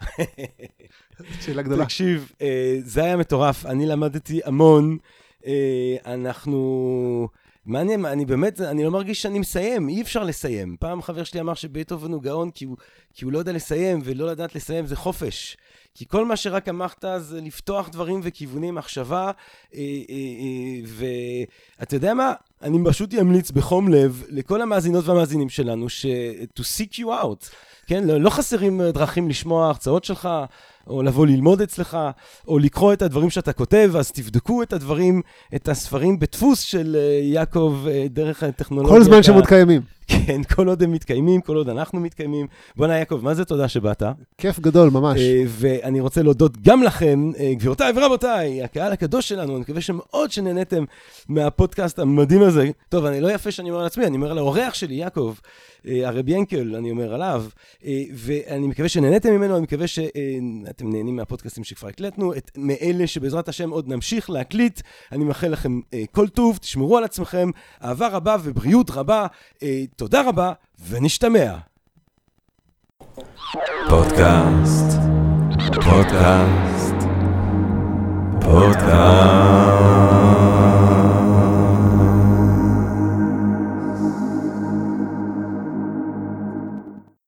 שאלה גדולה. תקשיב, אה, זה היה מטורף, אני למדתי המון. אה, אנחנו... מעניין, אני באמת, אני לא מרגיש שאני מסיים, אי אפשר לסיים. פעם חבר שלי אמר שבטהובן הוא גאון כי הוא, כי הוא לא יודע לסיים, ולא לדעת לסיים זה חופש. כי כל מה שרק אמרת זה לפתוח דברים וכיווני מחשבה, אה, אה, ואתה יודע מה? אני פשוט אמליץ בחום לב לכל המאזינות והמאזינים שלנו ש- to seek you out. כן, לא, לא חסרים אה, דרכים לשמוע הרצאות שלך, או לבוא ללמוד אצלך, או לקרוא את הדברים שאתה כותב, אז תבדקו את הדברים, את הספרים בדפוס של אה, יעקב אה, דרך הטכנולוגיה. כל זמן שהם עוד קיימים. כן, כל עוד הם מתקיימים, כל עוד אנחנו מתקיימים. בואנה יעקב, מה זה תודה שבאת? כיף גדול, ממש. ואני רוצה להודות גם לכם, גבירותיי ורבותיי, הקהל הקדוש שלנו, אני מקווה שמאוד שנהניתם מהפודקאסט המדהים הזה. טוב, אני לא יפה שאני אומר על עצמי, אני אומר על האורח שלי, יעקב, אה, הרבי ינקל, אני אומר עליו, אה, ואני מקווה שנהניתם ממנו, אני מקווה שאתם נהנים מהפודקאסטים שכבר הקלטנו, את מאלה שבעזרת השם עוד נמשיך להקליט. אני מאחל לכם אה, כל טוב, תשמרו על עצמכם, אהבה רבה ובריאות רבה. אה, תודה רבה, ונשתמע. פודקאסט, פודקאסט, פודקאסט.